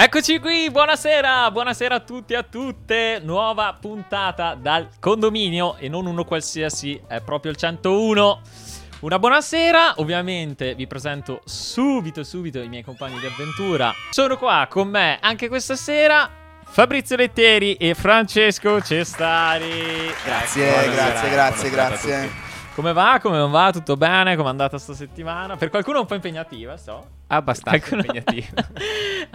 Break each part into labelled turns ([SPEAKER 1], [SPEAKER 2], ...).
[SPEAKER 1] Eccoci qui, buonasera, buonasera a tutti e a tutte. Nuova puntata dal condominio e non uno qualsiasi, è proprio il 101. Una buonasera, ovviamente vi presento subito, subito i miei compagni di avventura. Sono qua con me anche questa sera Fabrizio Letteri e Francesco Cestari.
[SPEAKER 2] Grazie,
[SPEAKER 1] Ecco,
[SPEAKER 2] grazie, grazie, grazie.
[SPEAKER 1] Come va? Come non va? Tutto bene? Come è andata sta settimana? Per qualcuno un po' impegnativa, so.
[SPEAKER 3] Abbastanza
[SPEAKER 1] Qualcuno-
[SPEAKER 3] impegnativa.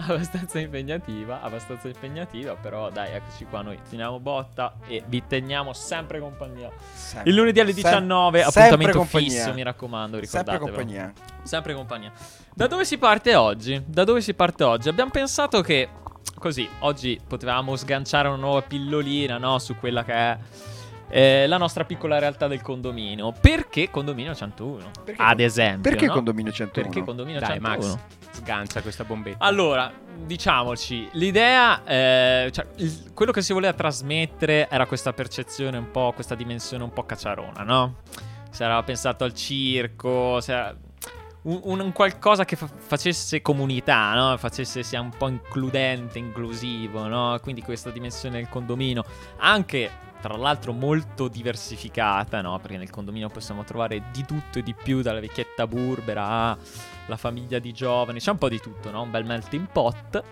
[SPEAKER 1] abbastanza impegnativa, abbastanza impegnativa, però dai, eccoci qua, noi teniamo botta e vi teniamo sempre compagnia.
[SPEAKER 2] Sempre.
[SPEAKER 1] Il lunedì alle
[SPEAKER 2] Sem-
[SPEAKER 1] 19,
[SPEAKER 2] sempre
[SPEAKER 1] appuntamento fisso, mi raccomando,
[SPEAKER 2] Sempre
[SPEAKER 1] ricordatevelo.
[SPEAKER 2] compagnia.
[SPEAKER 1] Sempre compagnia. Da dove si parte oggi? Da dove si parte oggi? Abbiamo pensato che così, oggi potevamo sganciare una nuova pillolina, no, su quella che è eh, la nostra piccola realtà del condominio. Perché condominio 101?
[SPEAKER 2] Perché
[SPEAKER 1] Ad esempio,
[SPEAKER 2] Perché
[SPEAKER 1] no?
[SPEAKER 2] condominio 101?
[SPEAKER 1] Perché condominio
[SPEAKER 3] Dai,
[SPEAKER 1] 101?
[SPEAKER 3] Max, sgancia questa bombetta.
[SPEAKER 1] Allora, diciamoci, l'idea, eh, cioè, il- quello che si voleva trasmettere era questa percezione un po', questa dimensione un po' cacciarona, no? Si era pensato al circo, si era- un, un qualcosa che fa- facesse comunità, no? Facesse sia un po' includente, inclusivo, no? Quindi questa dimensione del condominio, anche tra l'altro molto diversificata, no? Perché nel condominio possiamo trovare di tutto e di più, dalla vecchietta burbera alla famiglia di giovani, c'è un po' di tutto, no? Un bel melting pot.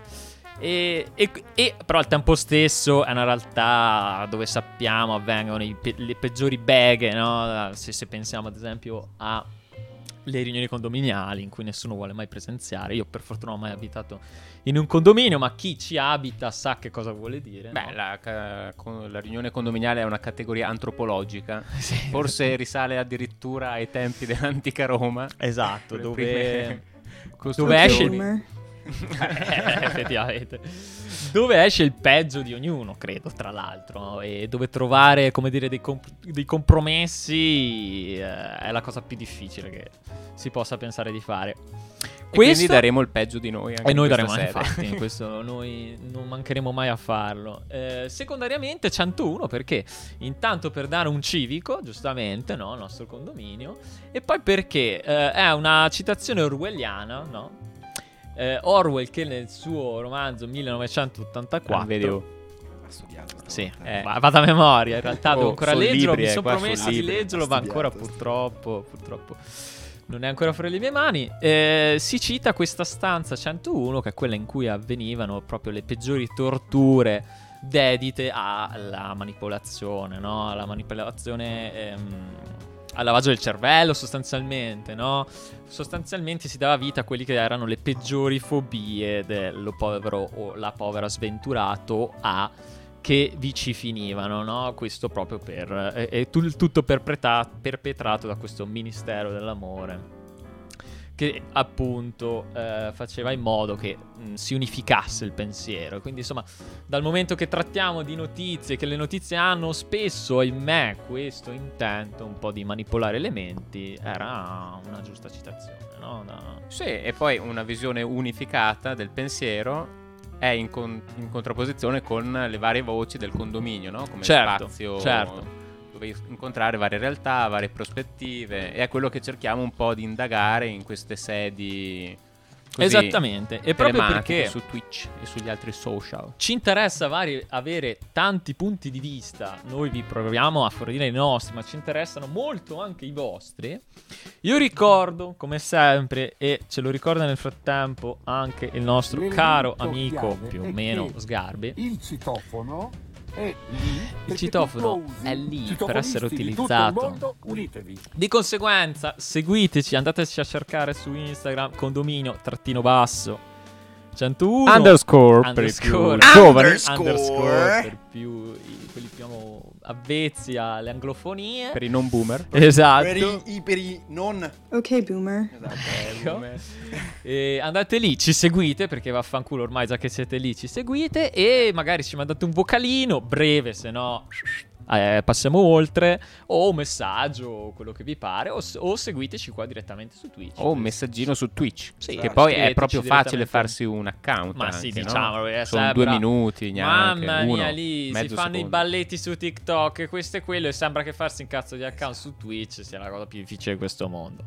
[SPEAKER 1] E, e- e però al tempo stesso è una realtà dove sappiamo avvengono pe- le peggiori beghe, no? Se, se pensiamo ad esempio a le riunioni condominiali in cui nessuno vuole mai presenziare. Io per fortuna ho mai abitato in un condominio, ma chi ci abita sa che cosa vuole dire. no?
[SPEAKER 3] Beh, la, ca- con- la riunione condominiale è una categoria antropologica.
[SPEAKER 1] Sì.
[SPEAKER 3] Forse risale addirittura ai tempi dell'antica Roma.
[SPEAKER 1] Esatto, dove... Dove esce il... Eh, effettivamente. Dove esce il peggio di ognuno, credo, tra l'altro. E dove trovare, come dire, dei, comp- dei compromessi eh, è la cosa più difficile che si possa pensare di fare.
[SPEAKER 3] E quindi daremo il peggio di noi. Anche
[SPEAKER 1] E noi daremo
[SPEAKER 3] sede.
[SPEAKER 1] infatti, questo noi non mancheremo mai a farlo. Eh, secondariamente 101 perché intanto per dare un civico, giustamente, no, al nostro condominio, e poi perché eh, è una citazione orwelliana, no? Eh, Orwell che nel suo romanzo 1984
[SPEAKER 3] Ah.
[SPEAKER 2] Ha studiato.
[SPEAKER 1] sì, eh, va- vado a memoria. In realtà
[SPEAKER 3] Oh,
[SPEAKER 1] devo ancora leggerlo.
[SPEAKER 3] libri,
[SPEAKER 1] Mi
[SPEAKER 3] eh,
[SPEAKER 1] sono promesso di leggerlo, ma ancora
[SPEAKER 2] studiato,
[SPEAKER 1] purtroppo, purtroppo non è ancora fuori le mie mani. Eh, si cita questa stanza 101, che è quella in cui avvenivano proprio le peggiori torture dedite alla manipolazione, no? Alla manipolazione. ehm, al lavaggio del cervello sostanzialmente, no? Sostanzialmente si dava vita a quelli che erano le peggiori fobie dello povero o la povera sventurato a che vi ci finivano, no? Questo proprio per... è, è tutto perpreta- perpetrato da questo Ministero dell'Amore che appunto eh, faceva in modo che mh, si unificasse il pensiero. Quindi insomma, dal momento che trattiamo di notizie, che le notizie hanno spesso, ahimè, questo intento un po' di manipolare elementi, era una giusta citazione, no? Da-
[SPEAKER 3] Sì, e poi una visione unificata del pensiero è in, con- in contrapposizione con le varie voci del condominio, no? Come
[SPEAKER 1] Certo,
[SPEAKER 3] spazio
[SPEAKER 1] certo.
[SPEAKER 3] dove incontrare varie realtà, varie prospettive. E è quello che cerchiamo un po' di indagare in queste sedi. Così,
[SPEAKER 1] Esattamente, e proprio perché
[SPEAKER 3] su Twitch e sugli altri social.
[SPEAKER 1] ci interessa vari- avere tanti punti di vista, noi vi proviamo a fornire i nostri, ma ci interessano molto anche i vostri. Io ricordo, come sempre, e ce lo ricorda nel frattempo anche il nostro
[SPEAKER 4] L'elemento
[SPEAKER 1] caro amico, più o meno Sgarbi.
[SPEAKER 4] Il citofono perché
[SPEAKER 1] citofono è lì per essere
[SPEAKER 4] il
[SPEAKER 1] utilizzato. Di conseguenza, seguiteci, andateci a cercare su Instagram condominio trattino basso 101
[SPEAKER 3] Underscore per i più
[SPEAKER 1] Underscore.
[SPEAKER 3] giovani.
[SPEAKER 2] Underscore.
[SPEAKER 1] underscore per più i- quelli più avvezzi alle anglofonie.
[SPEAKER 3] Per i non boomer.
[SPEAKER 1] Esatto.
[SPEAKER 2] Per i, i- per i non...
[SPEAKER 5] Ok, boomer.
[SPEAKER 2] Esatto.
[SPEAKER 1] Ecco. E andate lì, ci seguite perché vaffanculo ormai già che siete lì ci seguite e magari ci mandate un vocalino breve, se no eh, passiamo oltre o un messaggio o quello che vi pare o, o seguiteci qua direttamente su Twitch.
[SPEAKER 3] O un messaggino su Twitch.
[SPEAKER 1] Sì,
[SPEAKER 3] che poi è proprio facile farsi un account.
[SPEAKER 1] Ma
[SPEAKER 3] anche,
[SPEAKER 1] sì,
[SPEAKER 3] no?
[SPEAKER 1] diciamolo, eh,
[SPEAKER 3] Sono
[SPEAKER 1] sembra-
[SPEAKER 3] due minuti, neanche.
[SPEAKER 1] Mamma mia,
[SPEAKER 3] uno,
[SPEAKER 1] lì si fanno i
[SPEAKER 3] secondo.
[SPEAKER 1] balletti su TikTok questo e quello. E sembra che farsi un cazzo di account su Twitch sia la cosa più difficile di questo mondo.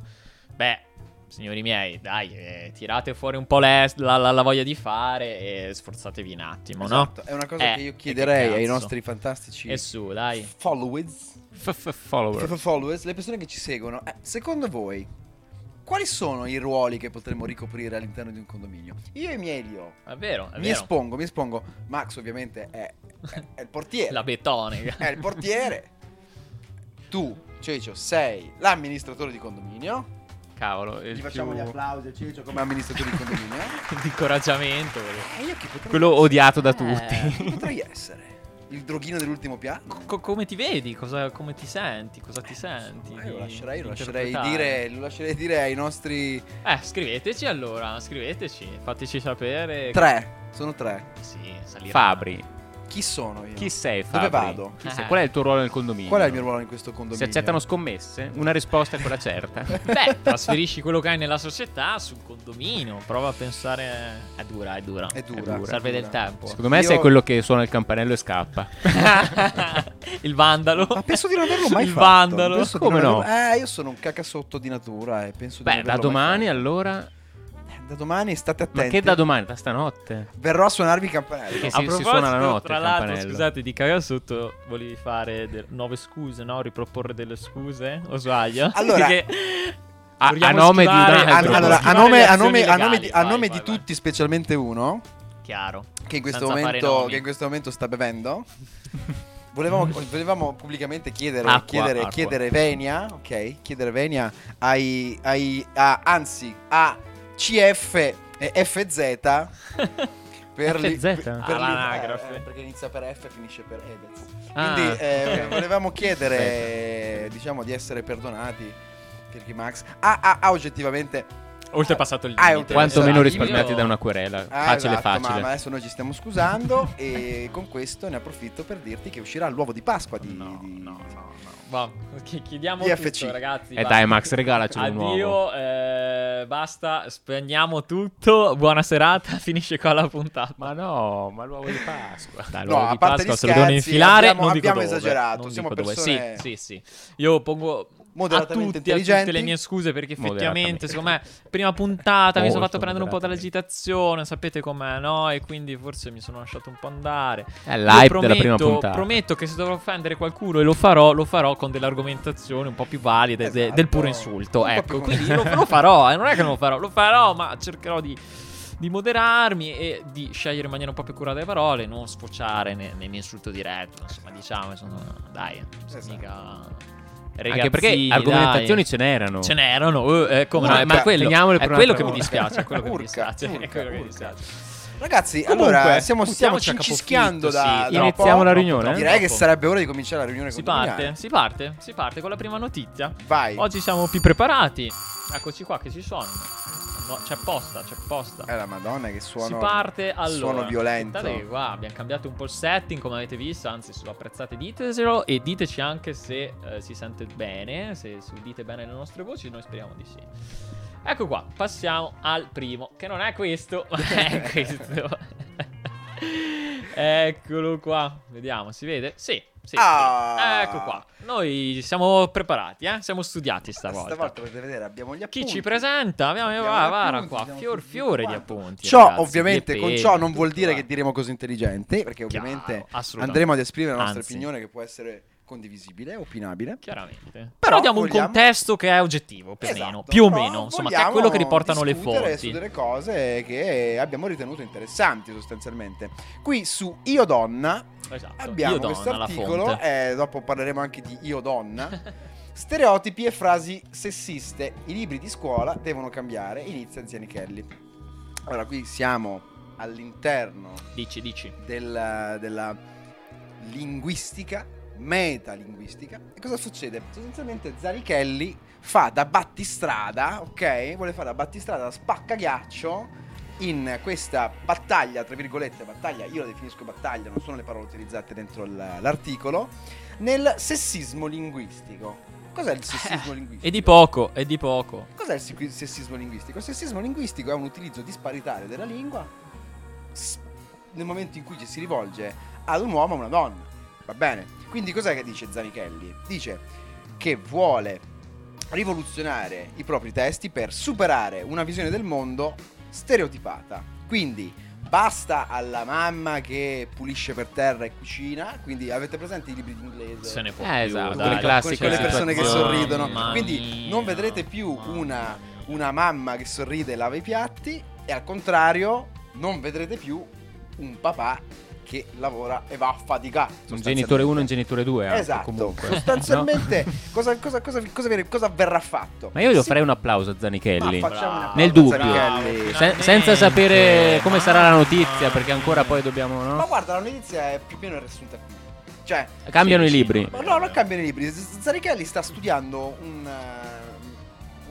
[SPEAKER 1] Beh, signori miei, dai, eh, tirate fuori un po' le- la, la- la voglia di fare e sforzatevi un attimo,
[SPEAKER 2] Esatto, È una cosa
[SPEAKER 1] Eh,
[SPEAKER 2] che io chiederei
[SPEAKER 1] che
[SPEAKER 2] ai nostri fantastici
[SPEAKER 1] no? E su, dai.
[SPEAKER 2] followers,
[SPEAKER 3] Follower.
[SPEAKER 2] f- followers, le persone che ci seguono. Eh, secondo voi, quali sono i ruoli che potremmo ricoprire all'interno di un condominio? Io e Mielio
[SPEAKER 1] È vero, è
[SPEAKER 2] mi
[SPEAKER 1] vero.
[SPEAKER 2] espongo, mi espongo. Max ovviamente è, è- è il portiere.
[SPEAKER 1] La betonica.
[SPEAKER 2] È il portiere. Tu, Cecio, sei l'amministratore di condominio.
[SPEAKER 3] Cavolo,
[SPEAKER 2] Gli facciamo
[SPEAKER 3] più-
[SPEAKER 2] gli applausi a Cecio come amministratore di condominio.
[SPEAKER 1] di incoraggiamento.
[SPEAKER 2] E io chi potrei
[SPEAKER 3] Quello odiato da
[SPEAKER 1] Eh.
[SPEAKER 3] tutti.
[SPEAKER 2] Chi potrei essere? Il droghino dell'ultimo piano?
[SPEAKER 1] Co- come ti vedi? Cosa- come ti senti? Cosa ti senti?
[SPEAKER 2] Eh, lo
[SPEAKER 1] di-
[SPEAKER 2] lascerei, lo lascerei dire, lo lascerei dire ai nostri
[SPEAKER 1] Eh, scriveteci allora, scriveteci, fateci sapere.
[SPEAKER 2] tre. Sono tre.
[SPEAKER 1] Sì, salirà.
[SPEAKER 3] Fabri.
[SPEAKER 2] Chi sono io?
[SPEAKER 3] Chi sei
[SPEAKER 2] Dove
[SPEAKER 3] Fabri?
[SPEAKER 2] vado?
[SPEAKER 3] Chi sei?
[SPEAKER 1] Eh.
[SPEAKER 3] Qual è il tuo ruolo nel condominio?
[SPEAKER 2] Qual è il mio ruolo in questo
[SPEAKER 3] Si
[SPEAKER 2] condominio?
[SPEAKER 3] accettano scommesse? Una risposta è quella certa.
[SPEAKER 1] Beh, trasferisci quello che hai nella società sul condominio. Prova a pensare. È dura, è dura.
[SPEAKER 2] È dura,
[SPEAKER 1] Serve
[SPEAKER 2] è
[SPEAKER 1] del
[SPEAKER 2] dura.
[SPEAKER 1] tempo.
[SPEAKER 3] Secondo me
[SPEAKER 2] Io-
[SPEAKER 3] sei quello che suona il campanello e scappa.
[SPEAKER 1] Il vandalo.
[SPEAKER 2] Ma penso di non averlo mai
[SPEAKER 1] Il
[SPEAKER 2] fatto.
[SPEAKER 1] vandalo.
[SPEAKER 2] Penso
[SPEAKER 3] Come no?
[SPEAKER 2] averlo- Eh, io sono un cacasotto di natura e penso di
[SPEAKER 3] Beh,
[SPEAKER 2] non
[SPEAKER 3] da
[SPEAKER 2] averlo mai
[SPEAKER 3] domani
[SPEAKER 2] fatto.
[SPEAKER 3] allora.
[SPEAKER 2] Da domani state
[SPEAKER 3] Ma
[SPEAKER 2] attenti.
[SPEAKER 3] che da domani? Da stanotte.
[SPEAKER 2] Verrò a suonarvi i campanelli.
[SPEAKER 3] Che
[SPEAKER 1] A
[SPEAKER 3] si- si
[SPEAKER 1] proposito,
[SPEAKER 3] suona la notte,
[SPEAKER 1] Tra
[SPEAKER 3] il
[SPEAKER 1] l'altro,
[SPEAKER 3] campanello.
[SPEAKER 1] scusate, di cagasotto volevi fare de- nuove scuse, no? Riproporre delle scuse? O sbaglio?
[SPEAKER 2] Allora-
[SPEAKER 1] Perché
[SPEAKER 3] A- a nome di un
[SPEAKER 1] schivare-
[SPEAKER 3] altro.
[SPEAKER 2] A-
[SPEAKER 1] vogliamo
[SPEAKER 2] allora, a nome, a nome- a nome
[SPEAKER 1] legali.
[SPEAKER 2] di, a
[SPEAKER 1] Vai,
[SPEAKER 2] nome
[SPEAKER 1] vai,
[SPEAKER 2] di
[SPEAKER 1] vai.
[SPEAKER 2] tutti, specialmente uno,
[SPEAKER 1] Chiaro.
[SPEAKER 2] che in questo, momento, che in questo momento sta bevendo. Volevamo, volevamo pubblicamente chiedere,
[SPEAKER 1] Acqua,
[SPEAKER 2] chiedere,
[SPEAKER 1] acqua.
[SPEAKER 2] chiedere venia, ok? Chiedere venia ai, ai- a- anzi, a CF e FZ per li-
[SPEAKER 3] FZ?
[SPEAKER 2] per- per li-
[SPEAKER 1] All'anagrafe.
[SPEAKER 2] eh, perché inizia per F e finisce per Edez.
[SPEAKER 3] Ah,
[SPEAKER 2] Quindi eh, volevamo chiedere, diciamo, di essere perdonati perché Max ha, ha- ha oggettivamente
[SPEAKER 1] Oltrepassato il
[SPEAKER 2] Ah,
[SPEAKER 1] limite.
[SPEAKER 2] un-
[SPEAKER 3] Quanto meno risparmiati da una querela.
[SPEAKER 2] Ah,
[SPEAKER 3] facile,
[SPEAKER 2] esatto,
[SPEAKER 3] facile.
[SPEAKER 2] Ma, ma adesso noi ci stiamo scusando e con questo ne approfitto per dirti che uscirà l'uovo di Pasqua di...
[SPEAKER 1] No,
[SPEAKER 2] di-
[SPEAKER 1] no, no, no. Va, chi- chiediamo
[SPEAKER 2] DFC.
[SPEAKER 1] tutto, ragazzi.
[SPEAKER 3] Eh
[SPEAKER 1] basta.
[SPEAKER 3] dai, Max, regalacelo un
[SPEAKER 1] Addio,
[SPEAKER 3] uovo.
[SPEAKER 1] eh, basta, spegniamo tutto. Buona serata, finisce qua la puntata.
[SPEAKER 3] Ma no, ma l'uovo di Pasqua.
[SPEAKER 1] Dai,
[SPEAKER 2] No,
[SPEAKER 1] l'uovo
[SPEAKER 2] a
[SPEAKER 1] di Pasqua se lo devono infilare.
[SPEAKER 2] abbiamo-
[SPEAKER 1] non dico
[SPEAKER 2] abbiamo
[SPEAKER 1] dove,
[SPEAKER 2] esagerato,
[SPEAKER 1] non
[SPEAKER 2] siamo
[SPEAKER 1] dico dove.
[SPEAKER 2] persone
[SPEAKER 1] Sì, sì, sì. Io pongo a
[SPEAKER 2] Moderatamente
[SPEAKER 1] tutti, a tutte
[SPEAKER 2] intelligenti.
[SPEAKER 1] le mie scuse perché effettivamente, secondo me, prima puntata mi sono fatto prendere un po' dall'agitazione, sapete com'è, no? E quindi forse mi sono lasciato un po' andare.
[SPEAKER 3] È l'hype della prima puntata.
[SPEAKER 1] Prometto che se dovrò offendere qualcuno e lo farò, lo farò con delle argomentazioni un po' più valide de-
[SPEAKER 2] Esatto.
[SPEAKER 1] del puro insulto.
[SPEAKER 2] Un
[SPEAKER 1] Ecco, quindi lo, lo farò, eh, non è che non lo farò, lo farò, ma cercherò di, di moderarmi e di scegliere in maniera un po' più curata le parole, non sfociare ne- nell'insulto diretto. Insomma, diciamo, insomma, dai,
[SPEAKER 2] Esatto.
[SPEAKER 1] mica
[SPEAKER 3] Anche perché
[SPEAKER 1] ragazzini,
[SPEAKER 3] argomentazioni
[SPEAKER 1] dai.
[SPEAKER 3] ce n'erano.
[SPEAKER 1] Ce n'erano, eh, come no, ma quello, è quello
[SPEAKER 3] un'altra
[SPEAKER 1] che mi
[SPEAKER 3] volta.
[SPEAKER 1] dispiace, è quello che mi
[SPEAKER 2] Urca,
[SPEAKER 1] dispiace, è quello che mi
[SPEAKER 2] urca.
[SPEAKER 1] dispiace.
[SPEAKER 2] Ragazzi,
[SPEAKER 1] Comunque,
[SPEAKER 2] allora stiamo, stiamo cincischiando da,
[SPEAKER 1] sì.
[SPEAKER 2] da
[SPEAKER 3] Iniziamo la riunione?
[SPEAKER 2] Direi che sarebbe ora di cominciare la riunione
[SPEAKER 1] Si parte, si parte, si parte con la prima notizia.
[SPEAKER 2] Vai.
[SPEAKER 1] Oggi siamo più preparati. Eccoci qua che ci sono. No, c'è posta, c'è posta.
[SPEAKER 2] Eh, la madonna che suono...
[SPEAKER 1] si parte allora.
[SPEAKER 2] suono violento.
[SPEAKER 1] Che qua abbiamo cambiato un po' il setting, come avete visto. Anzi, se lo apprezzate, diteselo. E diteci anche se eh, si sente bene. Se, se udite bene le nostre voci. Noi speriamo di sì. Ecco qua, passiamo al primo, che non è questo, ma è questo. Eccolo qua. Vediamo, si vede? Sì, sì.
[SPEAKER 2] Ah.
[SPEAKER 1] Ecco qua. Noi siamo preparati, eh? Siamo studiati stavolta.
[SPEAKER 2] Stavolta potete vedere, abbiamo gli appunti.
[SPEAKER 1] Chi ci presenta? Abbiamo,
[SPEAKER 2] Abbiamo
[SPEAKER 1] va,
[SPEAKER 2] appunti,
[SPEAKER 1] qua, fior fiore di appunti.
[SPEAKER 2] Ciò
[SPEAKER 1] ragazzi,
[SPEAKER 2] ovviamente
[SPEAKER 1] di
[SPEAKER 2] con ciò non vuol dire
[SPEAKER 1] qua.
[SPEAKER 2] che diremo cose intelligenti, perché
[SPEAKER 1] Chiaro,
[SPEAKER 2] ovviamente andremo ad esprimere la nostra
[SPEAKER 1] Anzi.
[SPEAKER 2] opinione che può essere condivisibile, opinabile.
[SPEAKER 1] Chiaramente. Però, diamo un
[SPEAKER 2] vogliamo-
[SPEAKER 1] contesto che è oggettivo, più o
[SPEAKER 2] Esatto,
[SPEAKER 1] meno. Più o meno, insomma, che è quello che riportano le fonti.
[SPEAKER 2] su delle cose che abbiamo ritenuto interessanti sostanzialmente. Qui su Io Donna
[SPEAKER 1] Esatto.
[SPEAKER 2] abbiamo questo articolo
[SPEAKER 1] fonte.
[SPEAKER 2] e dopo parleremo anche di Io Donna. Stereotipi e frasi sessiste. I libri di scuola devono cambiare. Inizia Anziani Kelly. Allora, qui siamo all'interno
[SPEAKER 1] Dici, dici.
[SPEAKER 2] del- della linguistica, metalinguistica. E cosa succede? Sostanzialmente Zanichelli fa da battistrada, ok? Vuole fare da battistrada, da spaccaghiaccio in questa battaglia, tra virgolette, battaglia, io la definisco battaglia, non sono le parole utilizzate dentro l'articolo, nel sessismo linguistico. Cos'è il sessismo linguistico?
[SPEAKER 1] E di poco, e di poco.
[SPEAKER 2] Cos'è il si- sessismo linguistico? Il sessismo linguistico è un utilizzo disparitario della lingua nel momento in cui ci si rivolge ad un uomo o a una donna. Va bene? Quindi cos'è che dice Zanichelli? Dice che vuole rivoluzionare i propri testi per superare una visione del mondo stereotipata. Quindi basta alla mamma che pulisce per terra e cucina, quindi avete presente i libri di inglese?
[SPEAKER 1] Se ne può
[SPEAKER 3] Eh,
[SPEAKER 1] più,
[SPEAKER 3] esatto,
[SPEAKER 1] dai.
[SPEAKER 3] classiche
[SPEAKER 2] quelle persone che sorridono.
[SPEAKER 1] Mamma
[SPEAKER 2] Quindi
[SPEAKER 1] mia,
[SPEAKER 2] non vedrete più
[SPEAKER 1] mamma
[SPEAKER 2] una, una mamma che sorride e lava i piatti e al contrario non vedrete più un papà che lavora e va a faticare.
[SPEAKER 3] Un genitore 1 e un genitore 2.
[SPEAKER 2] Esatto,
[SPEAKER 3] Comunque.
[SPEAKER 2] sostanzialmente cosa, cosa, cosa, cosa, viene- cosa verrà fatto?
[SPEAKER 3] Ma io gli
[SPEAKER 2] Sì,
[SPEAKER 3] farei un applauso a Zanichelli.
[SPEAKER 2] ma facciamo una
[SPEAKER 3] Nel dubbio.
[SPEAKER 2] Zanichelli.
[SPEAKER 3] Se- senza sapere come sarà la notizia, perché ancora poi dobbiamo.
[SPEAKER 2] Ma
[SPEAKER 3] No?
[SPEAKER 2] guarda, la notizia è più o meno riassunta qui. Cioè,
[SPEAKER 3] Cambiano
[SPEAKER 1] Sì,
[SPEAKER 3] i
[SPEAKER 1] sì,
[SPEAKER 3] libri.
[SPEAKER 2] ma no, non cambiano i libri. Zanichelli sta studiando un, eh,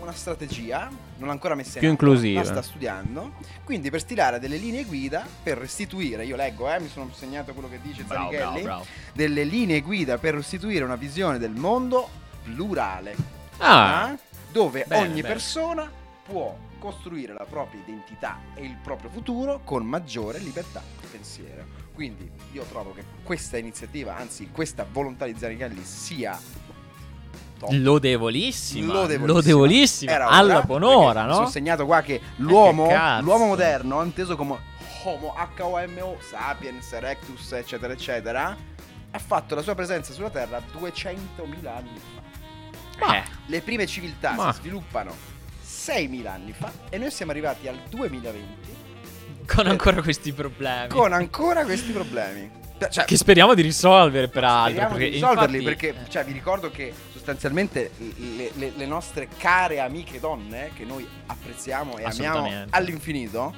[SPEAKER 2] una strategia, non l'ha ancora messa in
[SPEAKER 3] Più
[SPEAKER 2] atto,
[SPEAKER 3] inclusiva.
[SPEAKER 2] La sta studiando. Quindi per stilare delle linee guida per restituire, io leggo, eh, mi sono segnato quello che dice
[SPEAKER 1] Bravo,
[SPEAKER 2] Zanichelli,
[SPEAKER 1] bravo, bravo.
[SPEAKER 2] delle linee guida per restituire una visione del mondo plurale.
[SPEAKER 3] Ah,
[SPEAKER 2] eh, dove
[SPEAKER 3] bene,
[SPEAKER 2] ogni
[SPEAKER 3] bene.
[SPEAKER 2] persona può costruire la propria identità e il proprio futuro con maggiore libertà di pensiero. Quindi io trovo che questa iniziativa, anzi questa volontà di Zanichelli sia top.
[SPEAKER 1] Lodevolissima.
[SPEAKER 2] Lodevolissima.
[SPEAKER 1] Lodevolissima.
[SPEAKER 2] Era
[SPEAKER 1] Alla
[SPEAKER 2] ora,
[SPEAKER 1] buon'ora, no?
[SPEAKER 2] Sono segnato qua che l'uomo,
[SPEAKER 1] che cazzo.
[SPEAKER 2] l'uomo moderno, inteso come Homo, H-O-M-O, Sapiens, Erectus, eccetera, eccetera, ha fatto la sua presenza sulla Terra 200.000 anni fa.
[SPEAKER 1] Ma-
[SPEAKER 3] eh,
[SPEAKER 2] Le prime civiltà
[SPEAKER 3] Ma-
[SPEAKER 2] si sviluppano 6.000 anni fa e noi siamo arrivati al 2020
[SPEAKER 1] Con ancora questi problemi.
[SPEAKER 2] con ancora questi problemi. Cioè,
[SPEAKER 1] Che speriamo di risolvere, peraltro.
[SPEAKER 2] speriamo
[SPEAKER 1] perché
[SPEAKER 2] di risolverli
[SPEAKER 1] infatti-
[SPEAKER 2] perché cioè, vi ricordo che sostanzialmente le, le- le nostre care amiche donne che noi apprezziamo e amiamo all'infinito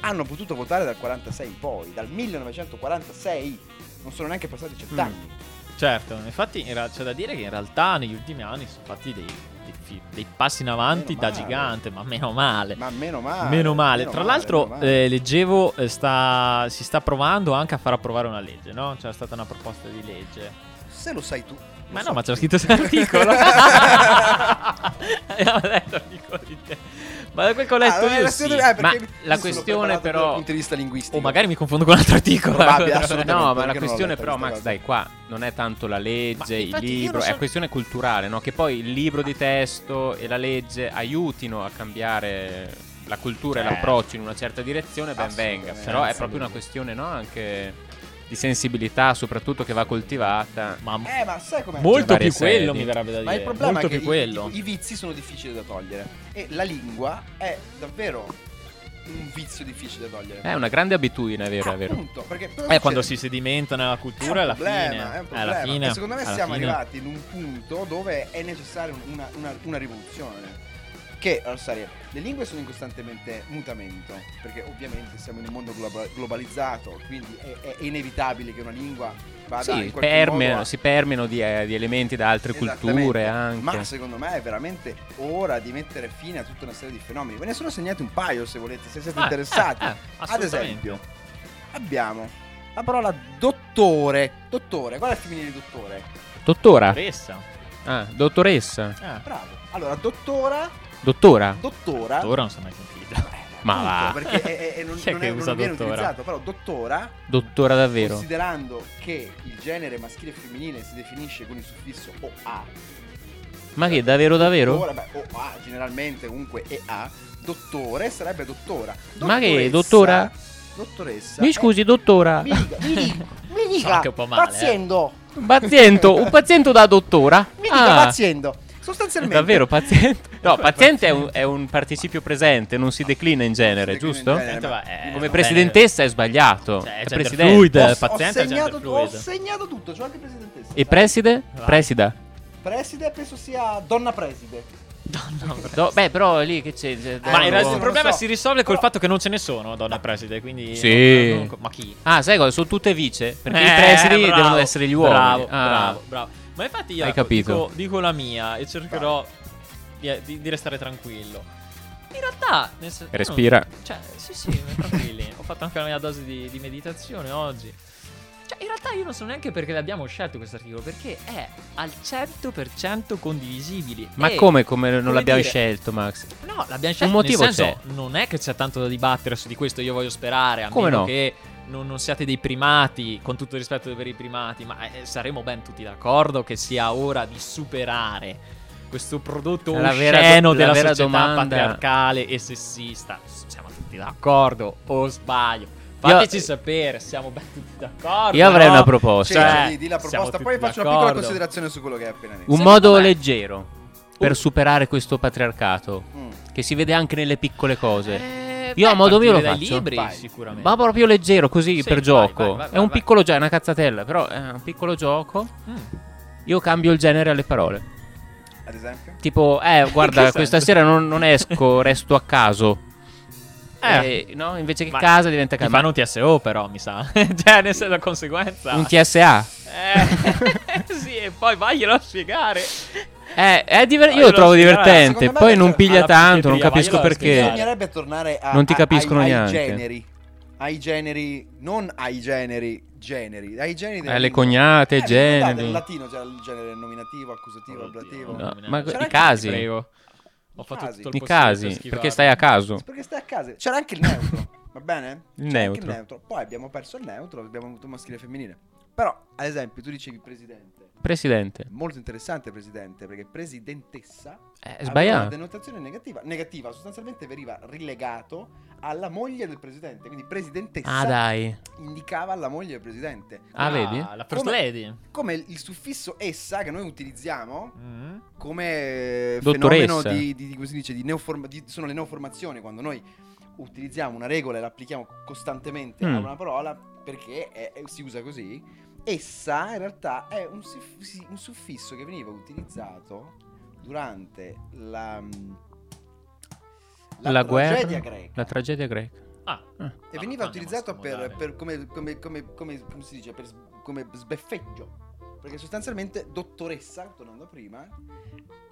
[SPEAKER 2] hanno potuto votare dal 46 in poi, dal 1946. Non sono neanche passati
[SPEAKER 1] Mm.
[SPEAKER 2] cent'anni.
[SPEAKER 1] Certo, infatti era- c'è da dire che in realtà negli ultimi anni sono fatti dei, dei dei passi in avanti
[SPEAKER 2] Meno
[SPEAKER 1] da
[SPEAKER 2] male.
[SPEAKER 1] gigante, ma meno male.
[SPEAKER 2] Ma meno male.
[SPEAKER 1] Meno male.
[SPEAKER 2] meno
[SPEAKER 1] Tra
[SPEAKER 2] male,
[SPEAKER 1] l'altro,
[SPEAKER 2] male.
[SPEAKER 1] eh, leggevo, eh, sta- si sta provando anche a far approvare una legge, no? C'era stata una proposta di legge.
[SPEAKER 2] se lo sai tu.
[SPEAKER 1] Ma
[SPEAKER 2] so
[SPEAKER 1] no, ma c'era scritto sull'articolo. Abbiamo letto l'articolo di te. Ma da quel che ho letto
[SPEAKER 2] Ah,
[SPEAKER 1] io
[SPEAKER 2] la
[SPEAKER 1] sì.
[SPEAKER 2] eh,
[SPEAKER 3] Ma la questione però-
[SPEAKER 2] dal punto di vista linguistico.
[SPEAKER 1] O magari mi confondo con un altro articolo.
[SPEAKER 2] Probabile.
[SPEAKER 3] No, ma la questione però, Max,
[SPEAKER 2] cosa.
[SPEAKER 3] dai, qua non è tanto la
[SPEAKER 1] Ma
[SPEAKER 3] legge, il libro,
[SPEAKER 1] non
[SPEAKER 3] è
[SPEAKER 1] so-
[SPEAKER 3] questione culturale, no? Che poi il libro di testo e la legge aiutino a cambiare la cultura e
[SPEAKER 1] Certo.
[SPEAKER 3] l'approccio in una certa direzione, ben venga. Però è proprio una questione, no? Anche di sensibilità, soprattutto che va coltivata.
[SPEAKER 1] Ma
[SPEAKER 2] Eh, ma sai com'è?
[SPEAKER 1] molto più quello
[SPEAKER 3] sedi.
[SPEAKER 1] mi verrebbe da dire.
[SPEAKER 2] Ma il problema
[SPEAKER 1] molto
[SPEAKER 2] è che
[SPEAKER 1] più
[SPEAKER 2] i-
[SPEAKER 1] quello.
[SPEAKER 2] I, i vizi sono difficili da togliere. E la lingua è davvero un vizio difficile da togliere.
[SPEAKER 3] È una grande abitudine, è vero, è vero.
[SPEAKER 2] Appunto, perché
[SPEAKER 1] Eh, quando si sedimenta nella
[SPEAKER 2] È un
[SPEAKER 1] cultura, alla
[SPEAKER 2] problema,
[SPEAKER 1] fine.
[SPEAKER 2] è un
[SPEAKER 1] alla
[SPEAKER 2] problema.
[SPEAKER 1] fine.
[SPEAKER 2] E secondo me
[SPEAKER 1] alla
[SPEAKER 2] siamo
[SPEAKER 1] fine-
[SPEAKER 2] arrivati in un punto dove è necessaria una, una- una rivoluzione. Che, allora, sai, le lingue sono in costantemente mutamento, perché ovviamente siamo in un mondo globa- globalizzato, quindi è, è inevitabile che una lingua vada
[SPEAKER 3] Sì,
[SPEAKER 2] in qualche
[SPEAKER 3] permeano-
[SPEAKER 2] modo a-
[SPEAKER 3] si permeano di, eh, di elementi da altre culture anche.
[SPEAKER 2] Ma secondo me è veramente ora di mettere fine a tutta una serie di fenomeni. Ve ne sono segnati un paio se volete, se siete
[SPEAKER 1] Eh,
[SPEAKER 2] interessati.
[SPEAKER 1] eh, eh,
[SPEAKER 2] Ad esempio, abbiamo la parola dottore. Dottore, qual è il femminile di dottore?
[SPEAKER 3] Dottora.
[SPEAKER 1] Pressa.
[SPEAKER 3] Ah, dottoressa.
[SPEAKER 1] Eh,
[SPEAKER 2] Bravo. Allora, dottora,
[SPEAKER 3] Dottora.
[SPEAKER 2] dottora.
[SPEAKER 1] ora non si è mai sentito.
[SPEAKER 3] Ma va.
[SPEAKER 2] Perché è- è- è- non,
[SPEAKER 1] Chi è
[SPEAKER 2] non
[SPEAKER 1] che
[SPEAKER 2] è- non
[SPEAKER 1] usa
[SPEAKER 2] viene
[SPEAKER 1] dottora?
[SPEAKER 2] utilizzato, però dottora,
[SPEAKER 3] Dottora davvero.
[SPEAKER 2] considerando che il genere maschile e femminile si definisce con il suffisso OA.
[SPEAKER 3] Ma che, davvero davvero?
[SPEAKER 2] Dottore, beh, OA generalmente comunque EA. Dottore sarebbe dottora.
[SPEAKER 3] Ma che,
[SPEAKER 2] Dottoressa-
[SPEAKER 3] dottora?
[SPEAKER 2] Dottoressa.
[SPEAKER 3] Mi
[SPEAKER 2] è-
[SPEAKER 3] scusi, dottora.
[SPEAKER 2] Mi dica, mi dica, mi
[SPEAKER 1] So
[SPEAKER 2] dica,
[SPEAKER 1] anche un po' male, eh.
[SPEAKER 2] paziendo,
[SPEAKER 3] Un paziente, un paziente da dottora?
[SPEAKER 2] mi dica
[SPEAKER 3] Ah,
[SPEAKER 2] paziendo. Sostanzialmente
[SPEAKER 3] davvero paziente? No, paziente è un, è un participio presente, non si declina in genere,
[SPEAKER 2] declina in
[SPEAKER 3] giusto?
[SPEAKER 2] genere.
[SPEAKER 1] Senti, ma, eh,
[SPEAKER 3] Come
[SPEAKER 1] va
[SPEAKER 3] presidentessa è sbagliato.
[SPEAKER 1] Cioè,
[SPEAKER 3] è presidente.
[SPEAKER 1] fluid.
[SPEAKER 2] Ho, ho
[SPEAKER 1] paziente è
[SPEAKER 2] segnato, ho segnato tutto, c'ho anche presidentessa.
[SPEAKER 3] E preside?
[SPEAKER 1] Vai.
[SPEAKER 3] Presida.
[SPEAKER 2] Preside penso sia donna preside.
[SPEAKER 1] no, No,
[SPEAKER 3] beh, però lì che c'è. c'è-
[SPEAKER 1] Ma in
[SPEAKER 2] Eh, non
[SPEAKER 1] il
[SPEAKER 2] lo
[SPEAKER 1] problema
[SPEAKER 2] so.
[SPEAKER 1] si risolve col
[SPEAKER 2] Però-
[SPEAKER 1] fatto che non ce ne sono donne preside, quindi...
[SPEAKER 3] Sì.
[SPEAKER 1] non- non- ma chi?
[SPEAKER 3] Ah, sai cosa? Sono tutte vice. Perché i
[SPEAKER 1] Eh,
[SPEAKER 3] presidi
[SPEAKER 1] bravo,
[SPEAKER 3] devono essere gli uomini.
[SPEAKER 1] Bravo,
[SPEAKER 3] Ah.
[SPEAKER 1] bravo, bravo. Ma infatti io
[SPEAKER 3] Hai capito.
[SPEAKER 1] Dico, dico la mia e cercherò di, di- di restare tranquillo. In realtà... nel sen- io non-
[SPEAKER 3] Respira.
[SPEAKER 1] Cioè, sì, sì, tranquilli. Ho fatto anche la mia dose di, di meditazione oggi. Cioè, in realtà io non so neanche perché l'abbiamo scelto questo articolo, perché è al 100% condivisibile.
[SPEAKER 3] Ma
[SPEAKER 1] E-
[SPEAKER 3] come, come non
[SPEAKER 1] come
[SPEAKER 3] l'abbiamo
[SPEAKER 1] dire-
[SPEAKER 3] scelto, Max?
[SPEAKER 1] No, l'abbiamo scelto
[SPEAKER 3] motivo
[SPEAKER 1] nel senso,
[SPEAKER 3] c'è.
[SPEAKER 1] non è che c'è tanto da dibattere su di questo, io voglio sperare, a
[SPEAKER 3] Come
[SPEAKER 1] meno
[SPEAKER 3] no?
[SPEAKER 1] che non, non siate dei primati, con tutto il rispetto per i primati, ma eh, saremo ben tutti d'accordo che sia ora di superare questo prodotto
[SPEAKER 3] La vera
[SPEAKER 1] osceno della
[SPEAKER 3] vera
[SPEAKER 1] società
[SPEAKER 3] domanda-
[SPEAKER 1] patriarcale e sessista. Siamo tutti d'accordo o sbaglio? Fateci sapere, siamo ben tutti d'accordo.
[SPEAKER 3] Io avrei
[SPEAKER 1] no?
[SPEAKER 3] una proposta.
[SPEAKER 2] Cioè,
[SPEAKER 1] Cioè,
[SPEAKER 2] di, di la proposta. Poi faccio una piccola
[SPEAKER 1] d'accordo.
[SPEAKER 2] considerazione su quello che hai appena detto.
[SPEAKER 3] Un
[SPEAKER 1] Secondo
[SPEAKER 3] modo
[SPEAKER 1] me-
[SPEAKER 3] leggero per
[SPEAKER 1] Oh.
[SPEAKER 3] superare questo patriarcato.
[SPEAKER 2] Mm.
[SPEAKER 3] Che si vede anche nelle piccole cose.
[SPEAKER 1] Eh,
[SPEAKER 3] Io a modo mio lo faccio.
[SPEAKER 1] libri,
[SPEAKER 2] Vai.
[SPEAKER 1] sicuramente.
[SPEAKER 3] Ma proprio leggero, così
[SPEAKER 1] Sì,
[SPEAKER 3] per
[SPEAKER 1] vai,
[SPEAKER 3] gioco.
[SPEAKER 1] vai, vai,
[SPEAKER 3] è un
[SPEAKER 1] vai.
[SPEAKER 3] piccolo gioco, è una cazzatella, però è un piccolo gioco.
[SPEAKER 1] Mm.
[SPEAKER 3] Io cambio il genere alle parole.
[SPEAKER 2] Ad esempio?
[SPEAKER 3] Tipo, eh, guarda, questa sera non, non esco, resto a caso.
[SPEAKER 1] Eh.
[SPEAKER 3] Eh, no, invece che
[SPEAKER 1] Ma
[SPEAKER 3] casa diventa
[SPEAKER 1] Ti
[SPEAKER 3] casa.
[SPEAKER 1] fanno un TSO però, mi sa. cioè, ne sei la conseguenza.
[SPEAKER 3] Un TSA.
[SPEAKER 1] Eh, sì, e poi vaglielo a spiegare.
[SPEAKER 3] Eh, è diver-
[SPEAKER 1] Io
[SPEAKER 3] io lo trovo divertente. Poi non piglia tanto, non capisco perché.
[SPEAKER 2] Bisognerebbe tornare a,
[SPEAKER 3] Non ti
[SPEAKER 2] a-
[SPEAKER 3] capiscono
[SPEAKER 2] ai,
[SPEAKER 3] neanche.
[SPEAKER 2] ai generi. Ai generi, non ai generi, generi. Ai generi
[SPEAKER 3] Eh, le cognate,
[SPEAKER 2] Eh,
[SPEAKER 3] generi.
[SPEAKER 2] nel latino c'era il genere nominativo, accusativo,
[SPEAKER 1] Oddio,
[SPEAKER 2] ablativo.
[SPEAKER 3] No,
[SPEAKER 1] no,
[SPEAKER 3] ma
[SPEAKER 1] c'era
[SPEAKER 3] i casi.
[SPEAKER 1] Prego. Ho
[SPEAKER 2] I
[SPEAKER 1] fatto
[SPEAKER 2] casi.
[SPEAKER 1] tutto il
[SPEAKER 3] I casi, perché stai a caso.
[SPEAKER 2] Perché stai a casa. C'era anche il neutro, va bene?
[SPEAKER 3] Il
[SPEAKER 2] C'era anche
[SPEAKER 3] neutro.
[SPEAKER 2] Poi abbiamo perso il neutro, abbiamo avuto maschile e femminile. Però, ad esempio, tu dicevi presidente.
[SPEAKER 3] Presidente.
[SPEAKER 2] Molto interessante presidente, perché presidentessa
[SPEAKER 3] Eh,
[SPEAKER 2] aveva una
[SPEAKER 3] sbagliato.
[SPEAKER 2] denotazione negativa. Negativa, sostanzialmente veniva rilegato alla moglie del presidente. Quindi presidentessa
[SPEAKER 3] Ah, dai.
[SPEAKER 2] indicava la moglie del presidente.
[SPEAKER 3] Ah, vedi?
[SPEAKER 1] La first
[SPEAKER 2] Come-
[SPEAKER 1] lady.
[SPEAKER 2] Come il suffisso essa che noi utilizziamo
[SPEAKER 1] Mm.
[SPEAKER 2] come
[SPEAKER 3] Dottoressa.
[SPEAKER 2] fenomeno di, di, come si dice, di neoforma- di- sono le neoformazioni quando noi utilizziamo una regola e la applichiamo costantemente a
[SPEAKER 3] Mm.
[SPEAKER 2] una parola perché è- è- si usa così essa in realtà è un, un suffisso che veniva utilizzato durante la
[SPEAKER 3] La, guerra.
[SPEAKER 2] tragedia greca
[SPEAKER 3] La tragedia greca.
[SPEAKER 1] Ah.
[SPEAKER 3] Ah.
[SPEAKER 2] e
[SPEAKER 1] No,
[SPEAKER 2] veniva utilizzato per, per come, come, come, come, come si dice per, come sbeffeggio perché sostanzialmente dottoressa tornando a prima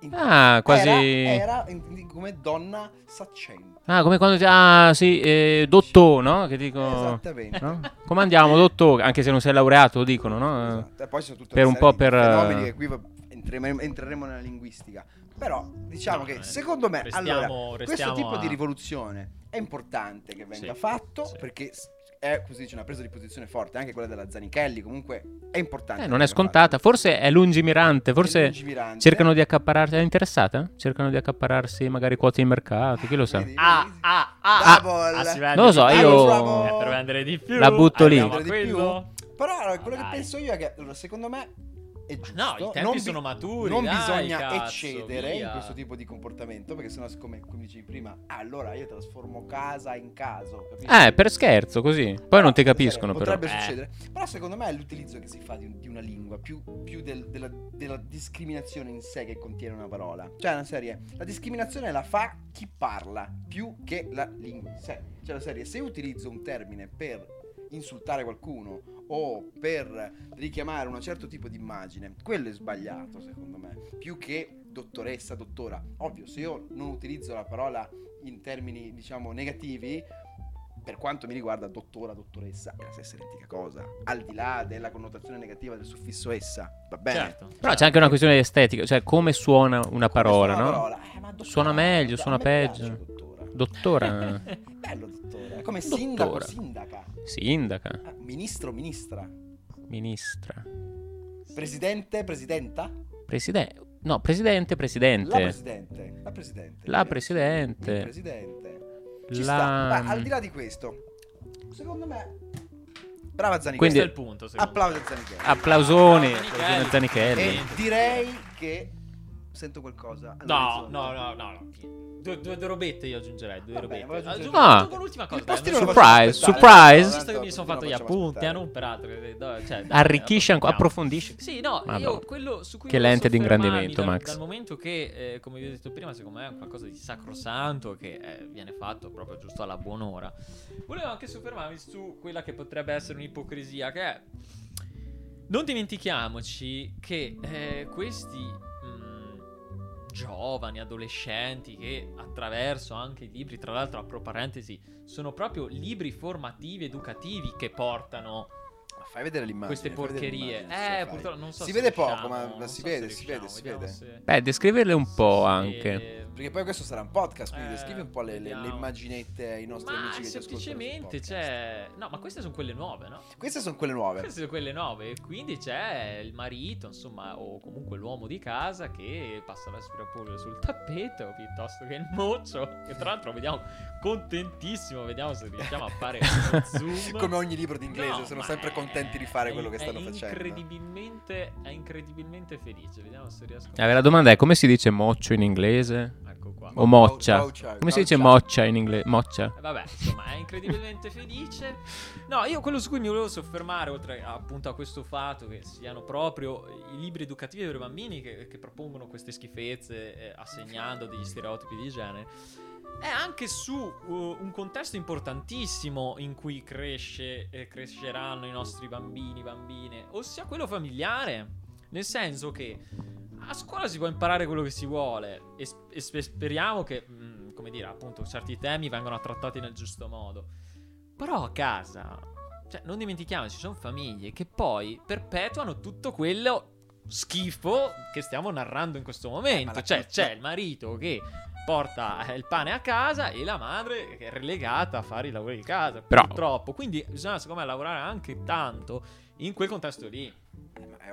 [SPEAKER 2] in-
[SPEAKER 3] Ah, quasi.
[SPEAKER 2] era, era in- in- come donna saccente
[SPEAKER 3] Ah, come quando ti. Ah, sì, eh, dottor, no? Che dico.
[SPEAKER 2] esattamente
[SPEAKER 3] no? Come andiamo, dottor? Anche se non sei laureato, lo dicono, no?
[SPEAKER 2] Esatto. E poi sono tutte
[SPEAKER 3] per un po' per,
[SPEAKER 2] fenomeni
[SPEAKER 3] eh,
[SPEAKER 2] che qui va- entreremo, entreremo nella linguistica però diciamo
[SPEAKER 1] No,
[SPEAKER 2] che
[SPEAKER 1] eh,
[SPEAKER 2] secondo me
[SPEAKER 1] restiamo-
[SPEAKER 2] allora questo
[SPEAKER 1] restiamo
[SPEAKER 2] tipo
[SPEAKER 1] a-
[SPEAKER 2] di rivoluzione è importante che venga
[SPEAKER 1] Sì,
[SPEAKER 2] fatto
[SPEAKER 1] sì.
[SPEAKER 2] perché è così dice una presa di posizione forte anche quella della Zanichelli comunque è importante
[SPEAKER 3] Eh, non è scontata. Forse è lungimirante.
[SPEAKER 2] È
[SPEAKER 3] Forse
[SPEAKER 2] lungimirante.
[SPEAKER 3] cercano di accaparrarsi. È interessata? Cercano di accapararsi magari quote di mercato. Chi lo sa?
[SPEAKER 1] Ah, ah, ah. Ah, vende
[SPEAKER 3] Non lo so, io-
[SPEAKER 1] per vendere di più.
[SPEAKER 3] La butto lì.
[SPEAKER 2] Però allora, quello che penso io è che allora, secondo me è giusto.
[SPEAKER 1] No, i tempi
[SPEAKER 2] non bi-
[SPEAKER 1] sono maturi,
[SPEAKER 2] Non
[SPEAKER 1] dai,
[SPEAKER 2] bisogna
[SPEAKER 1] cazzo,
[SPEAKER 2] eccedere
[SPEAKER 1] via.
[SPEAKER 2] in questo tipo di comportamento perché sennò come, come dicevi prima, ah, allora io trasformo casa in caso, capisci?
[SPEAKER 3] Eh, per scherzo, così. Poi
[SPEAKER 2] Però,
[SPEAKER 3] non ti
[SPEAKER 2] serio,
[SPEAKER 3] capiscono, però.
[SPEAKER 2] Potrebbe
[SPEAKER 1] Eh.
[SPEAKER 2] succedere. Però secondo me è l'utilizzo che si fa di, di una lingua, più, più del- della, della discriminazione in sé che contiene una parola. Cioè, una serie, la discriminazione la fa chi parla, più che la lingua in sé. Cioè, la serie, se utilizzo un termine per insultare qualcuno o per richiamare un certo tipo di immagine, quello è sbagliato secondo me, più che dottoressa, dottora. Ovvio, se io non utilizzo la parola in termini, diciamo, negativi, per quanto mi riguarda, dottora, dottoressa è la stessa identica cosa, al di là della connotazione negativa del suffisso essa, va bene?
[SPEAKER 1] Certo.
[SPEAKER 3] Però c'è anche una questione estetica, cioè come suona una
[SPEAKER 2] Come
[SPEAKER 3] parola,
[SPEAKER 2] suona
[SPEAKER 3] no?
[SPEAKER 2] la parola? Eh, ma dottora,
[SPEAKER 3] Suona meglio, suona
[SPEAKER 2] me piace,
[SPEAKER 3] peggio.
[SPEAKER 2] dottora.
[SPEAKER 3] Dottora,
[SPEAKER 2] Bello, dottore. Come
[SPEAKER 3] Dottora.
[SPEAKER 2] sindaco, sindaca.
[SPEAKER 3] sindaca,
[SPEAKER 2] Ah, ministro, ministra.
[SPEAKER 3] ministra,
[SPEAKER 2] Presidente, presidenta.
[SPEAKER 3] presidente. No, presidente, presidente.
[SPEAKER 2] La presidente. La presidente.
[SPEAKER 3] La
[SPEAKER 2] Il
[SPEAKER 3] presidente.
[SPEAKER 2] presidente. Ci
[SPEAKER 3] La-
[SPEAKER 2] sta. Ma al di là di questo, secondo me. Brava Zanichelli.
[SPEAKER 3] Quindi-
[SPEAKER 1] Questo è il punto,
[SPEAKER 2] Applauso a Zanichelli.
[SPEAKER 3] Applausoni, applausoni a Zanichelli.
[SPEAKER 2] E direi che sento qualcosa.
[SPEAKER 1] No, no, no, no. no. Due, due, due robette io aggiungerei, due
[SPEAKER 2] Va
[SPEAKER 1] robette. Aggiungo-
[SPEAKER 3] Ah.
[SPEAKER 1] aggiungo un'ultima cosa. Dai, non
[SPEAKER 3] Surprise, surprise.
[SPEAKER 1] Visto che mi sono fatto gli appunti, hanno un peraltro. cioè, dai,
[SPEAKER 3] Arricchisci ancora, approfondisci.
[SPEAKER 1] Sì, no,
[SPEAKER 3] Madonna.
[SPEAKER 1] io quello su cui
[SPEAKER 3] Che lente di ingrandimento,
[SPEAKER 1] dal,
[SPEAKER 3] Max.
[SPEAKER 1] Dal momento che, eh, come vi ho detto prima, secondo me è un qualcosa di sacrosanto che eh, viene fatto proprio giusto alla buon'ora. Volevo anche soffermarmi su quella che potrebbe essere un'ipocrisia, che è... Non dimentichiamoci che eh, questi giovani, adolescenti, che attraverso anche i libri, tra l'altro apro parentesi, sono proprio libri formativi, educativi che portano
[SPEAKER 2] Ma Fai vedere l'immagine.
[SPEAKER 1] queste porcherie. Eh, purtroppo non so
[SPEAKER 2] Si
[SPEAKER 1] se
[SPEAKER 2] vede
[SPEAKER 1] riusciamo,
[SPEAKER 2] poco, ma- ma si
[SPEAKER 1] so
[SPEAKER 2] vede, si vede, si vede.
[SPEAKER 3] Beh, descriverle un po'
[SPEAKER 1] si
[SPEAKER 3] anche.
[SPEAKER 2] Perché poi questo sarà un podcast, quindi
[SPEAKER 1] Eh,
[SPEAKER 2] descrivi un po' le, le- le immaginette ai nostri
[SPEAKER 1] Ma
[SPEAKER 2] amici che ci ascoltano.
[SPEAKER 1] semplicemente c'è. No, ma queste sono quelle nuove, no?
[SPEAKER 2] Queste sono quelle nuove.
[SPEAKER 1] Queste sono quelle nuove. e Quindi c'è il marito, insomma, o comunque l'uomo di casa che passa l'aspirapolvere sul tappeto piuttosto che il moccio. Che tra l'altro vediamo contentissimo. Vediamo se riusciamo a fare zoom.
[SPEAKER 2] Come ogni libro d'inglese,
[SPEAKER 1] No,
[SPEAKER 2] sono sempre
[SPEAKER 1] è-
[SPEAKER 2] contenti di fare
[SPEAKER 1] è-
[SPEAKER 2] quello che stanno
[SPEAKER 1] è
[SPEAKER 2] facendo.
[SPEAKER 1] Incredibilmente, è incredibilmente felice. Vediamo se riesco
[SPEAKER 3] Eh, la domanda è come si dice moccio in inglese?
[SPEAKER 1] Ecco qua.
[SPEAKER 3] O moccia? Come si dice
[SPEAKER 2] moccia.
[SPEAKER 3] in inglese? Moccia?
[SPEAKER 1] Eh, Vabbè, insomma, è incredibilmente felice. No, io quello su cui mi volevo soffermare, oltre appunto a questo fatto che siano proprio i libri educativi per bambini che, che propongono queste schifezze eh, assegnando degli stereotipi di genere, è anche su uh, un contesto importantissimo in cui cresce, eh, cresceranno i nostri bambini, bambine, ossia quello familiare. Nel senso che a scuola si può imparare quello che si vuole e, e spe- speriamo che, mh, come dire, appunto, certi temi vengano trattati nel giusto modo. Però a casa, cioè, non dimentichiamoci, ci sono famiglie che poi perpetuano tutto quello schifo che stiamo narrando in questo momento.
[SPEAKER 2] ma la
[SPEAKER 1] cioè, c'è il marito che porta eh, il pane a casa e la madre che è relegata a fare i lavori di casa.
[SPEAKER 3] Però-
[SPEAKER 1] Purtroppo. Quindi bisogna, secondo me, lavorare anche tanto in quel contesto lì.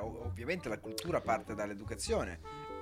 [SPEAKER 2] Eh, ovviamente la cultura parte dall'educazione.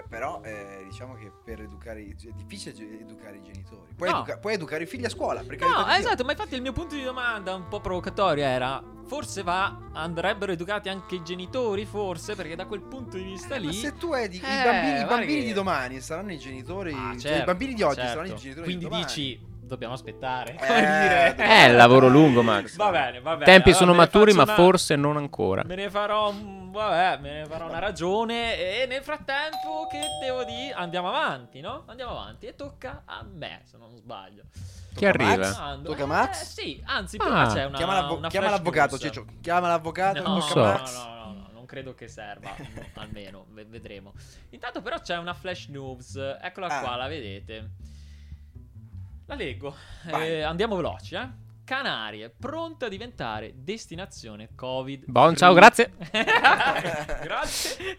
[SPEAKER 2] Però eh, diciamo che per educare i- è difficile educare i genitori. Puoi,
[SPEAKER 1] No.
[SPEAKER 2] educa- puoi educare i figli a scuola.
[SPEAKER 1] No, esatto, ma infatti il mio punto di domanda un po' provocatorio era forse va andrebbero educati anche i genitori, forse, perché da quel punto di vista
[SPEAKER 2] Eh,
[SPEAKER 1] lì
[SPEAKER 2] Ma se tu educhi
[SPEAKER 1] Eh,
[SPEAKER 2] i bambini, i bambini
[SPEAKER 1] che-
[SPEAKER 2] di domani saranno i genitori.
[SPEAKER 1] Ah,
[SPEAKER 2] cioè,
[SPEAKER 1] certo,
[SPEAKER 2] I bambini di oggi
[SPEAKER 1] certo.
[SPEAKER 2] saranno i genitori
[SPEAKER 1] Quindi
[SPEAKER 2] di domani.
[SPEAKER 1] dici dobbiamo aspettare,
[SPEAKER 2] Eh,
[SPEAKER 1] come dire.
[SPEAKER 2] dobbiamo-
[SPEAKER 3] È il lavoro lungo, Max.
[SPEAKER 1] Va bene, va bene.
[SPEAKER 3] Tempi
[SPEAKER 1] allora
[SPEAKER 3] sono maturi, ma
[SPEAKER 1] una-
[SPEAKER 3] forse non ancora.
[SPEAKER 1] Me ne farò, un- vabbè, me ne farò una ragione e nel frattempo che devo dire andiamo avanti, no? Andiamo avanti e tocca a me, se non sbaglio.
[SPEAKER 3] Chi
[SPEAKER 2] Tocca
[SPEAKER 3] arriva?
[SPEAKER 2] Max? Tocca a
[SPEAKER 1] eh,
[SPEAKER 2] Max?
[SPEAKER 1] sì, anzi,
[SPEAKER 3] Ah.
[SPEAKER 1] prima c'è una
[SPEAKER 2] chiama, l'avvo-
[SPEAKER 1] una
[SPEAKER 2] chiama l'avvocato. Ciccio. Chiama l'avvocato.
[SPEAKER 1] No,
[SPEAKER 3] non
[SPEAKER 2] tocca
[SPEAKER 3] so.
[SPEAKER 1] no, no, no, no, non credo che serva, almeno, ve- vedremo. Intanto però c'è una flash news, eccola
[SPEAKER 2] Ah.
[SPEAKER 1] qua, la vedete. La leggo. Eh, andiamo veloci, eh. Canarie, pronta a diventare destinazione Covid.
[SPEAKER 3] Buon, ciao, grazie.
[SPEAKER 1] grazie.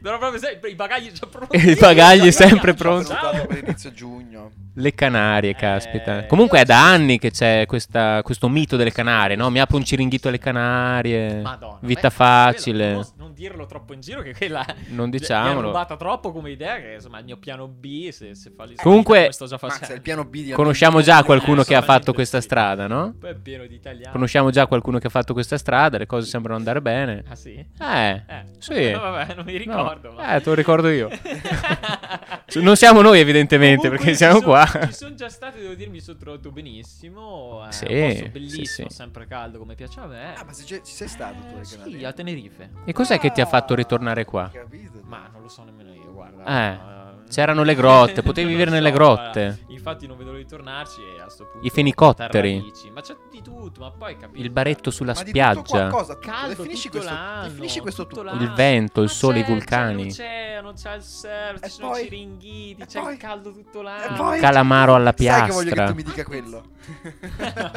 [SPEAKER 1] I bagagli già pronti.
[SPEAKER 3] I bagagli sempre pronti.
[SPEAKER 2] prenotato per inizio giugno.
[SPEAKER 3] Le Canarie,
[SPEAKER 1] Eh,
[SPEAKER 3] caspita. Comunque è da anni che c'è questa- questo mito delle Canarie, no? Mi apro un ciringhito alle Canarie.
[SPEAKER 1] Madonna.
[SPEAKER 3] Vita
[SPEAKER 1] beh,
[SPEAKER 3] facile.
[SPEAKER 1] quella- Non, dirlo troppo in giro, che quella
[SPEAKER 3] Non
[SPEAKER 1] mi è
[SPEAKER 3] diciamolo.
[SPEAKER 1] rubata troppo come idea. Che insomma il mio piano B. Se, se fa
[SPEAKER 3] Comunque-
[SPEAKER 1] come sto già facendo.
[SPEAKER 2] il piano B di
[SPEAKER 3] Conosciamo già qualcuno che ha fatto questa
[SPEAKER 1] sì.
[SPEAKER 3] strada, no?
[SPEAKER 1] Poi è pieno di italiani.
[SPEAKER 3] Conosciamo già qualcuno che ha fatto questa strada, le cose sembrano andare bene.
[SPEAKER 1] Ah, sì?
[SPEAKER 3] Eh,
[SPEAKER 1] Eh,
[SPEAKER 3] sì.
[SPEAKER 1] no, vabbè, non mi
[SPEAKER 3] No.
[SPEAKER 1] ricordo. ma-
[SPEAKER 3] Eh, te lo ricordo io. Non siamo noi, evidentemente,
[SPEAKER 1] Comunque,
[SPEAKER 3] perché siamo
[SPEAKER 1] sono-
[SPEAKER 3] qua.
[SPEAKER 1] Ci sono già stati, devo dire, mi sono trovato benissimo. È
[SPEAKER 3] Sì,
[SPEAKER 1] un posto
[SPEAKER 3] sì,
[SPEAKER 1] bellissimo,
[SPEAKER 3] sì.
[SPEAKER 1] sempre caldo come piace a me.
[SPEAKER 2] Ah, ma se ci sei stato tu alle
[SPEAKER 1] sì, a Tenerife.
[SPEAKER 3] E cos'è che ti ha fatto ritornare qua?
[SPEAKER 2] Capito.
[SPEAKER 1] Ma non lo so nemmeno io, guarda.
[SPEAKER 3] Eh,
[SPEAKER 1] Eh,
[SPEAKER 3] c'erano le grotte, potevi vivere
[SPEAKER 1] lo
[SPEAKER 3] nelle
[SPEAKER 1] so,
[SPEAKER 3] grotte.
[SPEAKER 1] guarda. Infatti non vedo l'ora di tornarci e a sto punto
[SPEAKER 3] I fenicotteri.
[SPEAKER 1] Ma c'è di tutto, ma poi capito.
[SPEAKER 3] Il baretto sulla
[SPEAKER 2] Ma di tutto
[SPEAKER 3] spiaggia.
[SPEAKER 2] qualcosa.
[SPEAKER 1] Caldo
[SPEAKER 2] definisci
[SPEAKER 1] tutto
[SPEAKER 2] questo,
[SPEAKER 1] l'anno,
[SPEAKER 2] definisci questo
[SPEAKER 1] tutto
[SPEAKER 2] tutto.
[SPEAKER 3] Il vento, il
[SPEAKER 1] Ma
[SPEAKER 3] sole, i
[SPEAKER 1] c'è- c'è
[SPEAKER 3] vulcani.
[SPEAKER 1] l'oceano, c'è il surf,
[SPEAKER 2] E
[SPEAKER 1] ci sono
[SPEAKER 2] poi?
[SPEAKER 1] i ciringhiti, c'è
[SPEAKER 2] poi?
[SPEAKER 1] il caldo tutto
[SPEAKER 2] E
[SPEAKER 1] l'anno.
[SPEAKER 2] poi?
[SPEAKER 3] Calamaro alla
[SPEAKER 2] Sai che voglio che
[SPEAKER 3] piastra.
[SPEAKER 2] tu mi dica quello.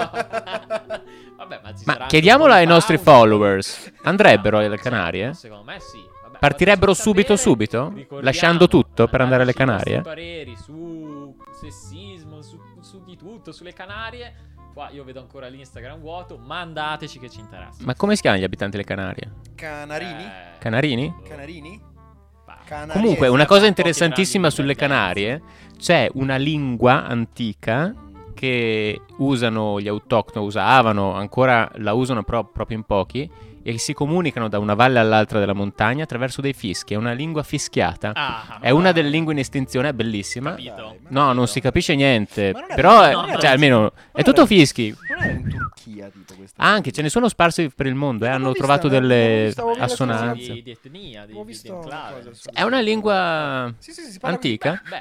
[SPEAKER 1] Vabbè, ma ci
[SPEAKER 3] Ma
[SPEAKER 1] anche
[SPEAKER 3] ai nostri
[SPEAKER 1] pausa.
[SPEAKER 3] followers. Andrebbero alle
[SPEAKER 1] Sì,
[SPEAKER 3] Canarie?
[SPEAKER 1] Secondo me sì. Vabbè,
[SPEAKER 3] Partirebbero subito,
[SPEAKER 1] sapere.
[SPEAKER 3] subito? Lasciando tutto per andare alle Canarie?
[SPEAKER 1] pareri su sessismo, su, su di tutto, sulle Canarie. Qua io vedo ancora l'Instagram vuoto. Mandateci che ci interessa.
[SPEAKER 3] Ma come si chiamano gli abitanti delle Canarie?
[SPEAKER 2] Canarini?
[SPEAKER 1] Eh,
[SPEAKER 3] Canarini?
[SPEAKER 2] Canarini?
[SPEAKER 1] bah.
[SPEAKER 2] Canariesi.
[SPEAKER 3] Comunque, una cosa interessantissima sulle. Canarie, c'è una lingua antica che usano gli autoctoni, usavano, ancora la usano però proprio in pochi, e si comunicano da una valle all'altra della montagna attraverso dei fischi. È una lingua fischiata.
[SPEAKER 1] Ah,
[SPEAKER 3] È una delle lingue in estinzione, è bellissima.
[SPEAKER 1] Capito.
[SPEAKER 3] No, non si capisce niente.
[SPEAKER 2] Ma non è-
[SPEAKER 3] Però,
[SPEAKER 1] no,
[SPEAKER 3] eh, cioè,
[SPEAKER 1] no.
[SPEAKER 3] almeno è
[SPEAKER 2] era-
[SPEAKER 3] tutto fischi.
[SPEAKER 2] Non era in Turchia, tipo questa.
[SPEAKER 3] Anche ce ne sono sparsi per il mondo e
[SPEAKER 2] Non
[SPEAKER 3] hanno trovato delle assonanze.
[SPEAKER 1] Di, di etnia, di, di, di
[SPEAKER 3] È una lingua
[SPEAKER 2] Sì, sì, sì, si parla
[SPEAKER 3] antica
[SPEAKER 1] Beh,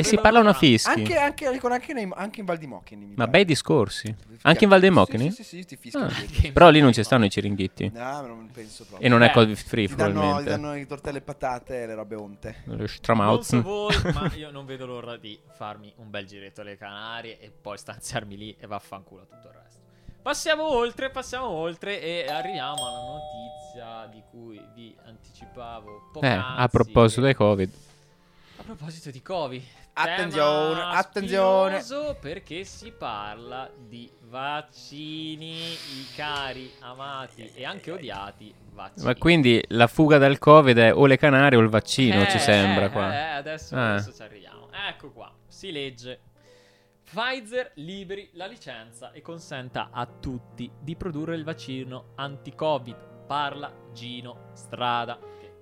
[SPEAKER 3] e si
[SPEAKER 2] la-
[SPEAKER 3] parlano a fischi.
[SPEAKER 2] Anche, anche, anche, nei- anche in Val di Mocchini.
[SPEAKER 3] Ma bei discorsi. Anche in Val dei Mocchini?
[SPEAKER 2] Sì, sì, sì, sì, ti fischiano
[SPEAKER 3] Ah. Però lì non ci stanno i ciringhiti.
[SPEAKER 2] No, ma non penso proprio.
[SPEAKER 3] E non è
[SPEAKER 1] Eh,
[SPEAKER 3] covid free,
[SPEAKER 2] Ti danno, ti
[SPEAKER 3] probabilmente.
[SPEAKER 2] danno i tortelli e patate e le robe onte.
[SPEAKER 3] Lo
[SPEAKER 1] non so voi, ma io non vedo l'ora di farmi un bel giretto alle Canarie e poi stanziarmi lì e vaffanculo tutto il resto. Passiamo oltre, passiamo oltre e arriviamo alla notizia di cui vi anticipavo
[SPEAKER 3] Eh,
[SPEAKER 1] poc'anzi.
[SPEAKER 3] a proposito del covid.
[SPEAKER 1] A proposito di Covid,
[SPEAKER 2] Attenzione,
[SPEAKER 1] tema
[SPEAKER 2] attenzione.
[SPEAKER 1] perché si parla di vaccini, i cari, amati e anche odiati vaccini.
[SPEAKER 3] Ma quindi la fuga dal Covid è o le Canarie o il vaccino,
[SPEAKER 1] Eh,
[SPEAKER 3] ci sembra
[SPEAKER 1] eh,
[SPEAKER 3] qua.
[SPEAKER 1] eh, adesso,
[SPEAKER 3] Ah.
[SPEAKER 1] adesso ci arriviamo. Ecco qua, si legge. Pfizer liberi la licenza e consenta a tutti di produrre il vaccino anti-Covid. Parla Gino Strada. Che-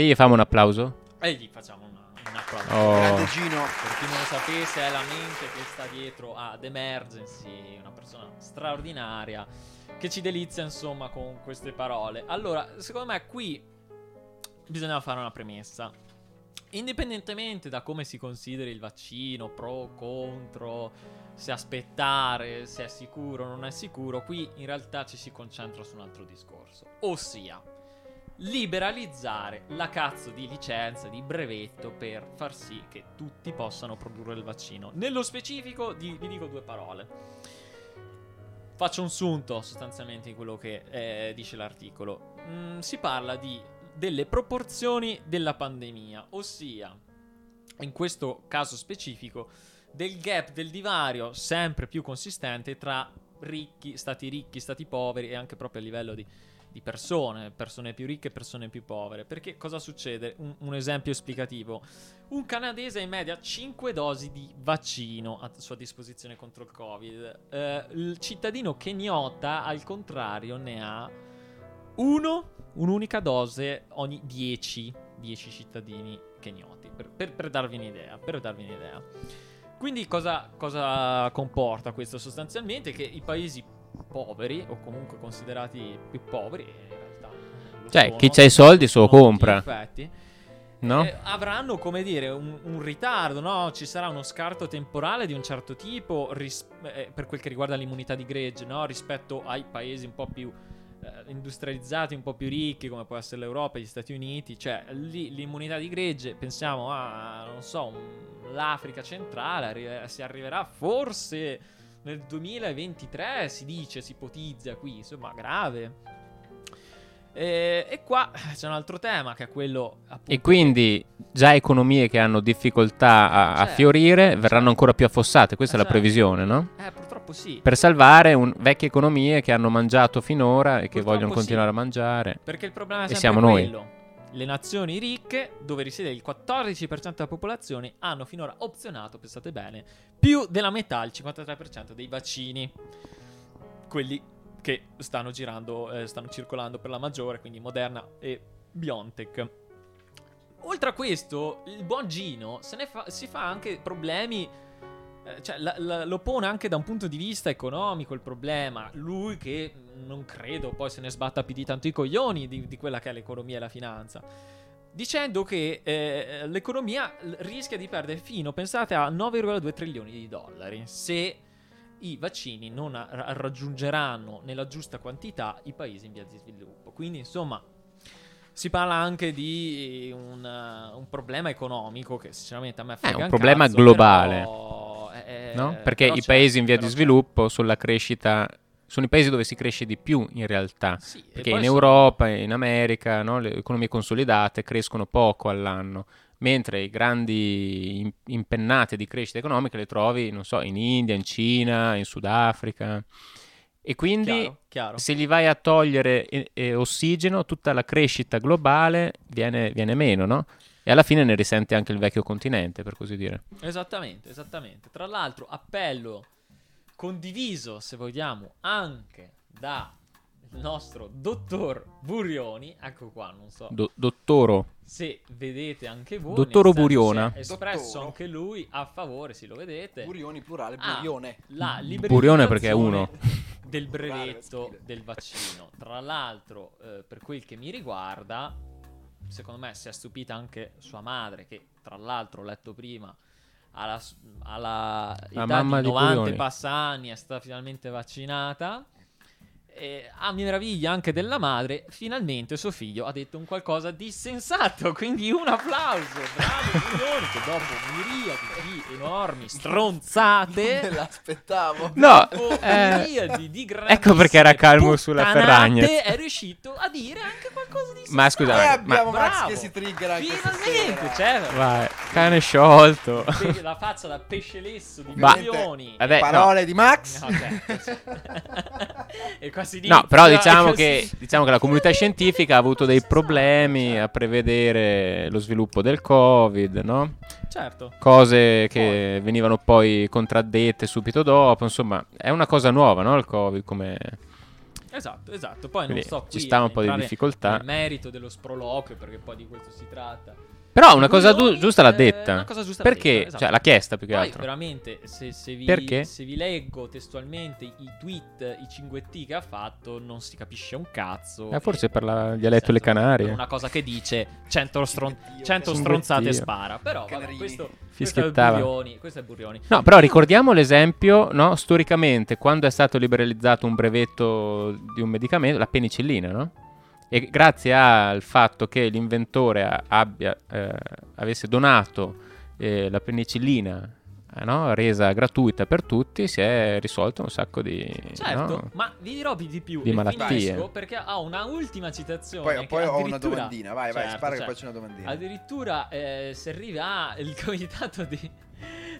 [SPEAKER 3] E gli famo un applauso?
[SPEAKER 1] E gli facciamo una, una prova.
[SPEAKER 3] Oh.
[SPEAKER 2] Grande Gino.
[SPEAKER 1] Per chi non lo sapesse, è la mente che sta dietro ad Emergency, una persona straordinaria che ci delizia insomma con queste parole. Allora, secondo me qui bisogna fare una premessa. Indipendentemente da come si consideri il vaccino, pro, contro, se aspettare, se è sicuro o non è sicuro, qui in realtà ci si concentra su un altro discorso. Ossia, liberalizzare la cazzo di licenza, di brevetto per far sì che tutti possano produrre il vaccino. Nello specifico di- vi dico due parole. Faccio un sunto sostanzialmente di quello che eh, dice l'articolo. Mm, si parla di, delle proporzioni della pandemia, ossia, in questo caso specifico, del gap, del divario sempre più consistente tra ricchi, stati ricchi, stati poveri e anche proprio a livello di, di persone, persone più ricche e persone più povere. Perché cosa succede? Un, un esempio esplicativo. Un canadese ha in media 5 dosi di vaccino a sua disposizione contro il Covid. Eh, il cittadino keniota, al contrario, ne ha uno, un'unica dose ogni 10, 10 cittadini kenioti. Per, per- per darvi un'idea, per darvi un'idea. Quindi cosa, cosa comporta questo sostanzialmente? Che i paesi poveri, o comunque considerati più poveri, in realtà...
[SPEAKER 3] Cioè,
[SPEAKER 1] sono,
[SPEAKER 3] chi c'ha i soldi se lo compra.
[SPEAKER 1] infetti,
[SPEAKER 3] No?
[SPEAKER 1] eh, avranno, come dire, un, un ritardo, no? Ci sarà uno scarto temporale di un certo tipo ris- eh, per quel che riguarda l'immunità di gregge, no? Rispetto ai paesi un po' più eh, industrializzati, un po' più ricchi, come può essere l'Europa gli Stati Uniti. Cioè, lì l'immunità di gregge, pensiamo a, non so, un- l'Africa centrale, arri- si arriverà forse nel 2023, si dice, si ipotizza qui, insomma, grave. E, e qua c'è un altro tema che è quello appunto
[SPEAKER 3] E quindi già economie che hanno difficoltà a, a
[SPEAKER 1] Certo,
[SPEAKER 3] fiorire verranno ancora più affossate. Questa è la
[SPEAKER 1] certo.
[SPEAKER 3] previsione, no?
[SPEAKER 1] Eh, purtroppo sì.
[SPEAKER 3] Per salvare un- vecchie economie che hanno mangiato finora e che
[SPEAKER 1] Purtroppo
[SPEAKER 3] vogliono continuare
[SPEAKER 1] sì.
[SPEAKER 3] a mangiare.
[SPEAKER 1] Perché il problema è
[SPEAKER 3] E
[SPEAKER 1] sempre
[SPEAKER 3] siamo noi.
[SPEAKER 1] Le nazioni ricche, dove risiede il 14% della popolazione, hanno finora opzionato, pensate bene, più della metà, il 53% dei vaccini. Quelli che stanno girando, eh, stanno circolando per la maggiore, quindi Moderna e BioNTech. Oltre a questo, il buon Gino fa- si fa anche problemi. Eh, Cioè, la- la- lo pone anche da un punto di vista economico il problema. Lui che non credo poi se ne sbatta più di tanto i coglioni di, di quella che è l'economia e la finanza. Dicendo che eh, l'economia rischia di perdere fino, pensate, a 9,2 trilioni di dollari se i vaccini non ra- raggiungeranno nella giusta quantità i paesi in via di sviluppo. Quindi, insomma, si parla anche di un, eh, un problema economico che sinceramente a me frega
[SPEAKER 3] un
[SPEAKER 1] un
[SPEAKER 3] problema
[SPEAKER 1] cazzo,
[SPEAKER 3] globale.
[SPEAKER 1] però, eh,
[SPEAKER 3] no? Perché i paesi in via di sviluppo sulla crescita sono i paesi dove si cresce di più in realtà.
[SPEAKER 1] Sì,
[SPEAKER 3] Perché in
[SPEAKER 1] sono-
[SPEAKER 3] Europa e in America no, le economie consolidate crescono poco all'anno, mentre i grandi im- impennate di crescita economica le trovi, non so, in India, in Cina, in Sudafrica. E quindi
[SPEAKER 1] Chiaro, chiaro.
[SPEAKER 3] se gli vai a togliere eh, ossigeno, tutta la crescita globale viene, viene meno, no? E alla fine ne risente anche il vecchio continente, per così dire.
[SPEAKER 1] Esattamente, esattamente. Tra l'altro, appello condiviso, se vogliamo, anche da il nostro dottor Burioni. Ecco qua, non so
[SPEAKER 3] Do- dottoro,
[SPEAKER 1] se vedete anche voi.
[SPEAKER 3] Dottoro Buriona.
[SPEAKER 1] si è espresso
[SPEAKER 2] Dottoro.
[SPEAKER 1] anche lui a favore, sì, lo vedete.
[SPEAKER 2] Burioni plurale,
[SPEAKER 1] Ah,
[SPEAKER 2] burione.
[SPEAKER 1] La
[SPEAKER 3] Burione perché è uno.
[SPEAKER 1] del brevetto del vaccino. Tra l'altro, eh, per quel che mi riguarda, secondo me si è stupita anche sua madre, che tra l'altro ho letto prima, alla, alla età
[SPEAKER 3] mamma
[SPEAKER 1] di
[SPEAKER 3] di
[SPEAKER 1] 90 e
[SPEAKER 3] Burioni.
[SPEAKER 1] passa anni è stata finalmente vaccinata. Eh, a mia meraviglia anche della madre, finalmente suo figlio ha detto un qualcosa di sensato. Quindi un applauso, bravo Milioni, che dopo miriadi di enormi stronzate.
[SPEAKER 2] Me l'aspettavo.
[SPEAKER 3] No,
[SPEAKER 1] dopo
[SPEAKER 3] eh,
[SPEAKER 1] miriadi di
[SPEAKER 3] ecco perché era calmo sulla Ferragnez.
[SPEAKER 1] È riuscito a dire anche qualcosa di sensato.
[SPEAKER 3] Ma scusa,
[SPEAKER 2] E
[SPEAKER 3] ma-
[SPEAKER 2] abbiamo
[SPEAKER 3] ma-
[SPEAKER 2] Max
[SPEAKER 1] Bravo.
[SPEAKER 2] che si trigger anche
[SPEAKER 1] Finalmente, certo.
[SPEAKER 3] vai, cane sciolto.
[SPEAKER 1] La faccia da pesce lesso di.
[SPEAKER 3] Vabbè,
[SPEAKER 2] Parole di Max.
[SPEAKER 1] No, certo. e qua si
[SPEAKER 3] No, però diciamo che, diciamo che la comunità scientifica ha avuto dei problemi a prevedere lo sviluppo del Covid, no?
[SPEAKER 1] Certo.
[SPEAKER 3] Cose che venivano poi contraddette subito dopo, insomma, è una cosa nuova, no? Il Covid come...
[SPEAKER 1] Esatto, esatto. Poi
[SPEAKER 3] Quindi
[SPEAKER 1] non qui
[SPEAKER 3] ci sta un po' di difficoltà.
[SPEAKER 1] Nel merito dello sproloquio, perché poi di questo si tratta.
[SPEAKER 3] Però una cosa du-
[SPEAKER 1] Milioni,
[SPEAKER 3] giusta l'ha detta.
[SPEAKER 1] una cosa giusta l'ha
[SPEAKER 3] Perché?
[SPEAKER 1] detta, esatto.
[SPEAKER 3] Cioè, l'ha chiesta più che
[SPEAKER 1] Poi
[SPEAKER 3] altro.
[SPEAKER 1] veramente, se, se vi,
[SPEAKER 3] Perché?
[SPEAKER 1] se vi leggo testualmente i tweet, i 5T che ha fatto, non si capisce un cazzo.
[SPEAKER 3] Eh, forse
[SPEAKER 1] E-
[SPEAKER 3] per la
[SPEAKER 1] nel
[SPEAKER 3] dialetto le Canarie.
[SPEAKER 1] Una cosa che dice 100, stron-
[SPEAKER 2] Cinguettio,
[SPEAKER 1] 100
[SPEAKER 2] che-
[SPEAKER 1] stronzate spara. Però vabbè, questo, questo è
[SPEAKER 3] Fischiettava.
[SPEAKER 1] Burioni. Questo è Burioni.
[SPEAKER 3] No, però ricordiamo l'esempio, no? Storicamente, quando è stato liberalizzato un brevetto di un medicamento, la penicillina, no? E grazie al fatto che l'inventore abbia, eh, avesse donato eh, la penicillina, eh, no? resa gratuita per tutti, si è risolto un sacco di...
[SPEAKER 1] Certo,
[SPEAKER 3] no?
[SPEAKER 1] ma vi dirò di più.
[SPEAKER 3] Di malattie.
[SPEAKER 1] finisco Perché ho una ultima citazione.
[SPEAKER 2] Poi,
[SPEAKER 1] che
[SPEAKER 2] poi ho una
[SPEAKER 1] addirittura-
[SPEAKER 2] domandina. Vai, vai,
[SPEAKER 1] Certo,
[SPEAKER 2] spara che
[SPEAKER 1] certo.
[SPEAKER 2] poi c'è una domandina.
[SPEAKER 1] Addirittura eh, si arriva al comitato di,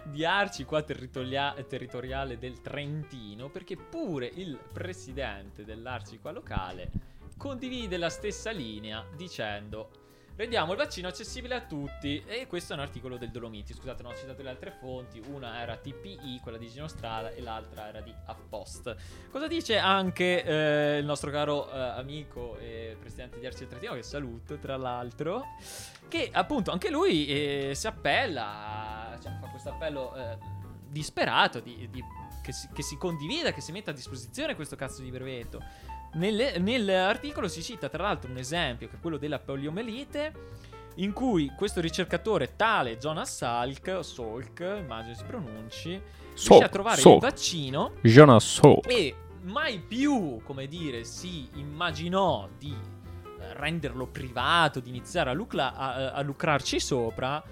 [SPEAKER 1] di Arci qua territoria- territoriale del Trentino perché pure il presidente dell'Arci qua locale condivide la stessa linea dicendo rendiamo il vaccino accessibile a tutti. E questo è un articolo del Dolomiti. Scusate non ho citato le altre fonti. Una era TPI quella di Gino Strada e l'altra era di Afpost. Cosa dice anche eh, il nostro caro eh, amico e presidente di Arci del Trentino che saluto tra l'altro che appunto anche lui eh, si appella, cioè fa questo appello eh, disperato di, di- che, si, che si condivida, che si metta a disposizione questo cazzo di brevetto. Nelle- Nell'articolo si cita tra l'altro un esempio che è quello della poliomelite in cui questo ricercatore tale Jonas Salk, Salk, immagino si pronunci, riesce
[SPEAKER 3] Salk,
[SPEAKER 1] a trovare
[SPEAKER 3] Salk.
[SPEAKER 1] il vaccino
[SPEAKER 3] Jonas Salk.
[SPEAKER 1] e mai più, come dire, si immaginò di eh, renderlo privato, di iniziare a, lucla- a- a lucrarci sopra,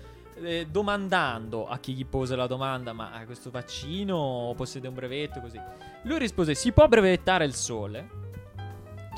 [SPEAKER 1] eh, domandando a chi gli pose la domanda, ma questo vaccino possiede un brevetto così. Lui rispose, si può brevettare il sole?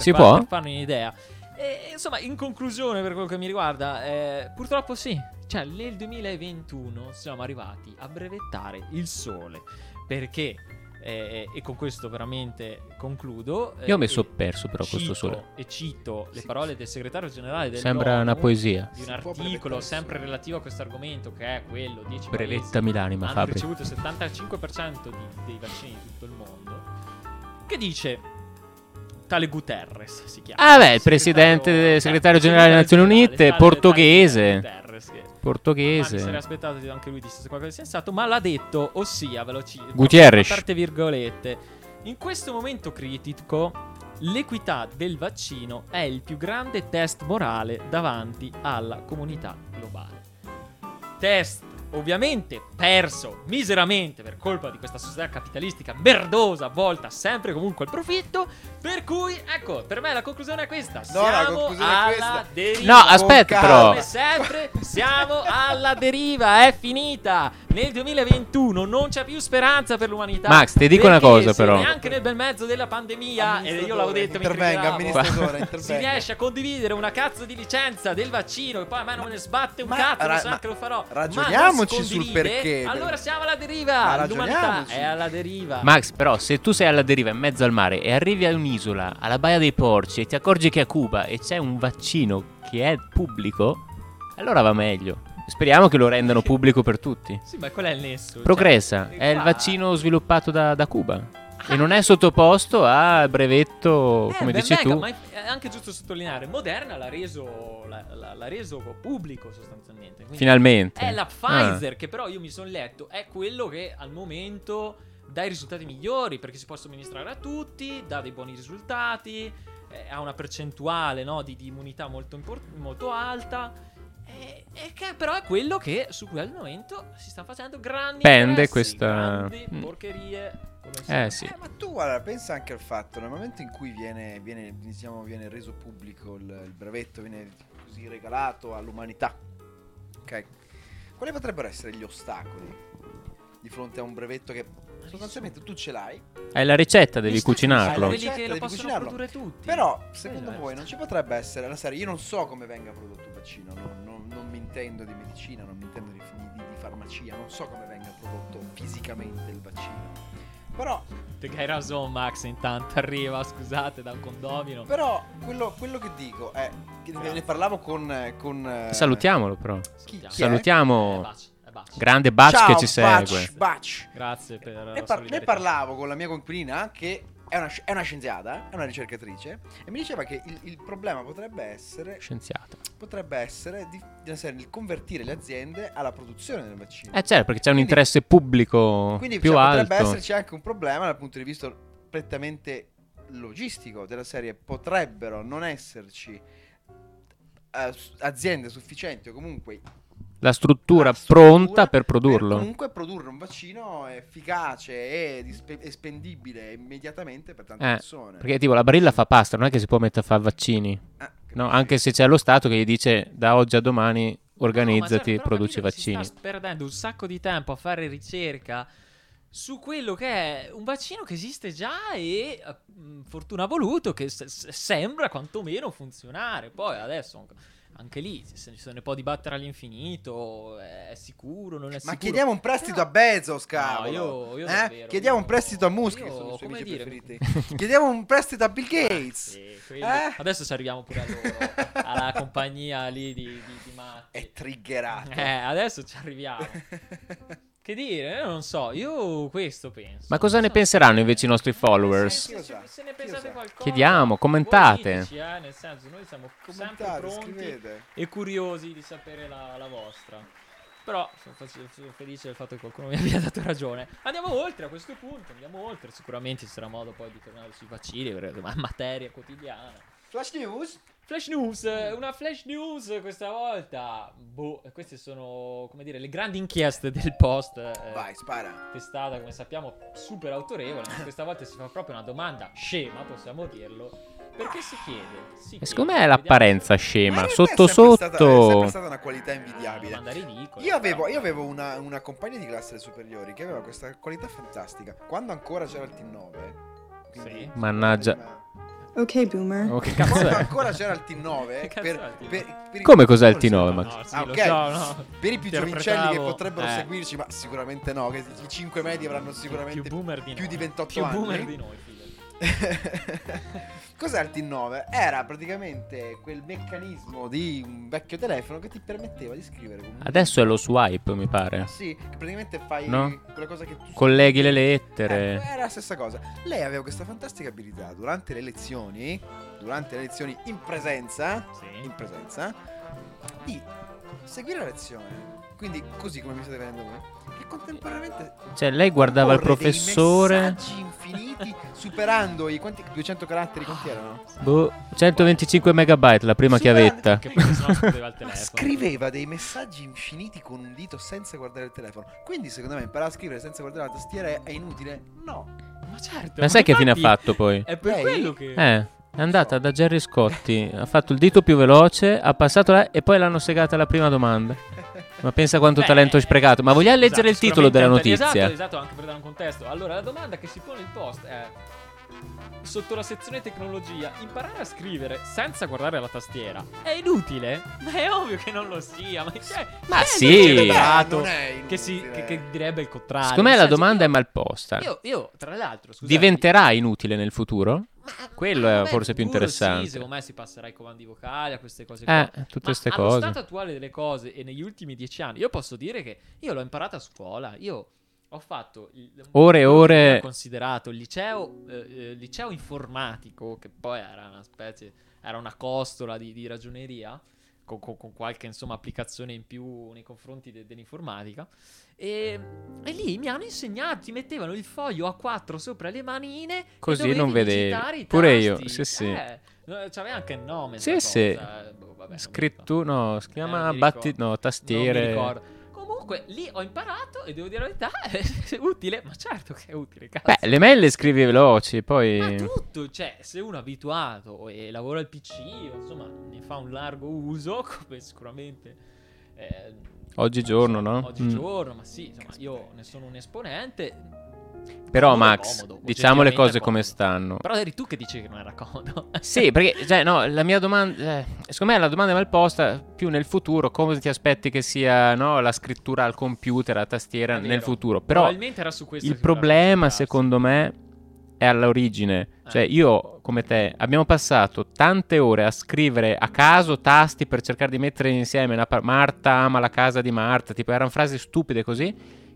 [SPEAKER 1] Per
[SPEAKER 3] Si
[SPEAKER 1] far-
[SPEAKER 3] può?
[SPEAKER 1] Per farne un'idea. E, insomma, in conclusione, per quello che mi riguarda, eh, purtroppo sì. Cioè, nel 2021 siamo arrivati a brevettare il sole. Perché? eh, e con questo veramente concludo. eh,
[SPEAKER 3] Io ho messo perso però questo
[SPEAKER 1] cito-
[SPEAKER 3] sole.
[SPEAKER 1] E cito le parole del segretario generale del
[SPEAKER 3] Sembra una poesia.
[SPEAKER 1] di un articolo sempre
[SPEAKER 2] relativo
[SPEAKER 1] a questo argomento che è quello 10
[SPEAKER 3] Brevettami l'anima,
[SPEAKER 1] hanno
[SPEAKER 3] Fabri.
[SPEAKER 1] ricevuto il 75% di- dei vaccini di tutto il mondo che dice tale Guterres si chiama
[SPEAKER 3] Ah, beh, il presidente-
[SPEAKER 1] eh,
[SPEAKER 3] segretario generale delle Nazioni Unite, portoghese.
[SPEAKER 1] Guterres, che- ma mi sarei
[SPEAKER 3] Portoghese.
[SPEAKER 1] aspettato che anche lui disse qualcosa di sensato, ma l'ha detto, ossia, ve lo
[SPEAKER 3] Gutierrez.
[SPEAKER 1] aperte virgolette. In questo momento critico, l'equità del vaccino è il più grande test morale davanti alla comunità globale. Test ovviamente perso miseramente per colpa di questa società capitalistica merdosa, volta sempre comunque al profitto. Per cui, ecco, per me la conclusione è questa:
[SPEAKER 2] No, la
[SPEAKER 1] siamo
[SPEAKER 2] conclusione è
[SPEAKER 1] alla
[SPEAKER 2] questa.
[SPEAKER 1] deriva.
[SPEAKER 3] No, aspetta però.
[SPEAKER 1] Come sempre siamo alla deriva, è finita. Nel 2021 non c'è più speranza per l'umanità.
[SPEAKER 3] Max, ti dico una cosa, però.
[SPEAKER 1] Neanche nel bel mezzo della pandemia, e io l'avevo detto, mi
[SPEAKER 2] Intervenga,
[SPEAKER 1] criticavo,
[SPEAKER 2] amministratore,
[SPEAKER 1] si
[SPEAKER 2] intervenga.
[SPEAKER 1] riesce a condividere una cazzo di licenza del vaccino e poi a me non me ne sbatte un
[SPEAKER 2] Ma
[SPEAKER 1] cazzo,
[SPEAKER 2] ra- ma
[SPEAKER 1] che lo farò.
[SPEAKER 2] ragioniamoci
[SPEAKER 1] si
[SPEAKER 2] sul perché.
[SPEAKER 1] Allora siamo alla deriva, l'umanità
[SPEAKER 2] ragioniamoci.
[SPEAKER 1] è alla deriva.
[SPEAKER 3] Max, però, se tu sei alla deriva in mezzo al mare e arrivi a un'isola, alla Baia dei Porci, e ti accorgi che a Cuba e c'è un vaccino che è pubblico, allora va meglio. Speriamo che lo rendano pubblico per tutti.
[SPEAKER 1] Sì, ma qual è il nesso? Cioè,
[SPEAKER 3] Progressa,
[SPEAKER 1] eh,
[SPEAKER 3] è il vaccino sviluppato da, da Cuba. E non è sottoposto a brevetto,
[SPEAKER 1] Eh,
[SPEAKER 3] come
[SPEAKER 1] ben
[SPEAKER 3] dici
[SPEAKER 1] venga,
[SPEAKER 3] tu.
[SPEAKER 1] Ma è anche giusto sottolineare, Moderna l'ha reso, l'ha, l'ha- reso pubblico sostanzialmente. Quindi
[SPEAKER 3] Finalmente.
[SPEAKER 1] È la
[SPEAKER 3] Ah.
[SPEAKER 1] Pfizer, che però io mi sono letto, è quello che al momento dà i risultati migliori perché si può somministrare a tutti, dà dei buoni risultati, eh, ha una percentuale no, di, di immunità molto, impor- molto alta. E, e che però è quello che su cui al momento si sta facendo grandi
[SPEAKER 3] Pende questa-
[SPEAKER 1] grandi
[SPEAKER 3] Mm.
[SPEAKER 1] porcherie. come
[SPEAKER 3] Eh sì.
[SPEAKER 2] Eh, ma tu guarda, pensa anche al fatto, nel momento in cui viene, viene, diciamo, viene reso pubblico il, il brevetto, viene così regalato all'umanità, ok? Quali potrebbero essere gli ostacoli di fronte a un brevetto che sostanzialmente tu ce l'hai,
[SPEAKER 3] Hai la ricetta, devi
[SPEAKER 1] stessi
[SPEAKER 3] cucinarlo.
[SPEAKER 1] quelli che lo
[SPEAKER 2] devi
[SPEAKER 1] possono
[SPEAKER 2] cucinarlo.
[SPEAKER 1] produrre tutti.
[SPEAKER 2] però secondo
[SPEAKER 1] è
[SPEAKER 2] voi non ci potrebbe essere la serie? Io non so come venga prodotto vaccino, non, non- non mi intendo di medicina, non mi intendo di, di- di farmacia, non so come venga prodotto fisicamente il vaccino. Però
[SPEAKER 1] The Gairason Max intanto arriva, scusate, da un condomino.
[SPEAKER 2] Però quello, quello che dico è che ne ne parlavo con, con eh,
[SPEAKER 3] Salutiamolo però.
[SPEAKER 2] Chi- chi è?
[SPEAKER 3] Salutiamo.
[SPEAKER 1] Eh, Baci, eh, baci.
[SPEAKER 3] Grande Batch
[SPEAKER 2] Ciao,
[SPEAKER 3] che ci segue.
[SPEAKER 2] Batch.
[SPEAKER 1] Grazie per la
[SPEAKER 2] Ne, par- ne parlavo con la mia coinquilina che è una, è una scienziata, è una ricercatrice e mi diceva che il, il problema potrebbe essere
[SPEAKER 3] Scienziato. potrebbe
[SPEAKER 2] essere di, di convertire le aziende alla produzione del vaccino.
[SPEAKER 3] Eh certo, perché c'è un
[SPEAKER 2] Quindi-
[SPEAKER 3] interesse pubblico
[SPEAKER 2] Quindi
[SPEAKER 3] più
[SPEAKER 2] cioè,
[SPEAKER 3] alto.
[SPEAKER 2] potrebbe esserci anche un problema dal punto di vista prettamente logistico della serie. Potrebbero non esserci eh, aziende sufficienti o comunque
[SPEAKER 3] La struttura
[SPEAKER 2] la struttura
[SPEAKER 3] pronta per produrlo.
[SPEAKER 2] comunque produrre un vaccino efficace e dispe- espendibile immediatamente per tante
[SPEAKER 3] Eh,
[SPEAKER 2] persone.
[SPEAKER 3] Perché tipo la barilla fa pasta, non è che si può mettere a fare vaccini.
[SPEAKER 2] Eh,
[SPEAKER 3] No, anche se c'è lo Stato che gli dice da oggi a domani organizzati,
[SPEAKER 1] No, certo,
[SPEAKER 3] produci vaccini.
[SPEAKER 1] Si sta perdendo un sacco di tempo a fare ricerca su quello che è un vaccino che esiste già e eh, mh, fortuna voluto che se- sembra quantomeno funzionare. Poi adesso anche lì se, se ne può dibattere all'infinito, è sicuro, non è sicuro.
[SPEAKER 2] Ma chiediamo un prestito
[SPEAKER 1] Però-
[SPEAKER 2] a Bezos,
[SPEAKER 1] No,
[SPEAKER 2] cavolo.
[SPEAKER 1] io- io
[SPEAKER 2] Eh?
[SPEAKER 1] davvero,
[SPEAKER 2] Chiediamo
[SPEAKER 1] io-
[SPEAKER 2] un prestito a Musk,
[SPEAKER 1] io,
[SPEAKER 2] che sono i suoi amici
[SPEAKER 1] dire-
[SPEAKER 2] preferiti. Chiediamo un prestito a Bill Gates.
[SPEAKER 1] Sì, quelli-
[SPEAKER 2] Eh?
[SPEAKER 1] Adesso ci arriviamo pure a loro, alla compagnia lì di, di, di matti.
[SPEAKER 2] È triggerato.
[SPEAKER 1] Eh, adesso ci arriviamo. Che dire, io non so, io questo penso.
[SPEAKER 3] Ma cosa
[SPEAKER 1] Non
[SPEAKER 3] ne
[SPEAKER 1] so.
[SPEAKER 3] penseranno invece i nostri followers?
[SPEAKER 1] Se, se- se ne pensate qualcosa,
[SPEAKER 3] Chiediamo, commentate.
[SPEAKER 1] diteci, eh, nel senso, noi siamo sempre
[SPEAKER 2] Commentate,
[SPEAKER 1] pronti
[SPEAKER 2] scrivete.
[SPEAKER 1] e curiosi di sapere la, la vostra. Però sono, sono felice del fatto che qualcuno mi abbia dato ragione. Andiamo oltre a questo punto, andiamo oltre. Sicuramente ci sarà modo poi di tornare sui vaccini, perché è materia quotidiana.
[SPEAKER 2] Flash news?
[SPEAKER 1] Flash news, eh, una flash news questa volta. Boh, queste sono, come dire, le grandi inchieste del post. eh,
[SPEAKER 2] Vai, spara.
[SPEAKER 1] testata, come sappiamo, super autorevole. Ma questa volta si fa proprio una domanda scema, possiamo dirlo. Perché si chiede? Si
[SPEAKER 3] E
[SPEAKER 1] chiede,
[SPEAKER 3] secondo me è l'apparenza
[SPEAKER 2] Ma
[SPEAKER 3] scema. Sotto
[SPEAKER 2] è sempre stata- è sempre
[SPEAKER 3] sotto.
[SPEAKER 2] stata una qualità
[SPEAKER 1] una
[SPEAKER 2] invidiabile.
[SPEAKER 1] domanda ridicola.
[SPEAKER 2] Io avevo, io avevo una, una compagna di classe superiori che aveva questa qualità fantastica. Quando ancora c'era il T9, quindi
[SPEAKER 1] Sì.
[SPEAKER 3] Mannaggia.
[SPEAKER 5] Okay, boomer.
[SPEAKER 3] Che cazzo
[SPEAKER 2] ancora c'era il T9,
[SPEAKER 1] Che cazzo
[SPEAKER 2] per,
[SPEAKER 1] il T9?
[SPEAKER 2] per- per i-
[SPEAKER 3] Come cos'è il
[SPEAKER 2] non lo
[SPEAKER 3] T9,
[SPEAKER 2] so.
[SPEAKER 3] Max?
[SPEAKER 1] No, sì,
[SPEAKER 2] Ah,
[SPEAKER 1] lo
[SPEAKER 2] ok.
[SPEAKER 1] so, no.
[SPEAKER 2] Per i più giovincelli che potrebbero
[SPEAKER 1] eh.
[SPEAKER 2] seguirci, ma sicuramente no, che i 5 medi avranno sicuramente
[SPEAKER 1] più
[SPEAKER 2] più
[SPEAKER 1] noi.
[SPEAKER 2] di 28
[SPEAKER 1] più
[SPEAKER 2] anni.
[SPEAKER 1] boomer di noi.
[SPEAKER 2] Cos'è il T9? Era praticamente quel meccanismo di un vecchio telefono che ti permetteva di scrivere con un
[SPEAKER 3] Adesso è lo swipe, mi pare.
[SPEAKER 2] Sì, che praticamente fai
[SPEAKER 3] No?
[SPEAKER 2] quella cosa che tu
[SPEAKER 3] Colleghi le
[SPEAKER 2] Eh,
[SPEAKER 3] lettere.
[SPEAKER 2] era la stessa cosa. Lei aveva questa fantastica abilità durante le lezioni, durante le lezioni in presenza,
[SPEAKER 1] Sì.
[SPEAKER 2] in presenza, di seguire la lezione. Quindi così come mi state vedendo voi, che contemporaneamente
[SPEAKER 3] Cioè, lei guardava il
[SPEAKER 2] dei
[SPEAKER 3] professore.
[SPEAKER 2] messaggi infiniti superando i quanti 200 caratteri quanti erano?
[SPEAKER 3] Boh, 125 megabyte la prima
[SPEAKER 2] Superando-
[SPEAKER 3] chiavetta.
[SPEAKER 1] Che poi scriveva
[SPEAKER 2] Ma
[SPEAKER 1] telefono.
[SPEAKER 2] scriveva dei messaggi infiniti con un dito senza guardare il telefono. Quindi, secondo me, imparare a scrivere senza guardare la tastiera è- è inutile? No.
[SPEAKER 1] Ma certo.
[SPEAKER 3] Ma sai che fine ha
[SPEAKER 1] infatti
[SPEAKER 3] fatto poi?
[SPEAKER 1] È per
[SPEAKER 2] Lei?
[SPEAKER 1] quello che...
[SPEAKER 3] Eh, è andata da Jerry Scotti, ha fatto il dito più veloce, ha passato là e poi l'hanno segata alla prima domanda. Ma pensa quanto
[SPEAKER 1] Beh,
[SPEAKER 3] talento sprecato. Ma vogliamo leggere il
[SPEAKER 1] esatto,
[SPEAKER 3] titolo della
[SPEAKER 1] sicuramente-
[SPEAKER 3] notizia?
[SPEAKER 1] Esatto, esatto, anche per dare un contesto. Allora, la domanda che si pone il post è sotto la sezione tecnologia, imparare a scrivere senza guardare la tastiera è inutile? Ma è ovvio che non lo sia. Ma, cioè,
[SPEAKER 3] Ma
[SPEAKER 1] chi è
[SPEAKER 3] sì.
[SPEAKER 2] inutile.
[SPEAKER 1] che, si, che, che direbbe il contrario.
[SPEAKER 3] Secondo me la
[SPEAKER 1] senso,
[SPEAKER 3] domanda è mal posta.
[SPEAKER 1] Io, io, tra l'altro, scusate,
[SPEAKER 3] Diventerà inutile nel futuro? Quello è
[SPEAKER 1] vabbè,
[SPEAKER 3] forse più interessante.
[SPEAKER 1] Sì, secondo me si passerà ai comandi vocali, a queste cose
[SPEAKER 3] Eh,
[SPEAKER 1] qua.
[SPEAKER 3] tutte
[SPEAKER 1] Ma
[SPEAKER 3] ste
[SPEAKER 1] allo
[SPEAKER 3] cose.
[SPEAKER 1] stato attuale delle cose e negli ultimi dieci anni, io posso dire che io l'ho imparata a scuola. Io ho fatto il,
[SPEAKER 3] Ore e ore-
[SPEAKER 1] era considerato il liceo, eh, eh, liceo informatico, che poi era una specie, era una costola di, di ragioneria. Con, con- con qualche insomma applicazione in più nei confronti de- dell'informatica e, e lì mi hanno insegnato ti mettevano il foglio A4 sopra le manine
[SPEAKER 3] Così non vedevi. Pure io, sì, sì.
[SPEAKER 1] Eh, c'aveva anche il nome
[SPEAKER 3] Sì, sì.
[SPEAKER 1] eh, boh, vabbè,
[SPEAKER 3] Scrittu, no, si
[SPEAKER 1] Eh,
[SPEAKER 3] chiama
[SPEAKER 1] mi
[SPEAKER 3] batti, no, tastiere.
[SPEAKER 1] Comunque lì ho imparato e devo dire la verità, è utile, ma certo che è utile, cazzo.
[SPEAKER 3] Beh, le mail le scrivi veloci, poi...
[SPEAKER 1] Ma tutto, cioè, se uno è abituato e lavora al PC, insomma, ne fa un largo uso, come sicuramente eh,
[SPEAKER 3] Oggigiorno, no?
[SPEAKER 1] Oggigiorno, ma sì, insomma, io ne sono un esponente.
[SPEAKER 3] Però, Max,
[SPEAKER 1] comodo,
[SPEAKER 3] diciamo le cose come stanno.
[SPEAKER 1] Però eri tu che dici che non era comodo.
[SPEAKER 3] Sì, perché, cioè, no, la mia domanda, eh, secondo me la domanda è mal posta più nel futuro, come ti aspetti che sia, no, la scrittura al computer, la tastiera nel futuro. Però
[SPEAKER 1] Probabilmente era su questo
[SPEAKER 3] il problema, secondo me, è all'origine. Cioè,
[SPEAKER 1] Eh.
[SPEAKER 3] io, come te, abbiamo passato tante ore a scrivere a caso tasti per cercare di mettere insieme una par- Marta ama la casa di Marta, tipo erano frasi stupide così,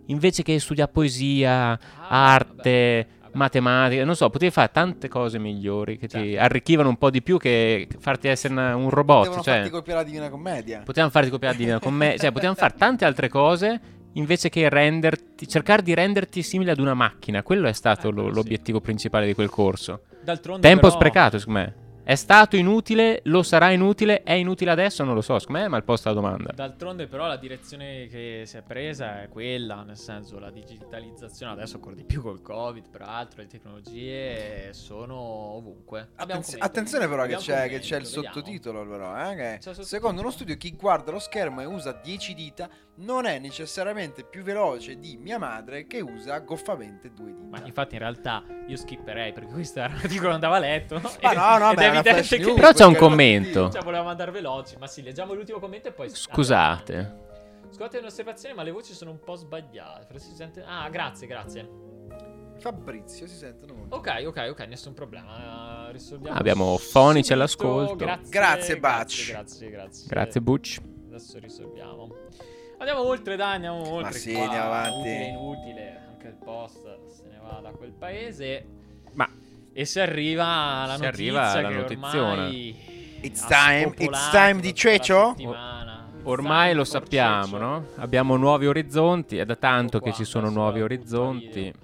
[SPEAKER 3] invece che studiare poesia,
[SPEAKER 1] Ah,
[SPEAKER 3] arte,
[SPEAKER 1] vabbè, vabbè.
[SPEAKER 3] matematica, non so, potevi fare tante cose migliori che ti
[SPEAKER 1] Certo.
[SPEAKER 3] arricchivano un po' di più che farti essere una- un robot.
[SPEAKER 2] Devono
[SPEAKER 3] Cioè,
[SPEAKER 2] farti copiare la Divina Commedia.
[SPEAKER 3] potevamo farti copiare di con me, cioè, potevamo fare tante altre cose invece che renderti, cercare di renderti simile ad una macchina. Quello è stato
[SPEAKER 1] Eh,
[SPEAKER 3] lo-
[SPEAKER 1] sì.
[SPEAKER 3] l'obiettivo principale di quel corso.
[SPEAKER 1] D'altronde
[SPEAKER 3] Tempo
[SPEAKER 1] però-
[SPEAKER 3] sprecato, secondo me. È stato inutile, lo sarà inutile, è inutile adesso, non lo so, secondo me è mal posta la domanda.
[SPEAKER 1] D'altronde però la direzione che si è presa è quella, nel senso la digitalizzazione, adesso ancora di più col Covid, peraltro le tecnologie sono ovunque.
[SPEAKER 2] Attenz- attenzione però che c'è, che c'è il
[SPEAKER 1] vediamo.
[SPEAKER 2] sottotitolo però, eh, che
[SPEAKER 1] sottotitolo.
[SPEAKER 2] secondo uno studio chi guarda lo schermo e usa 10 dita non è necessariamente più veloce di mia madre che usa goffamente due dita.
[SPEAKER 1] Ma infatti in realtà io skipperei perché questo era un articolo andava letto.
[SPEAKER 2] Ma no, no,
[SPEAKER 1] ed
[SPEAKER 2] ma
[SPEAKER 1] evidente
[SPEAKER 2] flash news,
[SPEAKER 3] Però c'è un commento.
[SPEAKER 1] Cioè, volevamo andare veloci, ma sì, leggiamo l'ultimo commento e poi...
[SPEAKER 3] Scusate.
[SPEAKER 1] Scusate un'osservazione, ma le voci sono un po' sbagliate. Sente... Ah, grazie, grazie.
[SPEAKER 2] Fabrizio si sentono molto.
[SPEAKER 1] Ok, ok, ok, nessun problema. risolviamo.
[SPEAKER 3] Abbiamo fonici all'ascolto.
[SPEAKER 1] Grazie,
[SPEAKER 2] Grazie, Butch.
[SPEAKER 1] Grazie, grazie, grazie.
[SPEAKER 3] Grazie, Butch.
[SPEAKER 1] Adesso risolviamo. Andiamo oltre, dai, andiamo oltre.
[SPEAKER 2] sì,
[SPEAKER 1] qua.
[SPEAKER 2] andiamo avanti.
[SPEAKER 1] Utile, inutile. Anche il post se ne va da quel paese.
[SPEAKER 3] Ma
[SPEAKER 1] E si arriva alla
[SPEAKER 3] Si
[SPEAKER 1] notizia
[SPEAKER 3] arriva alla
[SPEAKER 1] ormai
[SPEAKER 2] It's time, it's time di
[SPEAKER 1] la. It's
[SPEAKER 3] Ormai lo sappiamo, no? Abbiamo nuovi orizzonti, è da tanto
[SPEAKER 1] Ecco
[SPEAKER 3] che ci sono nuovi
[SPEAKER 1] la
[SPEAKER 3] orizzonti.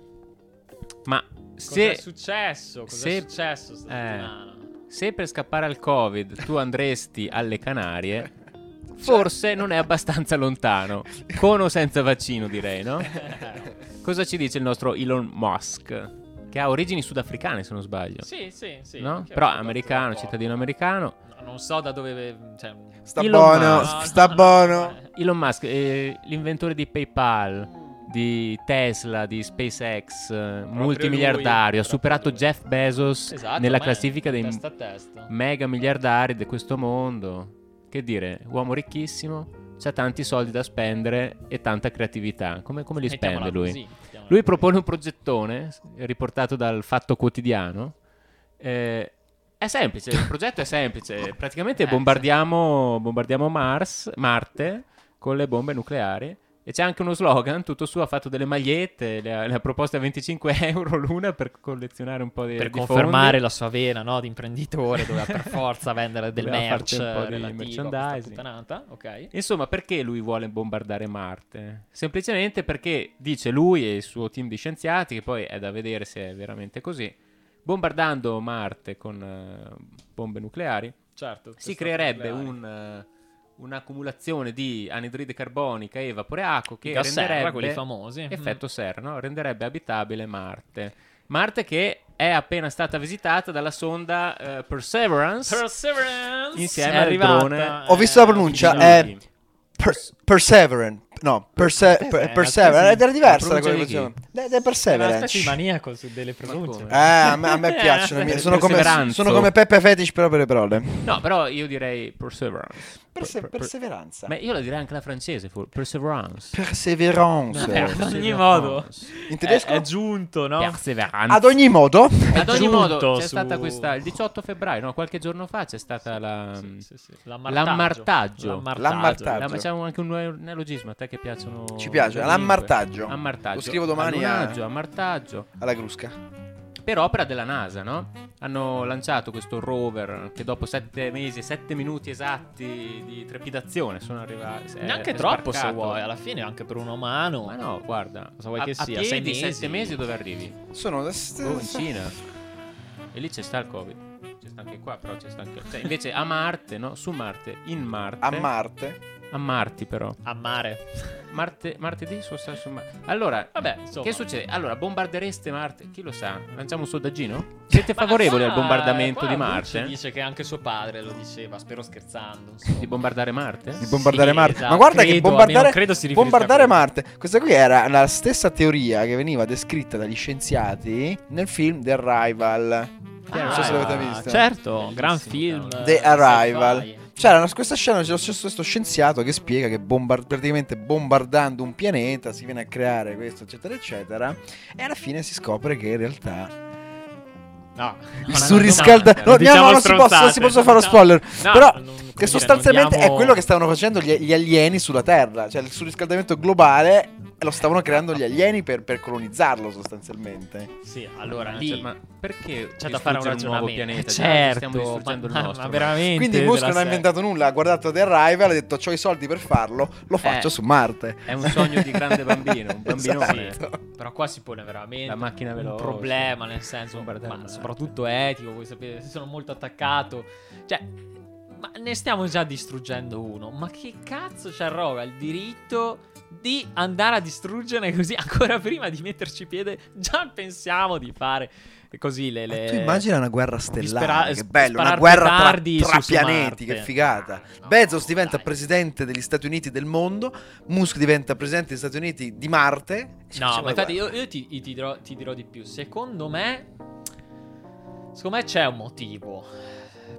[SPEAKER 3] Ma
[SPEAKER 1] Cos'è
[SPEAKER 3] se,
[SPEAKER 1] successo? Cos'è
[SPEAKER 3] se-
[SPEAKER 1] successo
[SPEAKER 3] eh,
[SPEAKER 1] settimana?
[SPEAKER 3] se per scappare al Covid tu andresti alle Canarie, forse non è abbastanza lontano. Con o senza vaccino, direi, no? Cosa ci dice il nostro Elon Musk? Che ha origini sudafricane, se non sbaglio.
[SPEAKER 1] Sì, sì, sì.
[SPEAKER 3] no? Però americano, cittadino americano.
[SPEAKER 1] No, Non so da dove. Cioè,
[SPEAKER 2] Sta
[SPEAKER 3] Elon
[SPEAKER 2] buono,
[SPEAKER 3] Musk.
[SPEAKER 2] sta buono.
[SPEAKER 1] eh,
[SPEAKER 3] Elon Musk, eh, l'inventore di PayPal, di Tesla, di SpaceX, eh, multimiliardario, ha superato
[SPEAKER 1] proprio lui.
[SPEAKER 3] Jeff Bezos
[SPEAKER 1] Esatto,
[SPEAKER 3] nella classifica dei
[SPEAKER 1] testa testa.
[SPEAKER 3] mega miliardari di questo mondo. Che dire, uomo ricchissimo, c'ha tanti soldi da spendere e tanta creatività. Come, come li
[SPEAKER 1] Mettiamola
[SPEAKER 3] spende lui?
[SPEAKER 1] così,
[SPEAKER 3] Lui propone un progettone riportato dal Fatto Quotidiano. Eh, è semplice, il progetto è semplice. Praticamente
[SPEAKER 1] Eh,
[SPEAKER 3] bombardiamo, bombardiamo Mars, Marte con le bombe nucleari. E c'è anche uno slogan, tutto suo, ha fatto delle magliette, le ha, le ha proposte a 25 euro l'una per collezionare un po' di
[SPEAKER 1] per
[SPEAKER 3] di
[SPEAKER 1] confermare
[SPEAKER 3] fondi.
[SPEAKER 1] la sua vena no, di imprenditore, doveva per forza vendere del
[SPEAKER 3] Doveva
[SPEAKER 1] merch
[SPEAKER 3] un po' di merchandising.
[SPEAKER 1] puttanata. Ok.
[SPEAKER 3] Insomma, perché lui vuole bombardare Marte? Semplicemente perché dice lui e il suo team di scienziati, che poi è da vedere se è veramente così, bombardando Marte con eh, bombe nucleari,
[SPEAKER 1] Certo.
[SPEAKER 3] si creerebbe
[SPEAKER 1] nucleari.
[SPEAKER 3] un, eh, un'accumulazione di anidride carbonica e vapore acqua che
[SPEAKER 1] gas serra,
[SPEAKER 3] renderebbe
[SPEAKER 1] quelli famosi.
[SPEAKER 3] effetto serra, no? renderebbe abitabile Marte. Marte che è appena stata visitata dalla sonda eh, Perseverance.
[SPEAKER 1] Perseverance
[SPEAKER 3] Insieme
[SPEAKER 1] è
[SPEAKER 3] al
[SPEAKER 1] arrivata,
[SPEAKER 3] drone.
[SPEAKER 2] Ho visto la pronuncia,
[SPEAKER 3] Sì.
[SPEAKER 2] è per- Perseverant. No, perse-
[SPEAKER 3] Eh,
[SPEAKER 2] per-
[SPEAKER 3] eh,
[SPEAKER 2] Perseverant.
[SPEAKER 3] la-
[SPEAKER 2] Ed era diversa
[SPEAKER 3] la
[SPEAKER 2] facevano. De, de
[SPEAKER 1] È
[SPEAKER 2] Perseverance.
[SPEAKER 1] di maniaco su delle pronunce.
[SPEAKER 2] Eh, a me, a me piacciono. mi- sono, come, sono come Peppe Fetish, però per le parole.
[SPEAKER 3] No, però io direi Perseverance.
[SPEAKER 2] Perse-
[SPEAKER 3] Per- per-
[SPEAKER 2] perseveranza.
[SPEAKER 3] Ma io la direi anche la francese, for- Perseverance.
[SPEAKER 2] Perseverance.
[SPEAKER 1] Ad ogni modo.
[SPEAKER 2] In
[SPEAKER 1] È,
[SPEAKER 2] tedesco?
[SPEAKER 1] è giunto, no?
[SPEAKER 3] Perseverance.
[SPEAKER 2] Ad ogni modo.
[SPEAKER 3] Ad ogni modo, c'è
[SPEAKER 1] su-
[SPEAKER 3] stata questa. Il 18 febbraio, no, qualche giorno fa c'è stata la.
[SPEAKER 1] Sì, sì, sì.
[SPEAKER 3] L'ammartaggio.
[SPEAKER 1] L'ammartaggio.
[SPEAKER 2] L'ammartaggio.
[SPEAKER 3] la- ma c'è un- anche un neologismo a te che piacciono.
[SPEAKER 2] Ci piace,
[SPEAKER 3] le
[SPEAKER 2] l'ammartaggio.
[SPEAKER 3] lingue. Ammartaggio.
[SPEAKER 2] Lo scrivo domani a-
[SPEAKER 3] Allunaggio, ammartaggio.
[SPEAKER 2] Alla crusca.
[SPEAKER 3] Per opera della NASA, no? Hanno lanciato questo rover che dopo sette mesi e sette minuti esatti di trepidazione sono arrivati.
[SPEAKER 1] Neanche troppo se vuoi, alla fine anche per un umano.
[SPEAKER 3] Ma no, guarda.
[SPEAKER 1] Cosa vuoi
[SPEAKER 3] a,
[SPEAKER 1] che
[SPEAKER 3] a
[SPEAKER 1] sia?
[SPEAKER 3] piedi,
[SPEAKER 1] Sei mesi?
[SPEAKER 3] sette mesi dove arrivi?
[SPEAKER 2] Sono da
[SPEAKER 3] Oh, in Cina. E lì c'è sta il Covid. Anche qua però c'è sta anche... cioè, invece a Marte, no? Su Marte, in Marte.
[SPEAKER 2] A Marte.
[SPEAKER 3] a Marti però.
[SPEAKER 1] A mare.
[SPEAKER 3] Marte, martedì stato su Marte. Allora,
[SPEAKER 1] Vabbè, insomma.
[SPEAKER 3] che succede? Allora, bombardereste Marte? Chi lo sa? Lanciamo un sondaggino? Siete favorevoli al bombardamento di
[SPEAKER 1] Bucci
[SPEAKER 3] Marte?
[SPEAKER 1] Dice che anche suo padre lo diceva, spero scherzando. insomma.
[SPEAKER 3] Di bombardare Marte?
[SPEAKER 2] Di bombardare
[SPEAKER 1] Sì,
[SPEAKER 2] Marte.
[SPEAKER 1] esatto,
[SPEAKER 2] Ma guarda che
[SPEAKER 1] credo,
[SPEAKER 2] bombardare,
[SPEAKER 1] almeno credo si riferisca
[SPEAKER 2] bombardare
[SPEAKER 1] a quello.
[SPEAKER 2] Marte. Questa qui era la stessa teoria che veniva descritta dagli scienziati nel film The Arrival. Non so se l'avete visto.
[SPEAKER 1] Certo, gran film.
[SPEAKER 2] The
[SPEAKER 1] eh,
[SPEAKER 2] Arrival. C'era una- questa scena, c'è lo stesso questo scienziato che spiega che bombar- praticamente bombardando un pianeta si viene a creare questo, eccetera, eccetera. E alla fine si scopre che in realtà
[SPEAKER 1] No,
[SPEAKER 2] il surriscalda- no,
[SPEAKER 1] diciamo
[SPEAKER 2] no, non si posso- non si posso fare lo spoiler. Però che sostanzialmente è quello che stavano facendo gli, gli alieni sulla Terra. Cioè il surriscaldamento globale lo stavano creando gli alieni per, per colonizzarlo sostanzialmente.
[SPEAKER 1] Sì, allora lì
[SPEAKER 3] cioè, ma perché
[SPEAKER 1] c'è da fare un ragionamento.
[SPEAKER 3] pianeta? Già
[SPEAKER 1] certo,
[SPEAKER 3] stiamo distruggendo
[SPEAKER 1] ma,
[SPEAKER 3] il nostro.
[SPEAKER 1] ma veramente.
[SPEAKER 2] Quindi Musk non ha inventato nulla, ha guardato The Arrival, ha detto ho i soldi per farlo, lo faccio
[SPEAKER 3] Eh.
[SPEAKER 2] su Marte.
[SPEAKER 3] È un sogno di grande bambino, un bambinone.
[SPEAKER 2] Esatto.
[SPEAKER 1] Però qua si pone veramente
[SPEAKER 3] La macchina
[SPEAKER 1] un
[SPEAKER 3] veloce.
[SPEAKER 1] problema, nel senso, ma. Soprattutto etico, voi sapete, sono molto attaccato. Cioè, ma ne stiamo già distruggendo uno. Ma che cazzo ci arroga il diritto di andare a distruggere così ancora prima di metterci piede? Già pensiamo di fare così le... le...
[SPEAKER 2] Tu immagina una guerra
[SPEAKER 1] spera-
[SPEAKER 2] stellare, che
[SPEAKER 1] sp-
[SPEAKER 2] bello, una guerra tra, tra pianeti, che figata.
[SPEAKER 1] Ah, no,
[SPEAKER 2] Bezos diventa
[SPEAKER 1] dai.
[SPEAKER 2] presidente degli Stati Uniti del mondo, Musk diventa presidente degli Stati Uniti di Marte.
[SPEAKER 1] No,
[SPEAKER 2] facciamo
[SPEAKER 1] ma infatti io, io ti, ti dirò, ti dirò di più. Secondo me, secondo me c'è un motivo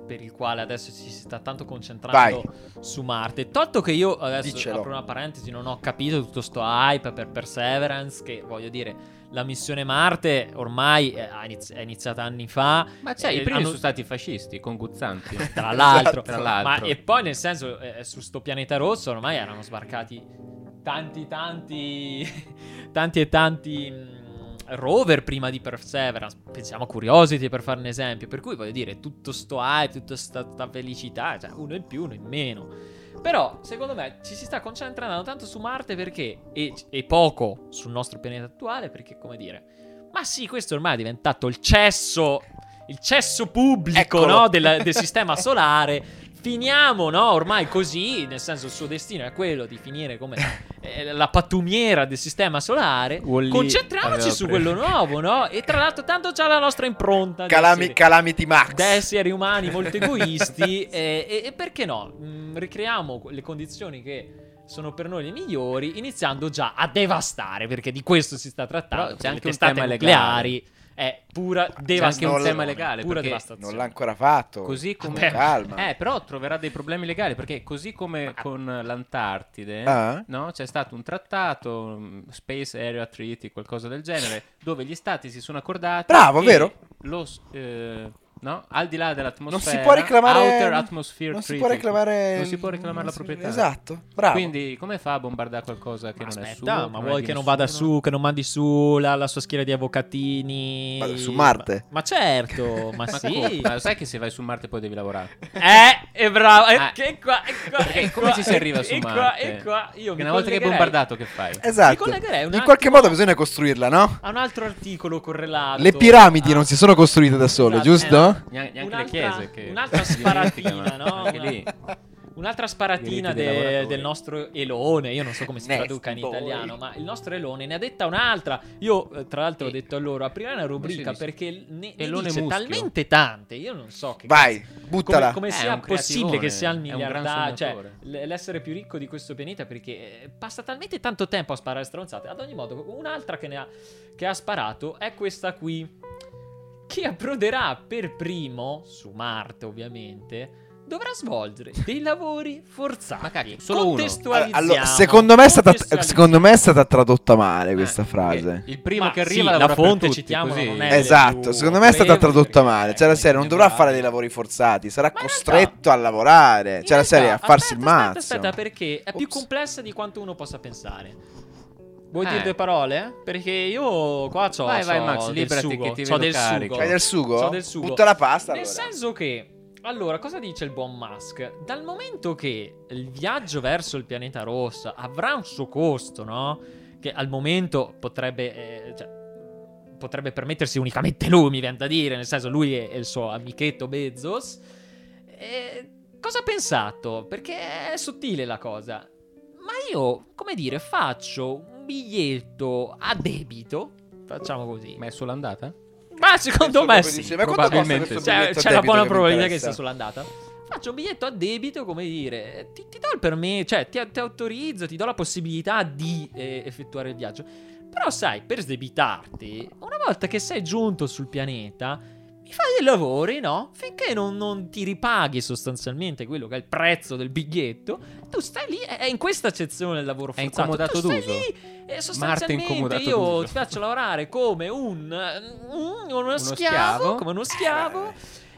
[SPEAKER 1] per il quale adesso ci si sta tanto concentrando su Marte. Tolto che io adesso
[SPEAKER 2] Diccelo.
[SPEAKER 1] apro una parentesi, non ho capito tutto sto hype per Perseverance, che voglio dire, la missione Marte ormai è, iniziata anni fa.
[SPEAKER 3] Ma c'è,
[SPEAKER 1] Eh,
[SPEAKER 3] i primi
[SPEAKER 1] hanno-
[SPEAKER 3] sono stati fascisti, con Guzzanti.
[SPEAKER 1] Tra l'altro.
[SPEAKER 3] Tra l'altro.
[SPEAKER 1] Ma, e poi nel senso, eh, su sto pianeta rosso ormai erano sbarcati tanti, tanti, tanti e tanti mh, rover prima di Perseverance. Pensiamo a Curiosity per fare un esempio. Per cui voglio dire, tutto sto hype, tutta sta, sta felicità, cioè uno in più, uno in meno. Però, secondo me, ci si sta concentrando tanto su Marte perché, e, e poco sul nostro pianeta attuale, perché, come dire, ma sì, questo ormai è diventato il cesso, il cesso pubblico, no, del, del sistema solare. Finiamo, no, ormai così, nel senso il suo destino è quello di finire come eh, la pattumiera del sistema solare.
[SPEAKER 3] Wall-E
[SPEAKER 1] Concentriamoci su
[SPEAKER 3] preso.
[SPEAKER 1] quello nuovo, no? E tra l'altro tanto c'ha la nostra impronta. di
[SPEAKER 2] Calami-
[SPEAKER 1] essere-
[SPEAKER 2] Calamity Max.
[SPEAKER 1] da esseri umani molto egoisti e, e- e perché no? Mm, ricriamo le condizioni che sono per noi le migliori iniziando già a devastare perché di questo si sta trattando
[SPEAKER 3] Però c'è
[SPEAKER 1] le
[SPEAKER 3] anche un tema
[SPEAKER 1] nucleari è pura
[SPEAKER 3] C'è anche
[SPEAKER 1] devastazione
[SPEAKER 3] un tema legale,
[SPEAKER 1] pura devastazione
[SPEAKER 2] Non l'ha ancora fatto.
[SPEAKER 3] Così come...
[SPEAKER 1] Vabbè.
[SPEAKER 2] Calma.
[SPEAKER 3] Eh, però troverà dei problemi legali perché così come con l'Antartide,
[SPEAKER 2] Ah.
[SPEAKER 3] no? C'è stato un trattato, mm, Space Area Treaty, qualcosa del genere, dove gli stati si sono accordati
[SPEAKER 2] Bravo, vero?
[SPEAKER 3] Lo, eh, no? Al di là dell'atmosfera,
[SPEAKER 2] Non si può reclamare
[SPEAKER 3] Outer Atmosphere
[SPEAKER 2] Non si può reclamare
[SPEAKER 3] non si può reclamare la proprietà.
[SPEAKER 2] Esatto. Bravo.
[SPEAKER 3] Quindi come fa a bombardare qualcosa che
[SPEAKER 1] Ma
[SPEAKER 3] non è
[SPEAKER 1] aspetta,
[SPEAKER 3] suo?
[SPEAKER 1] ma
[SPEAKER 3] è
[SPEAKER 1] vuoi che non vada su, che non mandi su la, la sua schiera di avvocatini?
[SPEAKER 2] Ma su Marte?
[SPEAKER 1] Ma, ma certo, ma,
[SPEAKER 3] Ma,
[SPEAKER 1] sì.
[SPEAKER 3] Ma sai che se vai su Marte poi devi lavorare?
[SPEAKER 1] Eh, è bravo. Eh,
[SPEAKER 3] Ah.
[SPEAKER 1] che qua, e qua,
[SPEAKER 3] Perché
[SPEAKER 1] e
[SPEAKER 3] come
[SPEAKER 1] qua,
[SPEAKER 3] ci si arriva
[SPEAKER 1] e-
[SPEAKER 3] su
[SPEAKER 1] e qua,
[SPEAKER 3] Marte?
[SPEAKER 1] e qua, io
[SPEAKER 3] Che
[SPEAKER 1] mi
[SPEAKER 3] una volta che hai bombardato che fai?
[SPEAKER 2] Esatto. In qualche modo bisogna costruirla, no?
[SPEAKER 1] A un altro articolo correlato.
[SPEAKER 2] Le piramidi
[SPEAKER 1] a-
[SPEAKER 2] non si sono costruite da sole,
[SPEAKER 1] Esatto,
[SPEAKER 2] giusto?
[SPEAKER 1] No.
[SPEAKER 3] Neanche le
[SPEAKER 1] Un'altra-
[SPEAKER 3] chiese che
[SPEAKER 1] un'altra sparatina, no?
[SPEAKER 3] Anche lì.
[SPEAKER 1] Un'altra sparatina de- del nostro Elone, io non so come si
[SPEAKER 2] Nasty
[SPEAKER 1] traduca in
[SPEAKER 2] boy.
[SPEAKER 1] italiano, ma il nostro Elone ne ha detta un'altra. Io, eh, tra l'altro, ho detto a loro: aprirei una rubrica perché ne, ne
[SPEAKER 3] Elone
[SPEAKER 1] dice
[SPEAKER 3] muschio.
[SPEAKER 1] talmente tante. Io non so che
[SPEAKER 2] Vai,
[SPEAKER 1] cazzo-
[SPEAKER 2] buttala.
[SPEAKER 1] Come, come
[SPEAKER 3] Eh,
[SPEAKER 1] sia possibile che sia il miliardario, cioè l'essere più ricco di questo pianeta perché eh, passa talmente tanto tempo a sparare stronzate. Ad ogni modo, un'altra che ne ha, che ha sparato è questa qui. Che approderà per primo su Marte, ovviamente. Dovrà svolgere dei lavori forzati.
[SPEAKER 3] Ma cacchio, solo uno.
[SPEAKER 2] Allora, secondo me, è stata,
[SPEAKER 1] contestualizziamo.
[SPEAKER 2] secondo me è stata tradotta male questa
[SPEAKER 3] Eh,
[SPEAKER 2] frase.
[SPEAKER 3] Il primo
[SPEAKER 1] Ma
[SPEAKER 3] che
[SPEAKER 1] sì,
[SPEAKER 3] arriva
[SPEAKER 1] la
[SPEAKER 3] lavora per
[SPEAKER 1] fonte,
[SPEAKER 3] tutti,
[SPEAKER 1] citiamo,
[SPEAKER 3] così.
[SPEAKER 1] non è- delle
[SPEAKER 2] Esatto,
[SPEAKER 1] più
[SPEAKER 2] secondo me è stata tradotta male. Cioè, la serie non dovrà fare dei lavori forzati, sarà
[SPEAKER 1] Ma
[SPEAKER 2] costretto a lavorare. Cioè, la serie a farsi il
[SPEAKER 1] aspetta,
[SPEAKER 2] mazzo.
[SPEAKER 1] Aspetta, aspetta, perché è più
[SPEAKER 2] Ops.
[SPEAKER 1] complessa di quanto uno possa pensare. Vuoi
[SPEAKER 3] Eh.
[SPEAKER 1] dire due parole? Perché io qua c'ho,
[SPEAKER 3] Vai, vai,
[SPEAKER 1] c'ho
[SPEAKER 3] Max,
[SPEAKER 1] del
[SPEAKER 3] liberati
[SPEAKER 1] sugo,
[SPEAKER 3] che ti
[SPEAKER 1] c'ho
[SPEAKER 3] vedo
[SPEAKER 1] del
[SPEAKER 3] carico.
[SPEAKER 1] sugo.
[SPEAKER 2] Fai del sugo?
[SPEAKER 1] C'ho del sugo.
[SPEAKER 2] Butta la pasta
[SPEAKER 1] Nel
[SPEAKER 2] allora.
[SPEAKER 1] senso che, allora, cosa dice il buon Musk? Dal momento che il viaggio verso il pianeta rosso avrà un suo costo, no? Che al momento potrebbe, eh, cioè, potrebbe permettersi unicamente lui, mi viene da dire, nel senso lui e, e il suo amichetto Bezos. E cosa ha pensato? Perché è sottile la cosa. Ma io, come dire, faccio un biglietto a debito, facciamo così.
[SPEAKER 3] Ma è solo andata?
[SPEAKER 1] Ma secondo me sì.
[SPEAKER 2] di sì. Ma
[SPEAKER 3] Probabilmente sì.
[SPEAKER 1] C'è, c'è una buona
[SPEAKER 2] che
[SPEAKER 1] probabilità che sia sull'andata. Faccio un biglietto a debito, come dire, ti, ti do il permesso, cioè ti, ti autorizzo, ti do la possibilità di eh, effettuare il viaggio. Però sai, per sdebitarti, una volta che sei giunto sul pianeta, fai dei lavori, no? Finché non, non ti ripaghi sostanzialmente quello che è il prezzo del biglietto, tu stai lì, è in questa accezione del lavoro
[SPEAKER 3] È
[SPEAKER 1] forzato.
[SPEAKER 3] incomodato
[SPEAKER 1] tu stai
[SPEAKER 3] d'uso?
[SPEAKER 1] lì e sostanzialmente io
[SPEAKER 3] d'uso.
[SPEAKER 1] ti faccio lavorare come un, mm, uno, schiavo,
[SPEAKER 3] schiavo.
[SPEAKER 1] come uno schiavo.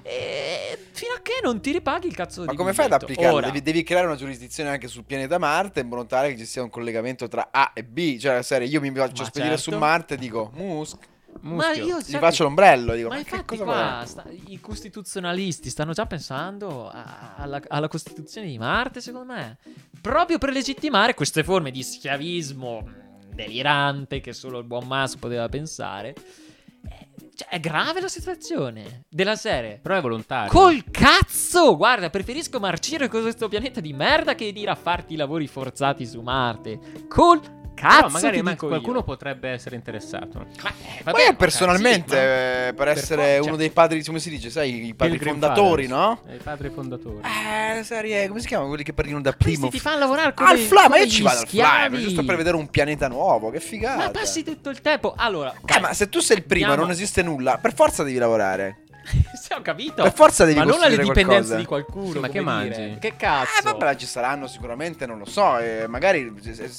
[SPEAKER 1] E fino a che non ti ripaghi il cazzo di
[SPEAKER 2] Ma come fai ad
[SPEAKER 1] biglietto.
[SPEAKER 2] applicarlo? Devi, devi creare una giurisdizione anche sul pianeta Marte in modo tale che ci sia un collegamento tra A e B. Cioè, la serie, io mi faccio
[SPEAKER 1] Ma
[SPEAKER 2] spedire
[SPEAKER 1] certo.
[SPEAKER 2] su Marte e dico, Musk,
[SPEAKER 1] Ma io
[SPEAKER 2] gli faccio l'ombrello. Dico,
[SPEAKER 1] Ma
[SPEAKER 2] ma, che
[SPEAKER 1] infatti
[SPEAKER 2] cosa
[SPEAKER 1] qua sta- i costituzionalisti stanno già pensando a- alla, alla Costituzione di Marte, secondo me. Proprio per legittimare queste forme di schiavismo mh, delirante che solo il buon Musk poteva pensare. Eh, Cioè, è grave la situazione della serie.
[SPEAKER 3] Però è volontario.
[SPEAKER 1] Col cazzo! Guarda, preferisco marcire con questo pianeta di merda che dire a farti i lavori forzati su Marte. Col cazzo!
[SPEAKER 3] Però magari ma qualcuno
[SPEAKER 1] io.
[SPEAKER 3] potrebbe essere interessato.
[SPEAKER 1] Ma, eh,
[SPEAKER 2] Ma
[SPEAKER 1] vabbè,
[SPEAKER 2] io
[SPEAKER 1] ma
[SPEAKER 2] personalmente,
[SPEAKER 1] ma-
[SPEAKER 2] eh, per
[SPEAKER 1] per
[SPEAKER 2] essere
[SPEAKER 1] for-
[SPEAKER 2] uno
[SPEAKER 1] cioè-
[SPEAKER 2] dei padri, come si dice, sai, i padri
[SPEAKER 3] Pilgrim
[SPEAKER 2] fondatori,
[SPEAKER 3] Fathers.
[SPEAKER 2] no?
[SPEAKER 3] I padri fondatori.
[SPEAKER 2] Eh, serie, come si chiamano quelli che partono da
[SPEAKER 1] Questi
[SPEAKER 2] primo?
[SPEAKER 1] ti fanno lavorare come
[SPEAKER 2] Al fly, ma io ci vado al fly, giusto per vedere un pianeta nuovo, che figata.
[SPEAKER 1] Ma passi tutto il tempo. Allora,
[SPEAKER 2] Eh, ma se tu sei il primo e non esiste nulla, per forza devi lavorare.
[SPEAKER 1] sì, ho capito.
[SPEAKER 2] Per forza devi
[SPEAKER 1] ma non alle
[SPEAKER 2] costruire
[SPEAKER 1] dipendenze
[SPEAKER 2] qualcosa.
[SPEAKER 1] di qualcuno.
[SPEAKER 3] Sì, ma che
[SPEAKER 1] come dire.
[SPEAKER 3] mangi?
[SPEAKER 1] Che cazzo?
[SPEAKER 2] Eh, vabbè, ci saranno sicuramente, non lo so. eh, magari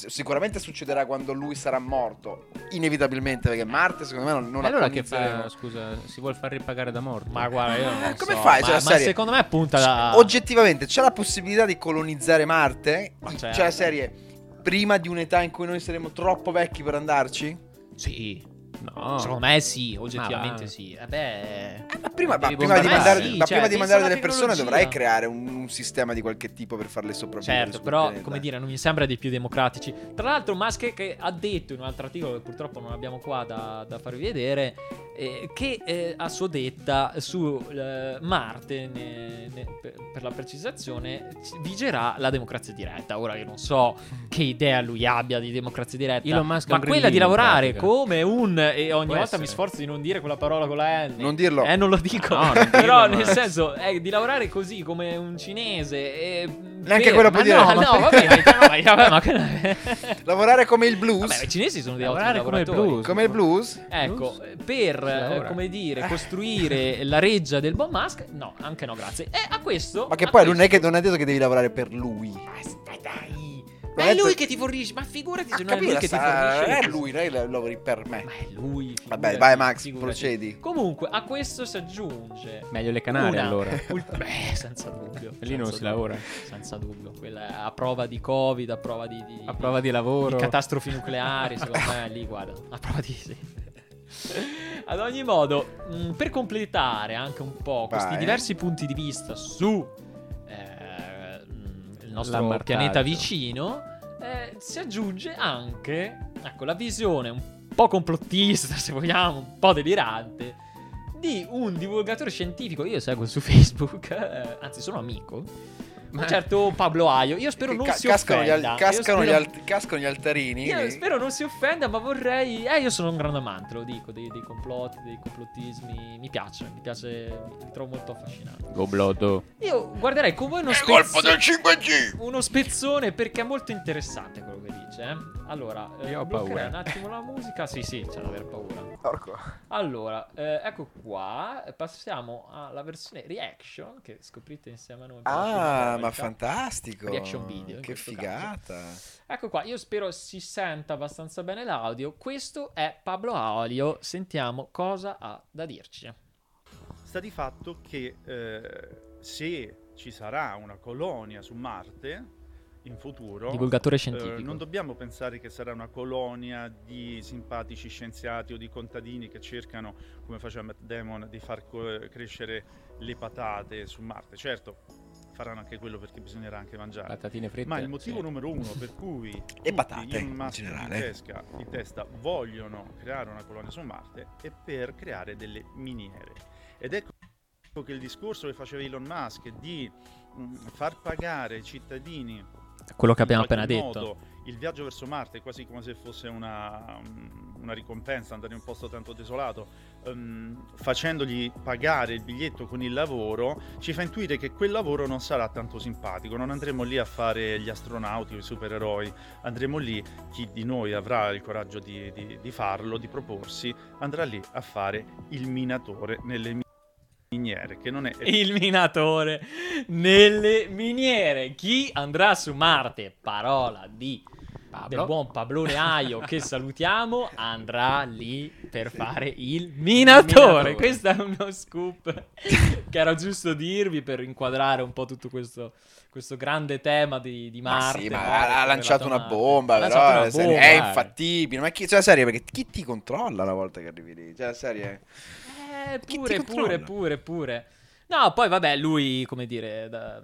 [SPEAKER 2] sicuramente succederà quando lui sarà morto. Inevitabilmente, perché Marte, secondo me, non, non
[SPEAKER 3] allora che fa? Scusa, si vuol far ripagare da morto?
[SPEAKER 1] Ma guarda, io non
[SPEAKER 2] Eh, come
[SPEAKER 1] so,
[SPEAKER 2] fai?
[SPEAKER 1] Ma,
[SPEAKER 2] Cioè, la
[SPEAKER 1] ma
[SPEAKER 2] serie-
[SPEAKER 1] secondo me punta da.
[SPEAKER 2] Oggettivamente, c'è la possibilità di colonizzare Marte?
[SPEAKER 1] Ma
[SPEAKER 2] C'è
[SPEAKER 1] certo.
[SPEAKER 2] la serie prima di un'età in cui noi saremo troppo vecchi per andarci?
[SPEAKER 1] Sì.
[SPEAKER 3] No.
[SPEAKER 1] Secondo me sì, oggettivamente
[SPEAKER 3] va.
[SPEAKER 1] sì. Eh beh.
[SPEAKER 2] Eh, ma prima, ma prima di mandare,
[SPEAKER 1] Sì,
[SPEAKER 2] ma
[SPEAKER 1] cioè,
[SPEAKER 2] prima di mandare delle persone dovrai creare un, un sistema di qualche tipo per farle sopravvivere.
[SPEAKER 1] Certo, però,
[SPEAKER 2] pianeta.
[SPEAKER 1] come dire, non mi sembra dei più democratici. Tra l'altro, Musk che ha detto in un altro articolo che purtroppo non abbiamo qua da, da farvi vedere, eh, che eh, a sua detta su eh, Marte, ne- ne- per, per la precisazione, ci- vigerà la democrazia diretta. Ora io non so che idea lui abbia di democrazia diretta,
[SPEAKER 3] Elon Musk è
[SPEAKER 1] ma quella di lavorare come un... E ogni
[SPEAKER 3] Può
[SPEAKER 1] volta
[SPEAKER 3] essere.
[SPEAKER 1] mi sforzo di non dire quella parola con la N.
[SPEAKER 2] Non dirlo.
[SPEAKER 1] Eh, non lo dico.
[SPEAKER 3] No, non
[SPEAKER 1] Però
[SPEAKER 3] dirlo,
[SPEAKER 1] nel
[SPEAKER 3] ma-
[SPEAKER 1] senso, eh, di lavorare così come un cinese. E,
[SPEAKER 2] Neanche quello puoi dire.
[SPEAKER 1] No, no, vabbè, ma, vabbè, ma che...
[SPEAKER 2] Lavorare come il blues?
[SPEAKER 1] Vabbè, i cinesi sono dei
[SPEAKER 3] Lavorare
[SPEAKER 1] ottimi
[SPEAKER 3] come il
[SPEAKER 1] lavoratori.
[SPEAKER 3] blues.
[SPEAKER 2] come il blues?
[SPEAKER 1] Ecco, per,
[SPEAKER 3] Si lavora.
[SPEAKER 1] eh, come dire, costruire la reggia del buon Musk, no, anche no, grazie. E a questo...
[SPEAKER 2] Ma che poi non è,
[SPEAKER 1] questo-
[SPEAKER 2] che, non è detto che devi lavorare per lui.
[SPEAKER 1] Dai, dai. Ma è lui che ti fornisce, ma figurati se
[SPEAKER 2] Ah,
[SPEAKER 1] non è lui che ti fornisce.
[SPEAKER 2] non
[SPEAKER 1] le
[SPEAKER 2] è lui, che lavori per me.
[SPEAKER 1] Ma è lui.
[SPEAKER 2] Vabbè,
[SPEAKER 1] figurati,
[SPEAKER 2] vai Max,
[SPEAKER 1] figurati.
[SPEAKER 2] procedi.
[SPEAKER 1] Comunque, a questo si aggiunge
[SPEAKER 3] Meglio le Canarie allora.
[SPEAKER 1] ult- Beh, senza dubbio.
[SPEAKER 3] Lì non si
[SPEAKER 1] dubbio,
[SPEAKER 3] lavora.
[SPEAKER 1] Senza dubbio. Quella a prova di Covid, a prova di, di-
[SPEAKER 3] A prova di lavoro.
[SPEAKER 1] di catastrofi nucleari, secondo me, lì, guarda. A prova di... Sì. Ad ogni modo, mh, per completare anche un po' questi
[SPEAKER 2] Vai.
[SPEAKER 1] diversi punti di vista su eh, nostro pianeta vicino, eh, si aggiunge anche ecco, la visione un po' complottista, se vogliamo, un po' delirante, di un divulgatore scientifico. Io seguo su Facebook, eh, anzi, sono amico.
[SPEAKER 3] Ma-
[SPEAKER 1] Un certo Pablo Aio. Io spero non
[SPEAKER 2] Ca-
[SPEAKER 1] si
[SPEAKER 2] cascano, gli,
[SPEAKER 1] offenda.
[SPEAKER 2] al-
[SPEAKER 1] Io
[SPEAKER 2] cascano, gli
[SPEAKER 1] spero-
[SPEAKER 2] alt- cascano gli altarini.
[SPEAKER 1] io spero non si offenda, ma vorrei. Eh, io sono un grande amante, lo dico, dei, dei complotti, dei complottismi. Mi piace, mi piace, mi trovo molto affascinante.
[SPEAKER 3] Go Bloodo.
[SPEAKER 1] Io guarderei con voi uno spezzone.
[SPEAKER 2] del 5G!
[SPEAKER 1] Uno spezzone perché è molto interessante quello che dice. eh. Allora, eh,
[SPEAKER 3] Io ho paura.
[SPEAKER 1] un attimo la musica. Sì, sì, c'è da aver paura.
[SPEAKER 2] Porco.
[SPEAKER 1] Allora, eh, ecco qua. Passiamo alla versione reaction che scoprite insieme a noi.
[SPEAKER 2] Ah, ma fantastico.
[SPEAKER 1] Reaction video,
[SPEAKER 2] Che figata.
[SPEAKER 1] Ecco qua, io spero si senta abbastanza bene l'audio. Questo è Pablo Aulio. Sentiamo cosa ha da dirci.
[SPEAKER 5] sta di fatto che eh, se ci sarà una colonia su Marte in futuro,
[SPEAKER 1] Divulgatore
[SPEAKER 5] eh,
[SPEAKER 1] scientifico.
[SPEAKER 5] non dobbiamo pensare che sarà una colonia di simpatici scienziati o di contadini che cercano, come faceva Matt Damon, di far co- crescere le patate su Marte. Certo, faranno anche quello perché bisognerà anche mangiare.
[SPEAKER 3] Patatine fritte.
[SPEAKER 5] Ma il motivo
[SPEAKER 3] sì.
[SPEAKER 5] numero uno per cui
[SPEAKER 2] E patate,
[SPEAKER 5] in
[SPEAKER 2] in
[SPEAKER 5] massa
[SPEAKER 2] generale.
[SPEAKER 5] in testa, in testa vogliono creare una colonia su Marte è per creare delle miniere. Ed ecco che il discorso che faceva Elon Musk di mh, far pagare ai cittadini
[SPEAKER 1] Quello che abbiamo appena detto.
[SPEAKER 5] Il viaggio verso Marte è quasi come se fosse una, mm, una ricompensa andare in un posto tanto desolato, ehm, facendogli pagare il biglietto con il lavoro, ci fa intuire che quel lavoro non sarà tanto simpatico. Non andremo lì a fare gli astronauti i supereroi, andremo lì, chi di noi avrà il coraggio di, di- di farlo, di proporsi, andrà lì a fare il minatore nelle miniere, che non è...
[SPEAKER 1] Il minatore nelle miniere. Chi andrà su Marte? Parola di
[SPEAKER 3] Pablo.
[SPEAKER 1] del buon Pablone Aio che salutiamo andrà lì per fare il minatore.
[SPEAKER 3] Minatore.
[SPEAKER 1] Questo è uno scoop che era giusto dirvi per inquadrare un po' tutto questo, questo grande tema di, di
[SPEAKER 2] Ma
[SPEAKER 1] Marte.
[SPEAKER 2] sì,
[SPEAKER 1] no?
[SPEAKER 2] ma ha, ha lanciato una
[SPEAKER 1] Marte.
[SPEAKER 2] bomba,
[SPEAKER 1] Ha
[SPEAKER 2] però
[SPEAKER 1] lanciato una
[SPEAKER 2] serie
[SPEAKER 1] bomba,
[SPEAKER 2] è infattibile. Ma chi, cioè, la serie, perché chi ti controlla una volta che arrivi lì? Cioè, la serie...
[SPEAKER 1] Eh, pure,
[SPEAKER 2] controlla?
[SPEAKER 1] pure, pure, pure. No, poi vabbè, lui, come dire, da-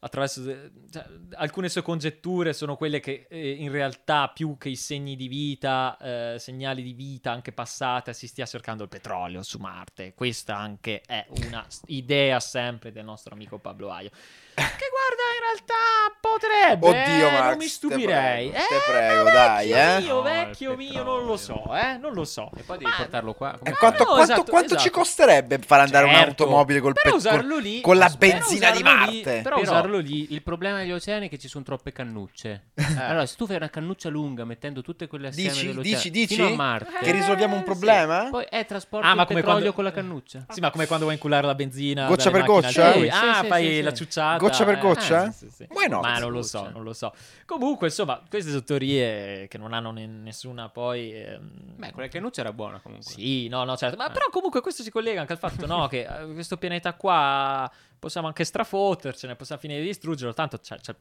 [SPEAKER 1] attraverso cioè, alcune sue congetture sono quelle che eh, in realtà più che i segni di vita, eh, segnali di vita anche passate, si stia cercando il petrolio su Marte. Questa anche è una idea sempre del nostro amico Pablo Aio. Che guarda, in realtà potrebbe,
[SPEAKER 2] Oddio,
[SPEAKER 1] eh,
[SPEAKER 2] Max,
[SPEAKER 1] non mi
[SPEAKER 2] te
[SPEAKER 1] stupirei.
[SPEAKER 2] prego, te
[SPEAKER 1] Eh,
[SPEAKER 2] prego,
[SPEAKER 1] ma
[SPEAKER 2] dai,
[SPEAKER 1] vecchio
[SPEAKER 2] eh.
[SPEAKER 1] mio,
[SPEAKER 3] No,
[SPEAKER 1] vecchio
[SPEAKER 3] il
[SPEAKER 1] mio, non lo so, eh, non lo so.
[SPEAKER 3] E poi devi
[SPEAKER 1] Ma-
[SPEAKER 3] portarlo qua. Come
[SPEAKER 2] E
[SPEAKER 3] fai?
[SPEAKER 2] quanto,
[SPEAKER 1] no,
[SPEAKER 2] quanto-
[SPEAKER 1] esatto,
[SPEAKER 2] quanto ci
[SPEAKER 1] esatto.
[SPEAKER 2] costerebbe far andare
[SPEAKER 1] Certo,
[SPEAKER 2] un'automobile col
[SPEAKER 1] però
[SPEAKER 2] pe-
[SPEAKER 1] usarlo
[SPEAKER 2] col-
[SPEAKER 1] lì-
[SPEAKER 2] con la benzina di
[SPEAKER 1] usarlo lì-
[SPEAKER 2] Marte?
[SPEAKER 1] però
[SPEAKER 3] Però
[SPEAKER 1] usarlo lì
[SPEAKER 3] il problema degli oceani è che ci sono troppe cannucce. Allora, se tu fai una cannuccia lunga mettendo tutte quelle assieme
[SPEAKER 2] Dici, dici, dici?
[SPEAKER 3] fino a Marte,
[SPEAKER 2] Che risolviamo un
[SPEAKER 1] Eh,
[SPEAKER 2] problema?
[SPEAKER 3] poi è trasporto
[SPEAKER 1] Ah, ma
[SPEAKER 3] il
[SPEAKER 1] come
[SPEAKER 3] petrolio
[SPEAKER 1] quando-
[SPEAKER 3] con la cannuccia.
[SPEAKER 1] Sì, ma come quando vuoi inculare la benzina
[SPEAKER 2] Goccia per goccia?
[SPEAKER 3] Sì,
[SPEAKER 1] ah,
[SPEAKER 3] sì,
[SPEAKER 1] fai
[SPEAKER 3] sì,
[SPEAKER 1] la
[SPEAKER 3] sì.
[SPEAKER 1] ciucciata.
[SPEAKER 2] Goccia per goccia?
[SPEAKER 1] eh, sì, sì, sì.
[SPEAKER 2] Why not?
[SPEAKER 1] Ma non lo so, non lo so. Comunque, insomma, queste sono teorie che non hanno ne- nessuna poi... ehm,
[SPEAKER 3] Beh, quella cannuccia era buona comunque.
[SPEAKER 1] Sì, no, no, certo. Ma
[SPEAKER 3] Eh.
[SPEAKER 1] però comunque questo si collega anche al fatto, no, che eh, questo pianeta qua possiamo anche strafottercene, possiamo finire di distruggerlo, tanto c'è, c'è-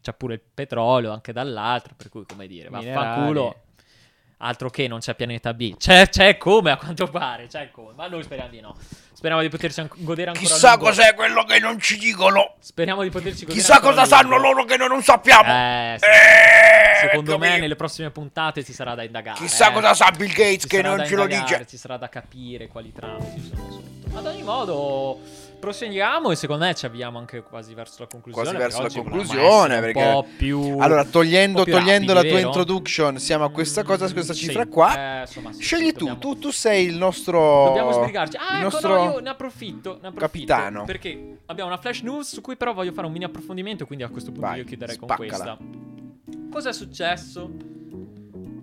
[SPEAKER 1] c'è pure il petrolio anche dall'altro, per cui, come dire,
[SPEAKER 3] Minerali.
[SPEAKER 1] Altro che non c'è pianeta B. C'è, c'è come, a quanto pare, c'è come. Ma noi speriamo di no. Speriamo di poterci an- godere ancora
[SPEAKER 2] Chissà cos'è quello che non ci dicono.
[SPEAKER 1] Speriamo di poterci godere
[SPEAKER 2] Chissà cosa sanno loro che noi non sappiamo.
[SPEAKER 1] Eh, sì.
[SPEAKER 2] Eh,
[SPEAKER 1] Secondo me nelle prossime puntate ci sarà da indagare.
[SPEAKER 2] Chissà
[SPEAKER 1] eh.
[SPEAKER 2] cosa sa Bill Gates
[SPEAKER 1] Ci
[SPEAKER 2] che non ce lo dice.
[SPEAKER 1] Ci sarà da capire quali trame ci sono sotto. Ad ogni modo, proseguiamo e secondo me ci avviamo anche quasi verso la conclusione.
[SPEAKER 2] Quasi verso la conclusione, perché-
[SPEAKER 1] Un po' più...
[SPEAKER 2] Allora, togliendo,
[SPEAKER 1] più
[SPEAKER 2] togliendo
[SPEAKER 1] rapidi,
[SPEAKER 2] la tua introduction, siamo a questa cosa, a questa
[SPEAKER 1] Sì,
[SPEAKER 2] cifra qua.
[SPEAKER 1] eh, insomma, sì,
[SPEAKER 2] Scegli
[SPEAKER 1] sì,
[SPEAKER 2] tu,
[SPEAKER 1] dobbiamo-
[SPEAKER 2] tu, tu sei il nostro.
[SPEAKER 1] Dobbiamo sbrigarci. Ah,
[SPEAKER 2] il
[SPEAKER 1] ecco,
[SPEAKER 2] nostro
[SPEAKER 1] no, io ne approfitto, ne approfitto.
[SPEAKER 2] capitano.
[SPEAKER 1] Perché abbiamo una flash news su cui però voglio fare un mini approfondimento, quindi a questo punto
[SPEAKER 2] Vai,
[SPEAKER 1] io chiuderei con
[SPEAKER 2] spaccala.
[SPEAKER 1] questa. Cosa è successo?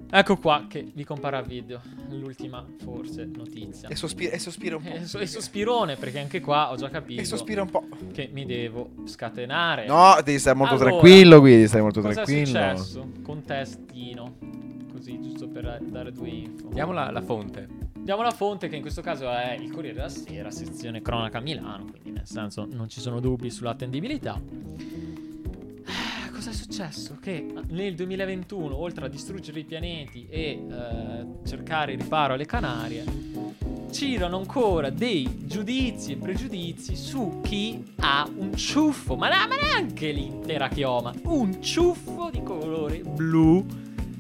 [SPEAKER 1] Ecco qua che vi compara il video, l'ultima forse notizia.
[SPEAKER 2] E sospira, e sospira un po'.
[SPEAKER 1] E, so- e sospirone perché anche qua ho già capito
[SPEAKER 2] E sospira un po'.
[SPEAKER 1] che mi devo scatenare.
[SPEAKER 2] No, devi stare molto
[SPEAKER 1] Allora,
[SPEAKER 2] tranquillo qui, devi stare molto
[SPEAKER 1] Cosa è
[SPEAKER 2] tranquillo.
[SPEAKER 1] successo? Contestino. Così, giusto per dare due info.
[SPEAKER 3] Diamo la, la fonte.
[SPEAKER 1] Diamo la fonte che in questo caso è il Corriere della Sera, sezione cronaca Milano, quindi nel senso non ci sono dubbi sull'attendibilità. Cosa è successo? Che nel 2021, oltre a distruggere i pianeti e eh, cercare riparo alle Canarie, girano ancora dei giudizi e pregiudizi su chi ha un ciuffo, ma, ma neanche l'intera chioma, un ciuffo di colore blu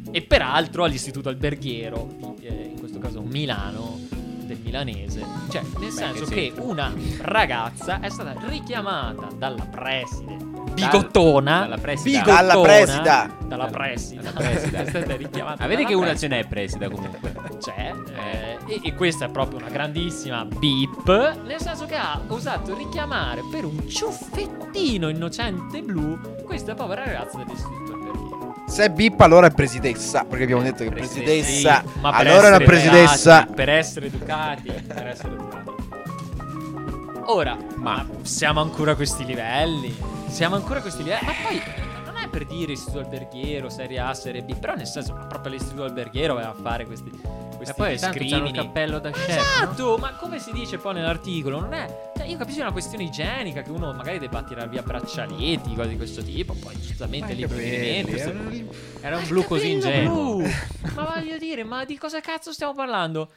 [SPEAKER 1] e peraltro all'istituto alberghiero, di, eh, in questo caso Milano, del milanese. Cioè, nel senso
[SPEAKER 3] che
[SPEAKER 1] che una ragazza è stata richiamata dalla preside bigottona,
[SPEAKER 3] dalla presida.
[SPEAKER 1] bigottona,
[SPEAKER 2] Dalla presida.
[SPEAKER 1] dalla presida,
[SPEAKER 3] Dalla presida.
[SPEAKER 1] è stata richiamata
[SPEAKER 3] Ah, vedi che una ce n'è presida comunque.
[SPEAKER 1] c'è eh, e, e questa è proprio una grandissima beep nel senso che ha osato richiamare per un ciuffettino innocente blu questa povera ragazza dell'istituto
[SPEAKER 2] Se è bip, allora è presidessa. Perché abbiamo detto che
[SPEAKER 3] Presidessa.
[SPEAKER 2] presidessa.
[SPEAKER 1] Sì, ma per
[SPEAKER 2] allora è una presidessa.
[SPEAKER 1] educati, per essere educati per essere educati ora ma siamo ancora a questi livelli siamo ancora a questi livelli ma poi non è per dire istituto alberghiero serie A serie B però nel senso proprio l'istituto alberghiero va a fare questi questi
[SPEAKER 3] E poi c'hanno il cappello da chef. no?
[SPEAKER 1] Esatto, ma come si dice poi nell'articolo, non è... Cioè, io capisco che è una questione igienica, che uno magari debba tirare via braccialetti, cose di questo tipo, poi giustamente lì provvedimento...
[SPEAKER 2] capelli,
[SPEAKER 1] se-
[SPEAKER 3] Era un blu così ingenuo.
[SPEAKER 1] blu! ma voglio dire, ma di cosa cazzo stiamo parlando?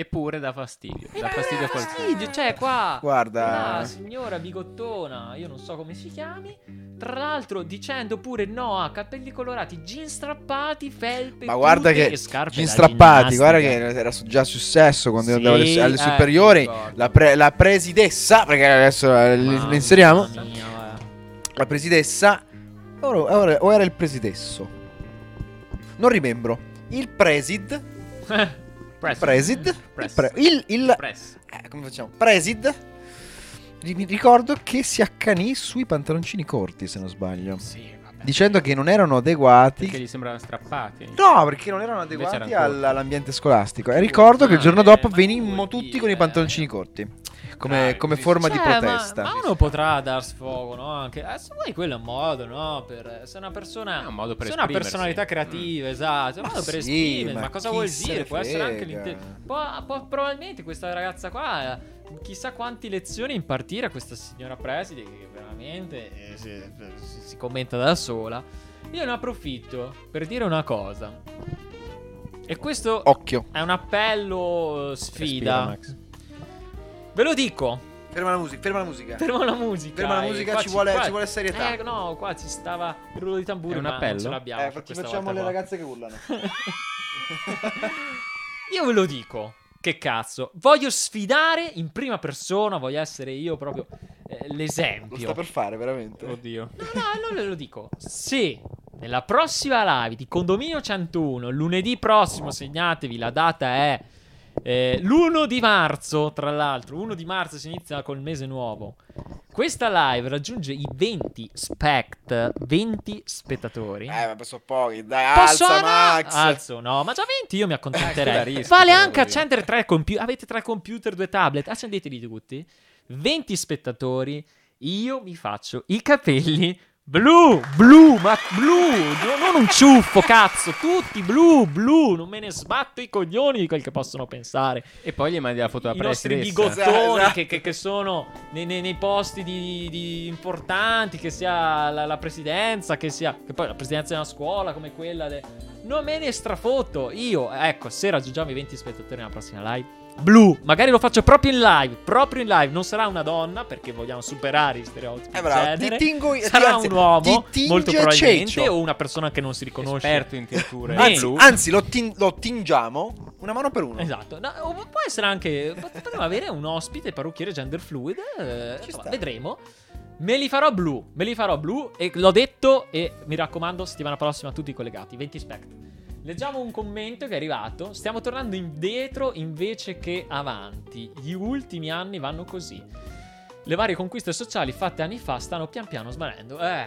[SPEAKER 3] Eppure dà fastidio. Dà
[SPEAKER 1] Eh,
[SPEAKER 3] fastidio a
[SPEAKER 1] fastidio,
[SPEAKER 3] qualcuno.
[SPEAKER 1] cioè qua
[SPEAKER 2] Guarda,
[SPEAKER 1] la signora bigottona, io non so come si chiami, tra l'altro dicendo pure no a capelli colorati, jeans strappati, felpe,
[SPEAKER 2] ma guarda che
[SPEAKER 1] scarpe
[SPEAKER 2] gli
[SPEAKER 1] da
[SPEAKER 2] strappati, guarda che era già successo quando io andavo alle,
[SPEAKER 1] Sì,
[SPEAKER 2] alle
[SPEAKER 1] eh,
[SPEAKER 2] superiori. La, pre- la presidessa, perché adesso eh, li inseriamo.
[SPEAKER 1] mia.
[SPEAKER 2] La presidessa, o era il presidesso? Non rimembro. Il presid.
[SPEAKER 3] Press.
[SPEAKER 2] Presid.
[SPEAKER 3] Press.
[SPEAKER 2] pre- il, il eh, come facciamo? Presid. Mi ricordo che si accanì sui pantaloncini corti, se non sbaglio.
[SPEAKER 3] Sì, vabbè.
[SPEAKER 2] Dicendo che non erano adeguati.
[SPEAKER 3] Perché gli sembravano strappati.
[SPEAKER 2] No, perché non erano adeguati
[SPEAKER 3] erano
[SPEAKER 2] all'ambiente scolastico. E ricordo che il giorno dopo venimmo tutti con i pantaloncini corti. Come, come forma
[SPEAKER 3] si-
[SPEAKER 2] di
[SPEAKER 1] Cioè, ma-
[SPEAKER 2] protesta.
[SPEAKER 1] Ma, uno potrà dar sfogo, no? Anche adesso poi quello è un modo, no? Per, se una persona.
[SPEAKER 3] È un modo per
[SPEAKER 1] se una personalità creativa, esatto. È un
[SPEAKER 2] Ma
[SPEAKER 1] modo per
[SPEAKER 2] sì,
[SPEAKER 1] esprimersi.
[SPEAKER 2] ma
[SPEAKER 1] Ma cosa vuol
[SPEAKER 2] se
[SPEAKER 1] dire? Può essere anche
[SPEAKER 2] frega?
[SPEAKER 1] l'inte- può- può- probabilmente questa ragazza qua. eh, Chissà quanti lezioni impartire a questa signora preside che veramente eh, si, si- si commenta da sola. Io ne approfitto per dire una cosa. E questo
[SPEAKER 2] Occhio.
[SPEAKER 1] è un appello eh,
[SPEAKER 3] Respira,
[SPEAKER 1] sfida.
[SPEAKER 3] Max.
[SPEAKER 1] Ve lo dico.
[SPEAKER 2] Ferma la musica. Ferma la musica.
[SPEAKER 1] Fermo la musica.
[SPEAKER 2] Ferma la
[SPEAKER 1] eh,
[SPEAKER 2] musica,
[SPEAKER 1] qua
[SPEAKER 2] ci vuole-
[SPEAKER 1] qua-
[SPEAKER 2] ci vuole serietà.
[SPEAKER 1] Eh, no, qua ci stava il rullo di tamburi.
[SPEAKER 3] È un
[SPEAKER 1] ma
[SPEAKER 3] appello?
[SPEAKER 1] Non ce l'abbiamo.
[SPEAKER 2] Eh, ci facciamo le
[SPEAKER 1] qua.
[SPEAKER 2] ragazze che urlano.
[SPEAKER 1] Io ve lo dico. Che cazzo? Voglio sfidare in prima persona. Voglio essere io proprio eh,
[SPEAKER 2] Lo
[SPEAKER 1] l'esempio.
[SPEAKER 2] sta per fare, veramente.
[SPEAKER 3] Oddio.
[SPEAKER 1] No, no, ve lo dico. Se nella prossima live di Condominio 101, lunedì prossimo, segnatevi, la data è eh, l'1 di marzo, tra l'altro, 1 di marzo si inizia col mese nuovo. Questa live raggiunge i 20 spect, 20 spettatori.
[SPEAKER 2] Eh, ma sono pochi. Dai,
[SPEAKER 1] Posso
[SPEAKER 2] alza, Max.
[SPEAKER 1] Alzo, no, ma già 20 io mi
[SPEAKER 3] Eh,
[SPEAKER 1] accontenterei.
[SPEAKER 3] rischi,
[SPEAKER 1] vale anche accendere tre computer. Avete tre computer, due tablet, accendeteli tutti. 20 spettatori. Io mi faccio i capelli blu, blu, ma blu, no- non un ciuffo, cazzo, tutti blu, blu, non me ne sbatto i coglioni di quel che possono pensare.
[SPEAKER 3] E poi gli mandi la foto
[SPEAKER 1] I
[SPEAKER 3] alla
[SPEAKER 1] nostri bigottoni
[SPEAKER 2] Esatto.
[SPEAKER 1] che, che- che sono nei, nei- nei posti di, di importanti, che sia la, la presidenza, che sia che poi la presidenza di una scuola come quella. de- Non me ne strafotto. Io, ecco, se raggiungiamo i 20 spettatori nella prossima live. Blu, magari lo faccio proprio in live. Proprio in live. Non sarà una donna perché vogliamo superare gli stereotipi.
[SPEAKER 2] Eh,
[SPEAKER 1] di
[SPEAKER 2] bravo, ti tingo-
[SPEAKER 1] Sarà
[SPEAKER 2] anzi,
[SPEAKER 1] un uomo, molto probabilmente,
[SPEAKER 2] Ceccio.
[SPEAKER 1] o una persona che non si riconosce.
[SPEAKER 3] Esperto in tinture
[SPEAKER 1] Anzi,
[SPEAKER 3] blu.
[SPEAKER 2] Anzi, lo, tin- lo tingiamo una mano per uno.
[SPEAKER 1] Esatto, No, può essere anche. Potremmo avere un ospite parrucchiere gender fluid. eh, insomma, vedremo. Me li farò blu. Me li farò blu. E l'ho detto. E mi raccomando, settimana prossima tutti collegati. 20 spect. Leggiamo un commento che è arrivato. Stiamo tornando indietro invece che avanti. Gli ultimi anni vanno così. Le varie conquiste sociali fatte anni fa stanno pian piano svanendo. Eh.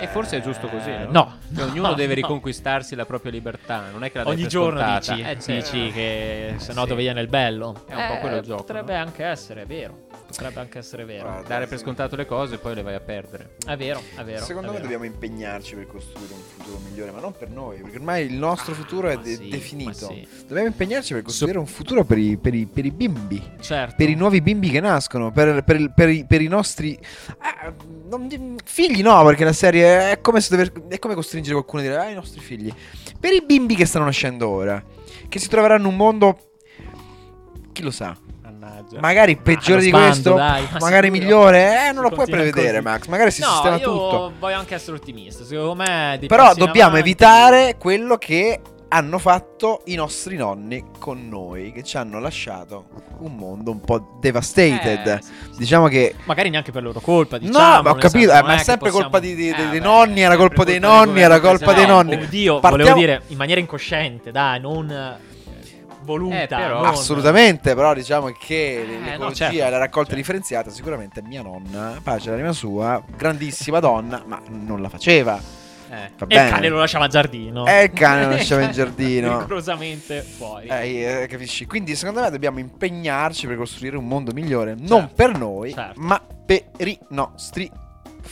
[SPEAKER 3] E forse è giusto così,
[SPEAKER 1] Eh,
[SPEAKER 3] no?
[SPEAKER 1] no.
[SPEAKER 3] Cioè, ognuno
[SPEAKER 1] No,
[SPEAKER 3] deve
[SPEAKER 1] no.
[SPEAKER 3] riconquistarsi la propria libertà. Non è che la
[SPEAKER 1] Ogni giorno
[SPEAKER 3] scontata.
[SPEAKER 1] dici,
[SPEAKER 3] Eh, sì.
[SPEAKER 1] dici che se no
[SPEAKER 3] Sì.
[SPEAKER 1] dove viene il bello.
[SPEAKER 3] È un po' quello il gioco,
[SPEAKER 1] Potrebbe
[SPEAKER 3] no?
[SPEAKER 1] anche essere vero. Potrebbe anche essere vero.
[SPEAKER 2] Guarda,
[SPEAKER 3] Dare per scontato le cose e poi le vai a perdere.
[SPEAKER 1] È vero, è vero.
[SPEAKER 2] Secondo
[SPEAKER 1] è
[SPEAKER 2] me
[SPEAKER 1] vero.
[SPEAKER 2] dobbiamo impegnarci per costruire un futuro migliore, ma non per noi, perché ormai il nostro futuro è
[SPEAKER 1] ma
[SPEAKER 2] de-
[SPEAKER 1] sì,
[SPEAKER 2] definito.
[SPEAKER 1] sì.
[SPEAKER 2] Dobbiamo impegnarci per costruire un futuro per i, per i- per i bimbi.
[SPEAKER 1] Certo.
[SPEAKER 2] Per i nuovi bimbi che nascono, per, per il- per i, per i nostri ah, non figli, no, perché la serie è come, se dover- è come costringere qualcuno a dire ah, i nostri figli. Per i bimbi che stanno nascendo ora, che si troveranno in un mondo, chi lo sa,
[SPEAKER 3] Mannaggia.
[SPEAKER 2] magari peggiore
[SPEAKER 1] lo
[SPEAKER 2] di
[SPEAKER 1] sbando,
[SPEAKER 2] questo,
[SPEAKER 1] dai, ma
[SPEAKER 2] magari
[SPEAKER 1] sicuro.
[SPEAKER 2] migliore, eh, non lo puoi prevedere,
[SPEAKER 1] così.
[SPEAKER 2] Max. Magari si
[SPEAKER 1] no,
[SPEAKER 2] sistema tutto.
[SPEAKER 1] voglio anche essere ottimista. Secondo me.
[SPEAKER 2] Però dobbiamo
[SPEAKER 1] avanti-
[SPEAKER 2] evitare quello che hanno fatto i nostri nonni con noi, che ci hanno lasciato un mondo un po' devastated.
[SPEAKER 1] Eh, sì, sì.
[SPEAKER 2] Diciamo che
[SPEAKER 1] Magari neanche per loro colpa.
[SPEAKER 2] No,
[SPEAKER 1] Diciamo,
[SPEAKER 2] ma ho capito, eh, ma è sempre
[SPEAKER 1] possiamo-
[SPEAKER 2] colpa di- di-
[SPEAKER 1] Eh,
[SPEAKER 2] dei
[SPEAKER 1] vabbè,
[SPEAKER 2] nonni, era colpa dei nonni, era colpa dei nonni.
[SPEAKER 1] Oddio,
[SPEAKER 2] Partiamo-
[SPEAKER 1] volevo dire in maniera incosciente, dai, non eh, voluta.
[SPEAKER 3] Eh, però-
[SPEAKER 1] non-
[SPEAKER 2] Assolutamente, però diciamo che
[SPEAKER 1] Eh, no,
[SPEAKER 2] l'ecologia
[SPEAKER 1] certo,
[SPEAKER 2] e la raccolta
[SPEAKER 1] certo.
[SPEAKER 2] differenziata sicuramente mia nonna, pace all'anima sua, grandissima donna, ma non la faceva.
[SPEAKER 3] Eh.
[SPEAKER 2] Va
[SPEAKER 1] E il cane lo lasciava in giardino.
[SPEAKER 2] E il cane lo lasciava in giardino.
[SPEAKER 1] Rigorosamente fuori.
[SPEAKER 2] Eh, eh, capisci? Quindi secondo me dobbiamo impegnarci per costruire un mondo migliore, non
[SPEAKER 1] Certo,
[SPEAKER 2] per noi,
[SPEAKER 1] certo.
[SPEAKER 2] ma per i nostri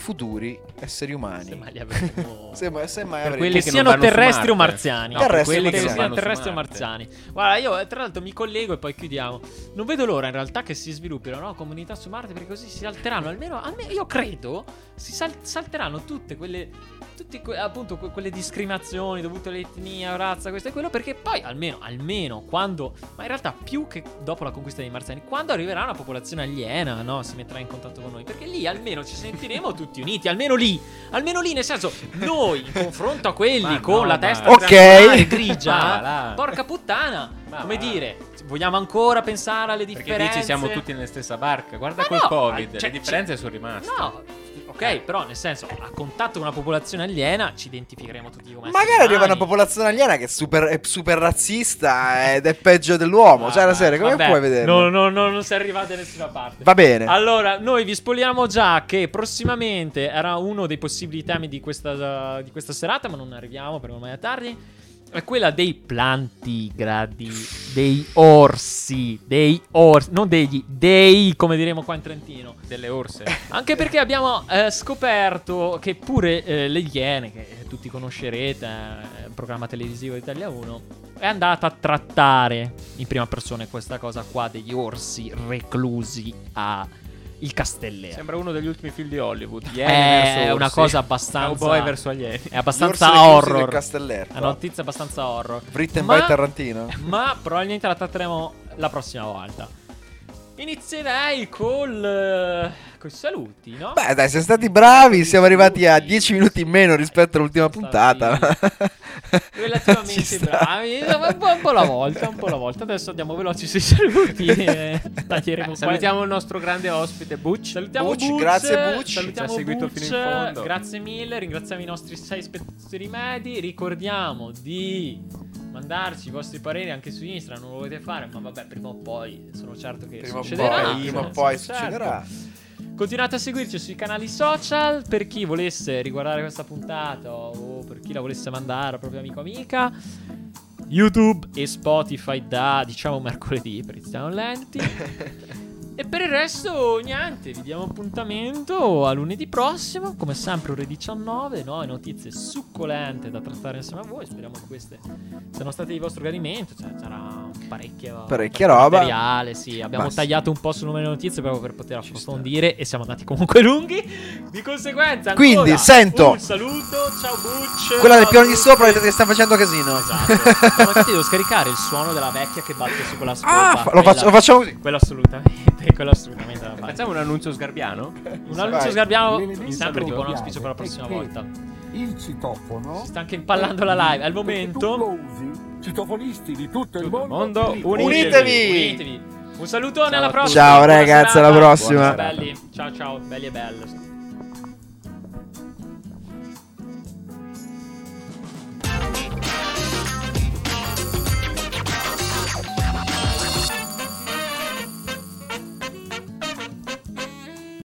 [SPEAKER 2] futuri esseri umani.
[SPEAKER 1] Se mai li avremo-
[SPEAKER 2] Se mai, se mai
[SPEAKER 3] Per
[SPEAKER 2] avremo-
[SPEAKER 3] quelli
[SPEAKER 1] che
[SPEAKER 3] che
[SPEAKER 1] siano terrestri o marziani.
[SPEAKER 3] No,
[SPEAKER 2] Terrestri
[SPEAKER 3] quelli
[SPEAKER 2] o
[SPEAKER 3] che
[SPEAKER 1] siano terrestri o marziani. Guarda, io eh, tra l'altro mi collego e poi chiudiamo. Non vedo l'ora in realtà che si sviluppino no? comunità su Marte perché così si alterano. Almeno, almeno io credo si sal- salteranno tutte quelle. Tutte que- appunto que- quelle discriminazioni dovute all'etnia, razza, questo e quello. Perché poi almeno, almeno quando. Ma in realtà più che dopo la conquista dei marziani, quando arriverà una popolazione aliena, no? Si metterà in contatto con noi. Perché lì almeno ci sentiremo tutti uniti. Almeno lì. Almeno lì, nel senso, noi in confronto a quelli
[SPEAKER 3] Ma
[SPEAKER 1] con
[SPEAKER 3] no,
[SPEAKER 1] la
[SPEAKER 3] ma-
[SPEAKER 1] testa
[SPEAKER 2] Ok.
[SPEAKER 1] triangolare grigia,
[SPEAKER 3] Ma
[SPEAKER 1] porca puttana,
[SPEAKER 3] Ma
[SPEAKER 1] come dire, vogliamo ancora pensare alle
[SPEAKER 3] Perché
[SPEAKER 1] differenze?
[SPEAKER 3] dici siamo tutti nella stessa barca. Guarda
[SPEAKER 1] Ma
[SPEAKER 3] col
[SPEAKER 1] no,
[SPEAKER 3] Covid,
[SPEAKER 1] cioè,
[SPEAKER 3] le differenze sono rimaste.
[SPEAKER 1] No, ok, però nel senso, a contatto con una popolazione aliena ci identificheremo tutti come
[SPEAKER 2] Magari
[SPEAKER 1] esseri
[SPEAKER 2] arriva una
[SPEAKER 1] umani.
[SPEAKER 2] popolazione aliena che è super, è super razzista ed è peggio dell'uomo. cioè, la serie, come puoi vedere?
[SPEAKER 1] No, no, no, non si è arrivati da nessuna parte.
[SPEAKER 2] Va bene.
[SPEAKER 1] Allora, noi vi spogliamo già che prossimamente era uno dei possibili temi di questa, di questa serata, ma non arriviamo perché ormai è tardi. È quella dei plantigradi, dei orsi, dei orsi, non degli, dei, come diremo qua in Trentino.
[SPEAKER 3] Delle orse.
[SPEAKER 1] Anche perché abbiamo eh, scoperto che pure eh, le Iene, che tutti conoscerete, eh, programma televisivo Italia 1, è andata a trattare in prima persona questa cosa qua degli orsi reclusi a il Castellere.
[SPEAKER 3] Sembra uno degli ultimi film di Hollywood. Iene verso
[SPEAKER 1] È una
[SPEAKER 3] orsi.
[SPEAKER 1] cosa abbastanza
[SPEAKER 3] Cowboy verso alieni.
[SPEAKER 1] È
[SPEAKER 2] Gli
[SPEAKER 1] abbastanza horror. È una notizia abbastanza horror.
[SPEAKER 2] Written
[SPEAKER 1] Ma-
[SPEAKER 2] by Tarantino.
[SPEAKER 1] Ma probabilmente la tratteremo la prossima volta. Inizierei col. eh, Con i saluti, no?
[SPEAKER 2] Beh, dai, siamo stati bravi. Siamo arrivati a 10 minuti in meno rispetto all'ultima puntata.
[SPEAKER 1] Relativamente bravi. Un po', un po' alla volta, un po' alla volta. Adesso andiamo veloci sui saluti.
[SPEAKER 3] Eh, salutiamo il nostro grande ospite Butch.
[SPEAKER 1] Salutiamo
[SPEAKER 2] Butch,
[SPEAKER 1] Butch,
[SPEAKER 2] grazie Butch.
[SPEAKER 1] Salutiamo
[SPEAKER 3] Ci ha seguito
[SPEAKER 1] Butch,
[SPEAKER 3] fino in fondo.
[SPEAKER 1] Grazie mille, ringraziamo i nostri sei spettatori medi. Ricordiamo di mandarci i vostri pareri anche su Instagram. Non lo volete fare, ma vabbè, prima o poi sono certo che
[SPEAKER 2] Prima o
[SPEAKER 1] succederà.
[SPEAKER 2] poi, prima o poi
[SPEAKER 1] certo.
[SPEAKER 2] succederà.
[SPEAKER 1] Continuate a seguirci sui canali social per chi volesse riguardare questa puntata o per chi la volesse mandare al proprio amico o amica. YouTube e Spotify da diciamo mercoledì per Cristiano Lenti. e per il resto niente, vi diamo appuntamento a lunedì prossimo, come sempre ore 19, no? notizie succolente da trattare insieme a voi. Speriamo che queste siano state di vostro gradimento, cioè sarà parecchia
[SPEAKER 2] Parecchia roba.
[SPEAKER 1] materiale, sì, abbiamo
[SPEAKER 2] sì.
[SPEAKER 1] tagliato un po' sul numero di notizie proprio per poter approfondire e siamo andati comunque lunghi. Di conseguenza,
[SPEAKER 2] Quindi,
[SPEAKER 1] ancora
[SPEAKER 2] sento-
[SPEAKER 1] un saluto, ciao Butch.
[SPEAKER 2] Quella del piano di sopra vedete che sta facendo casino.
[SPEAKER 1] Esatto. No, ma infatti devo scaricare il suono della vecchia che batte su quella scopa.
[SPEAKER 2] Ah, lo, faccio- lo facciamo così.
[SPEAKER 1] Quello assolutamente, quello assolutamente da fare.
[SPEAKER 3] Facciamo un annuncio sgarbiano?
[SPEAKER 1] Un annuncio
[SPEAKER 4] L'elemento
[SPEAKER 1] sempre tipo un
[SPEAKER 4] chiave
[SPEAKER 1] auspicio per la prossima volta.
[SPEAKER 4] Il citofono.
[SPEAKER 1] Si sta anche impallando la live. Al momento
[SPEAKER 4] citofonisti di tutto il
[SPEAKER 3] Tutto il
[SPEAKER 4] mondo.
[SPEAKER 3] mondo,
[SPEAKER 4] li-
[SPEAKER 2] Unitevi!
[SPEAKER 1] Unitevi. Un salutone
[SPEAKER 3] Ciao
[SPEAKER 1] alla prossima.
[SPEAKER 2] Ciao, ragazzi, alla prossima.
[SPEAKER 1] Buona serata. Belli. Ciao ciao, belli e belli.